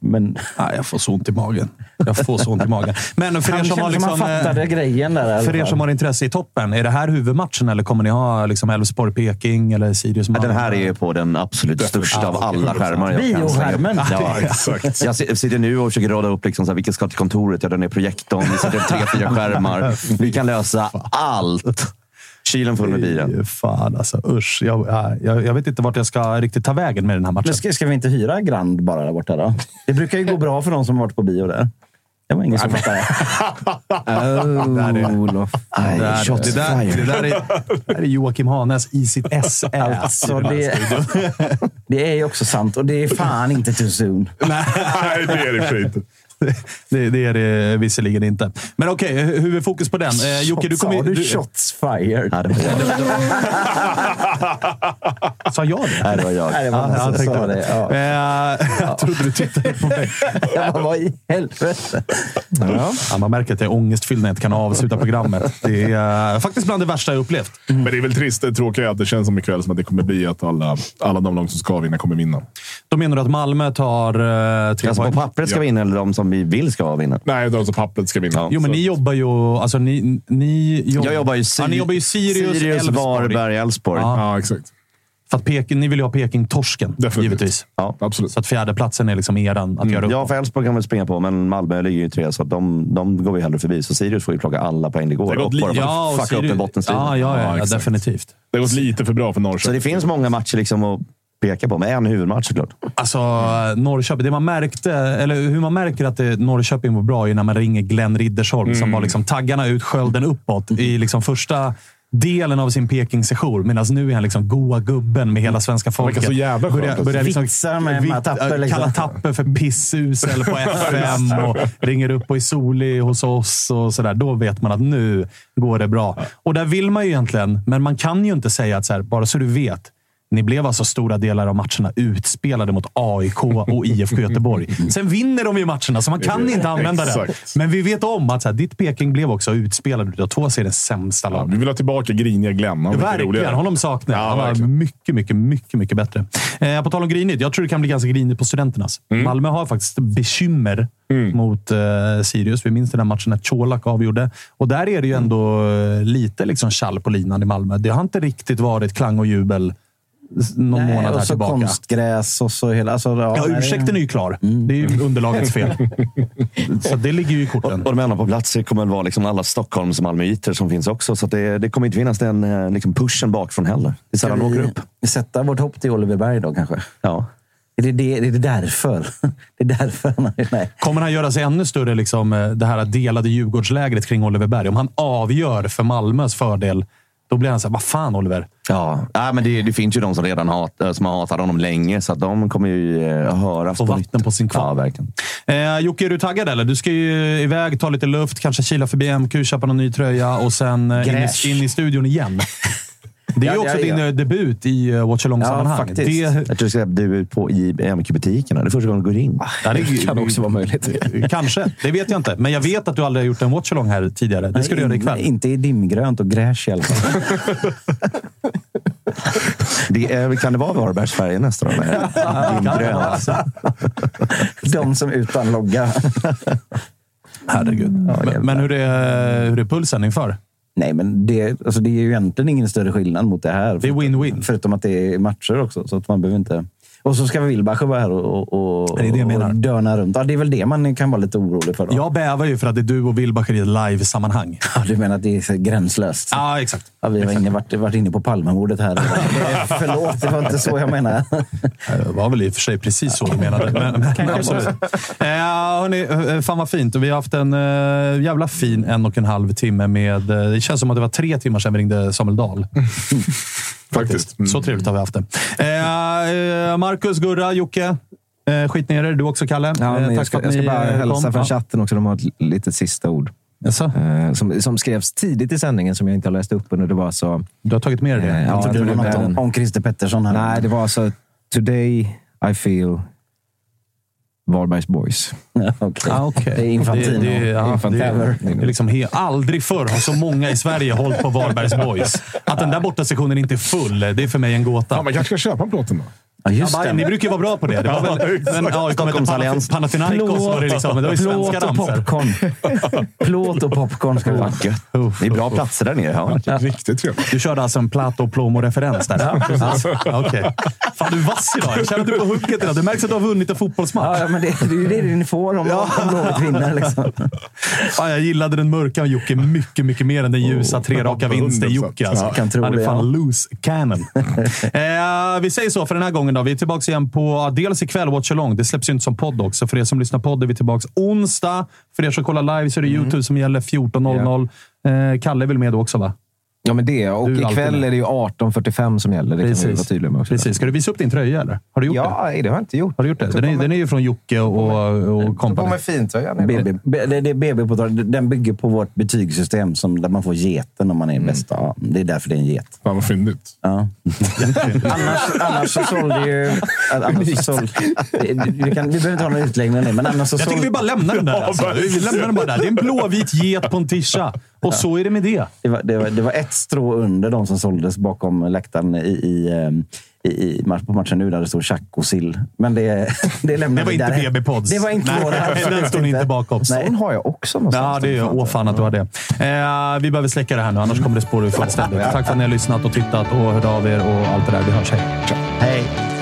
B: Men
A: Nej, jag får så ont i magen. Jag får så ont i magen. Men för er som har, liksom, eh,
B: fattade grejen där.
A: för er som har intresse i toppen, är det här huvudmatchen eller kommer ni ha liksom Elfsborg-Peking eller Sirius
D: Ja,
A: Malmö?
D: den här är ju på den absolut största av alla skärmar jag kan slänga.
B: Bioskärmen.
D: Ja,
C: exakt.
D: Jag si- sitter nu och försöker rada upp liksom så här, vilka ska till kontoret. Ja, den är projektorn. Vi sätter upp tre, fyra skärmar. Vi kan lösa allt. Kylen full med bilen.
A: Fy Fan alltså, usch. Jag, ja, jag, jag vet inte vart jag ska riktigt ta vägen med den här matchen.
B: Men ska, ska vi inte hyra Grand bara där borta då? Det brukar ju gå bra för de som har varit på bio där. Det var ingen som fattade.
I: Oh, Olof.
A: Det där, det, där, det, där är, det där är Joakim Hanes i sitt esse.
B: Alltså, det, det är ju också sant och det är fan inte too soon.
C: Nej, det är det inte.
A: Det, det är det visserligen inte. Men okej, hu- huvudfokus på den. Eh, Jocke, du
B: Sa
A: kommer...
B: du
A: Du,
B: shots fired?
D: Ja, det var jag.
A: sa jag det?
D: Nej, det var jag.
B: Nej, det var
A: Ja,
B: någon
A: jag
B: sa
A: det.
B: Ja.
A: Eh, jag trodde du tittade på mig.
B: Jag bara, vad i helvete?
A: Ja, man märker att jag är ångestfylld när jag inte kan avsluta programmet. Det är eh, faktiskt bland det värsta jag upplevt.
C: Men det är väl trist. Det tråkiga är att det känns som ikväll som att det kommer bli att alla, alla de lag som ska vinna kommer vinna.
A: Då menar du att Malmö tar eh, tre
D: Alltså på
A: poäng?
D: pappret ska
C: Ja.
D: vi vinna, eller de som vi vill ska vinna.
C: Nej, de som pappret ska vinna.
D: Ja.
A: Jo, men ni jobbar ju... Alltså, ni, ni jobb...
D: Jag jobbar ju,
A: ja, ni jobbar ju Sirius.
C: Mm.
D: Varberg, Elfsborg.
A: Ja.
C: Ja, exakt.
A: För att Peking, ni vill ju ha Peking-torsken,
C: Definitivt.
A: givetvis.
D: Ja.
C: Absolut.
A: Så att fjärdeplatsen är liksom eran att göra upp
D: Ja,
A: om.
D: för Elfsborg kan väl springa på, men Malmö ligger ju tre, så att de, de går vi hellre förbi. Så Sirius får ju plocka alla poäng det går.
C: Det
D: och bara
C: lite-
A: Ja, och
D: fucka upp
A: Sirius-
D: en bottenstrid.
A: Ja, ja, ja,
C: Ja,
A: ja definitivt.
C: Det har gått lite för bra för Norrköping.
D: Så det finns många matcher liksom att peka på, men en huvudmatch såklart.
A: Alltså, Norrköping. Det man märkte, eller hur man märker att det, Norrköping var bra är när man ringer Glenn Riddersholm som har liksom taggarna ut, skölden uppåt i liksom första delen av sin Peking-session. Medan nu är han liksom goa gubben med hela svenska folket.
C: så jävla skönt.
A: Börjar, börjar liksom,
B: Vitsar med
A: vitt-
B: Tapper, liksom.
A: Kalla Tapper för pissusel på FM och ringer upp och är solig hos oss och sådär. Då vet man att nu går det bra. Och där vill man ju egentligen, men man kan ju inte säga att så här, bara så du vet. Ni blev alltså stora delar av matcherna utspelade mot AIK och IFK Göteborg. Sen vinner de ju matcherna, så man kan inte använda det. Men vi vet om att så här, ditt Peking blev också utspelad utav två seriens sämsta
C: Ja,
A: lag.
C: vi vill ha tillbaka griniga Glenn. Han
A: Verkligen.
C: roligare.
A: Honom saknar jag.
C: Ja,
A: Han var
C: verkligen.
A: mycket, mycket, mycket, mycket bättre. Eh, på tal om grinigt. Jag tror det kan bli ganska grinigt på Studenternas.
C: Mm.
A: Malmö har faktiskt bekymmer mot eh, Sirius. Vi minns den här matchen när Colak avgjorde. Och där är det ju ändå eh, lite liksom kall på linan i Malmö. Det har inte riktigt varit klang och jubel någon
B: Nej,
A: månad
B: och
A: här
B: så
A: tillbaka.
B: konstgräs och så hela... Alltså, ja,
A: Ja, ursäkten är ju klar. Det är ju underlagets fel. så det ligger ju i korten.
D: Och de enda på plats kommer väl vara liksom alla Stockholms och Malmöiter som finns också. Så att det, det kommer inte finnas den eh, liksom pushen bakifrån heller. Det är sällan de åker upp.
B: vi sätta vårt hopp till Oliver Berg då kanske?
D: Ja.
B: Är det, det, är det därför? Det är därför han... Nej.
A: Kommer han göra sig ännu större, liksom, eh, det här delade Djurgårdslägret kring Oliver Berg? Om han avgör för Malmös fördel Då blir han så här, vad fan Oliver?
D: Ja, ja men det, det finns ju de som redan hat, eh, som har hatat honom länge, så de kommer ju eh, höras
A: Få
D: på
A: vatten på sin kvarn.
D: Ja, verkligen.
A: Eh, Jocke, är du taggad eller? Du ska ju iväg, ta lite luft, kanske kila förbi MQ, köpa någon ny tröja och sen eh, in i, in i studion igen. Det är ju
B: Ja,
A: också
B: ja, ja.
A: din eh, debut i uh, Watch Along-sammanhang.
B: Ja, faktiskt.
A: det,
D: Jag tror du ska du är på i MQ-butikerna. Det är första gången du går in.
A: ja, det
I: kan också vara möjligt.
A: Kanske. Det vet jag inte. Men jag vet att du aldrig har gjort en Watch Along här tidigare. Det ska du göra ikväll.
B: Inte i dimgrönt och gräsch i alla fall.
D: Det är, kan det vara Varbergs färger nästa år? Din grön.
B: De som utan logga.
A: Herregud. men men hur, är, hur är pulsen inför?
B: Nej, men det, alltså det är ju egentligen ingen större skillnad mot det här.
A: Det är win-win.
B: Förutom att det är matcher också. Så att man behöver inte... Och så ska Wilbacher vara här och, och, och,
A: Det är det
B: och döna runt. Ja, det är väl det man kan vara lite orolig för. Då.
A: Jag bävar ju för att det är du och Wilbacher i ett live-sammanhang.
B: Ja, du menar att det är gränslöst?
A: Ja, exakt.
B: Ja, vi har inne, varit, varit inne på Palmemordet här. Förlåt, det var inte så jag menade.
A: Det var väl i och för sig precis så du menade. Men, men, absolut. Eh, hörni, eh, fan vad fint. Vi har haft en eh, jävla fin en och en halv timme med... Eh, det känns som att det var tre timmar sedan vi ringde Samuel Dahl.
C: Faktiskt. Mm.
A: Så trevligt har vi haft det. Eh, Marcus, Gurra, Jocke. Eh, skit ner er. Du också, Kalle.
I: Ja,
A: Eh,
I: men jag
A: tack
I: ska,
A: för att
I: jag ska
A: ni,
I: bara
A: eh,
I: hälsa från chatten också. De har ett litet sista ord. Eh, som, som skrevs tidigt i sändningen som jag inte har läst upp. Och det var så...
A: Du har tagit med dig det?
I: Eh,
B: Jag
I: ja,
B: trodde det var något om, om Christer Pettersson. Här.
I: Nej, det var så... Today I feel Varbergs boys.
B: Okej.
A: Ah, okay.
B: Det är Infantino.
A: Det, det, ja,
I: Infantino.
A: det, det är liksom he, aldrig förr har så många i Sverige hållit på Varbergs Boys. Att den där borta sektionen inte är full, det är för mig en gåta.
C: Ja, man kanske ska köpa plåten då.
B: Ja,
A: Ja,
B: just
A: bara,
B: det.
A: ni brukar ju vara bra på det. Det var väl, men, ja,
D: Stockholmsallians.
A: Panathinaikos var det liksom. men Det var ju svenska
B: Plåt och popcorn. Plåt och popcorn ska det vara.
D: Det är bra platser där nere. Ja.
C: Riktigt trevligt.
A: Du körde alltså en Plato Plomo-referens där? Ja, ja, Okej. Fan, du är vass idag. Jag känner att du är på hugget idag. Det märks att du har vunnit en fotbollsmatch.
B: Ja, men det, det är ju det ni får om, Blåvitt vinner. Liksom.
A: Fan, jag gillade den mörka Jocke mycket, mycket mer än den ljusa tre raka vinster Jocke. Alltså.
B: Ja, kan tro
A: Han är fan
B: ja.
A: loose cannon. eh, vi säger så för den här gången. Då. Vi är tillbaka igen på dels ikväll, Watch Along. Det släpps ju inte som podd också. För er som lyssnar podd är vi tillbaka onsdag. För er som kollar live så är det YouTube som gäller 14.00. Eh, Kalle är väl med då också, va?
I: Ja, men det. Och
A: Du
I: ikväll är det ju 18.45 som gäller. Det kan vi vara tydliga med också.
A: Precis. Ska du visa upp din tröja, eller? Har du gjort det?
I: Ja, det har jag inte gjort.
A: Har du gjort det? Den är, den är ju från Jocke och, och
I: Ta på
A: kompani.
I: mig fintröjan.
B: BB, det, är BB på Den bygger på vårt betygssystem som, där man får geten om man är bäst. Ja, det är därför det är en get.
C: Fan vad fyndigt.
B: Ja. annars, annars så sålde ju... Annars så sålde, vi, kan, vi behöver inte ha någon utläggning om det, men annars så
A: Jag tycker vi bara lämnar den där. Alltså. Vi lämnar den bara där. Det är en blåvit get på en tisha. Och så är det med det.
B: det, var, det, var, det var ett strå under de som såldes bakom läktaren i, i, ehm, i, i match, på matchen nu där det stod Chac och sill. Men det, det lämnar
A: Det var
B: vi
A: inte
B: där.
A: BB-pods.
B: Det var inte
A: Nej,
B: våra.
A: den står ni inte bakom.
B: Nej.
I: Sån har jag också någonstans.
A: Ja, det är åh fan att du har det. Eh, vi behöver släcka det här nu, annars kommer det spåra ur fullständigt. Tack för att ni har lyssnat och tittat och hört av er och allt det där. Vi hörs. Hej!
B: Hej.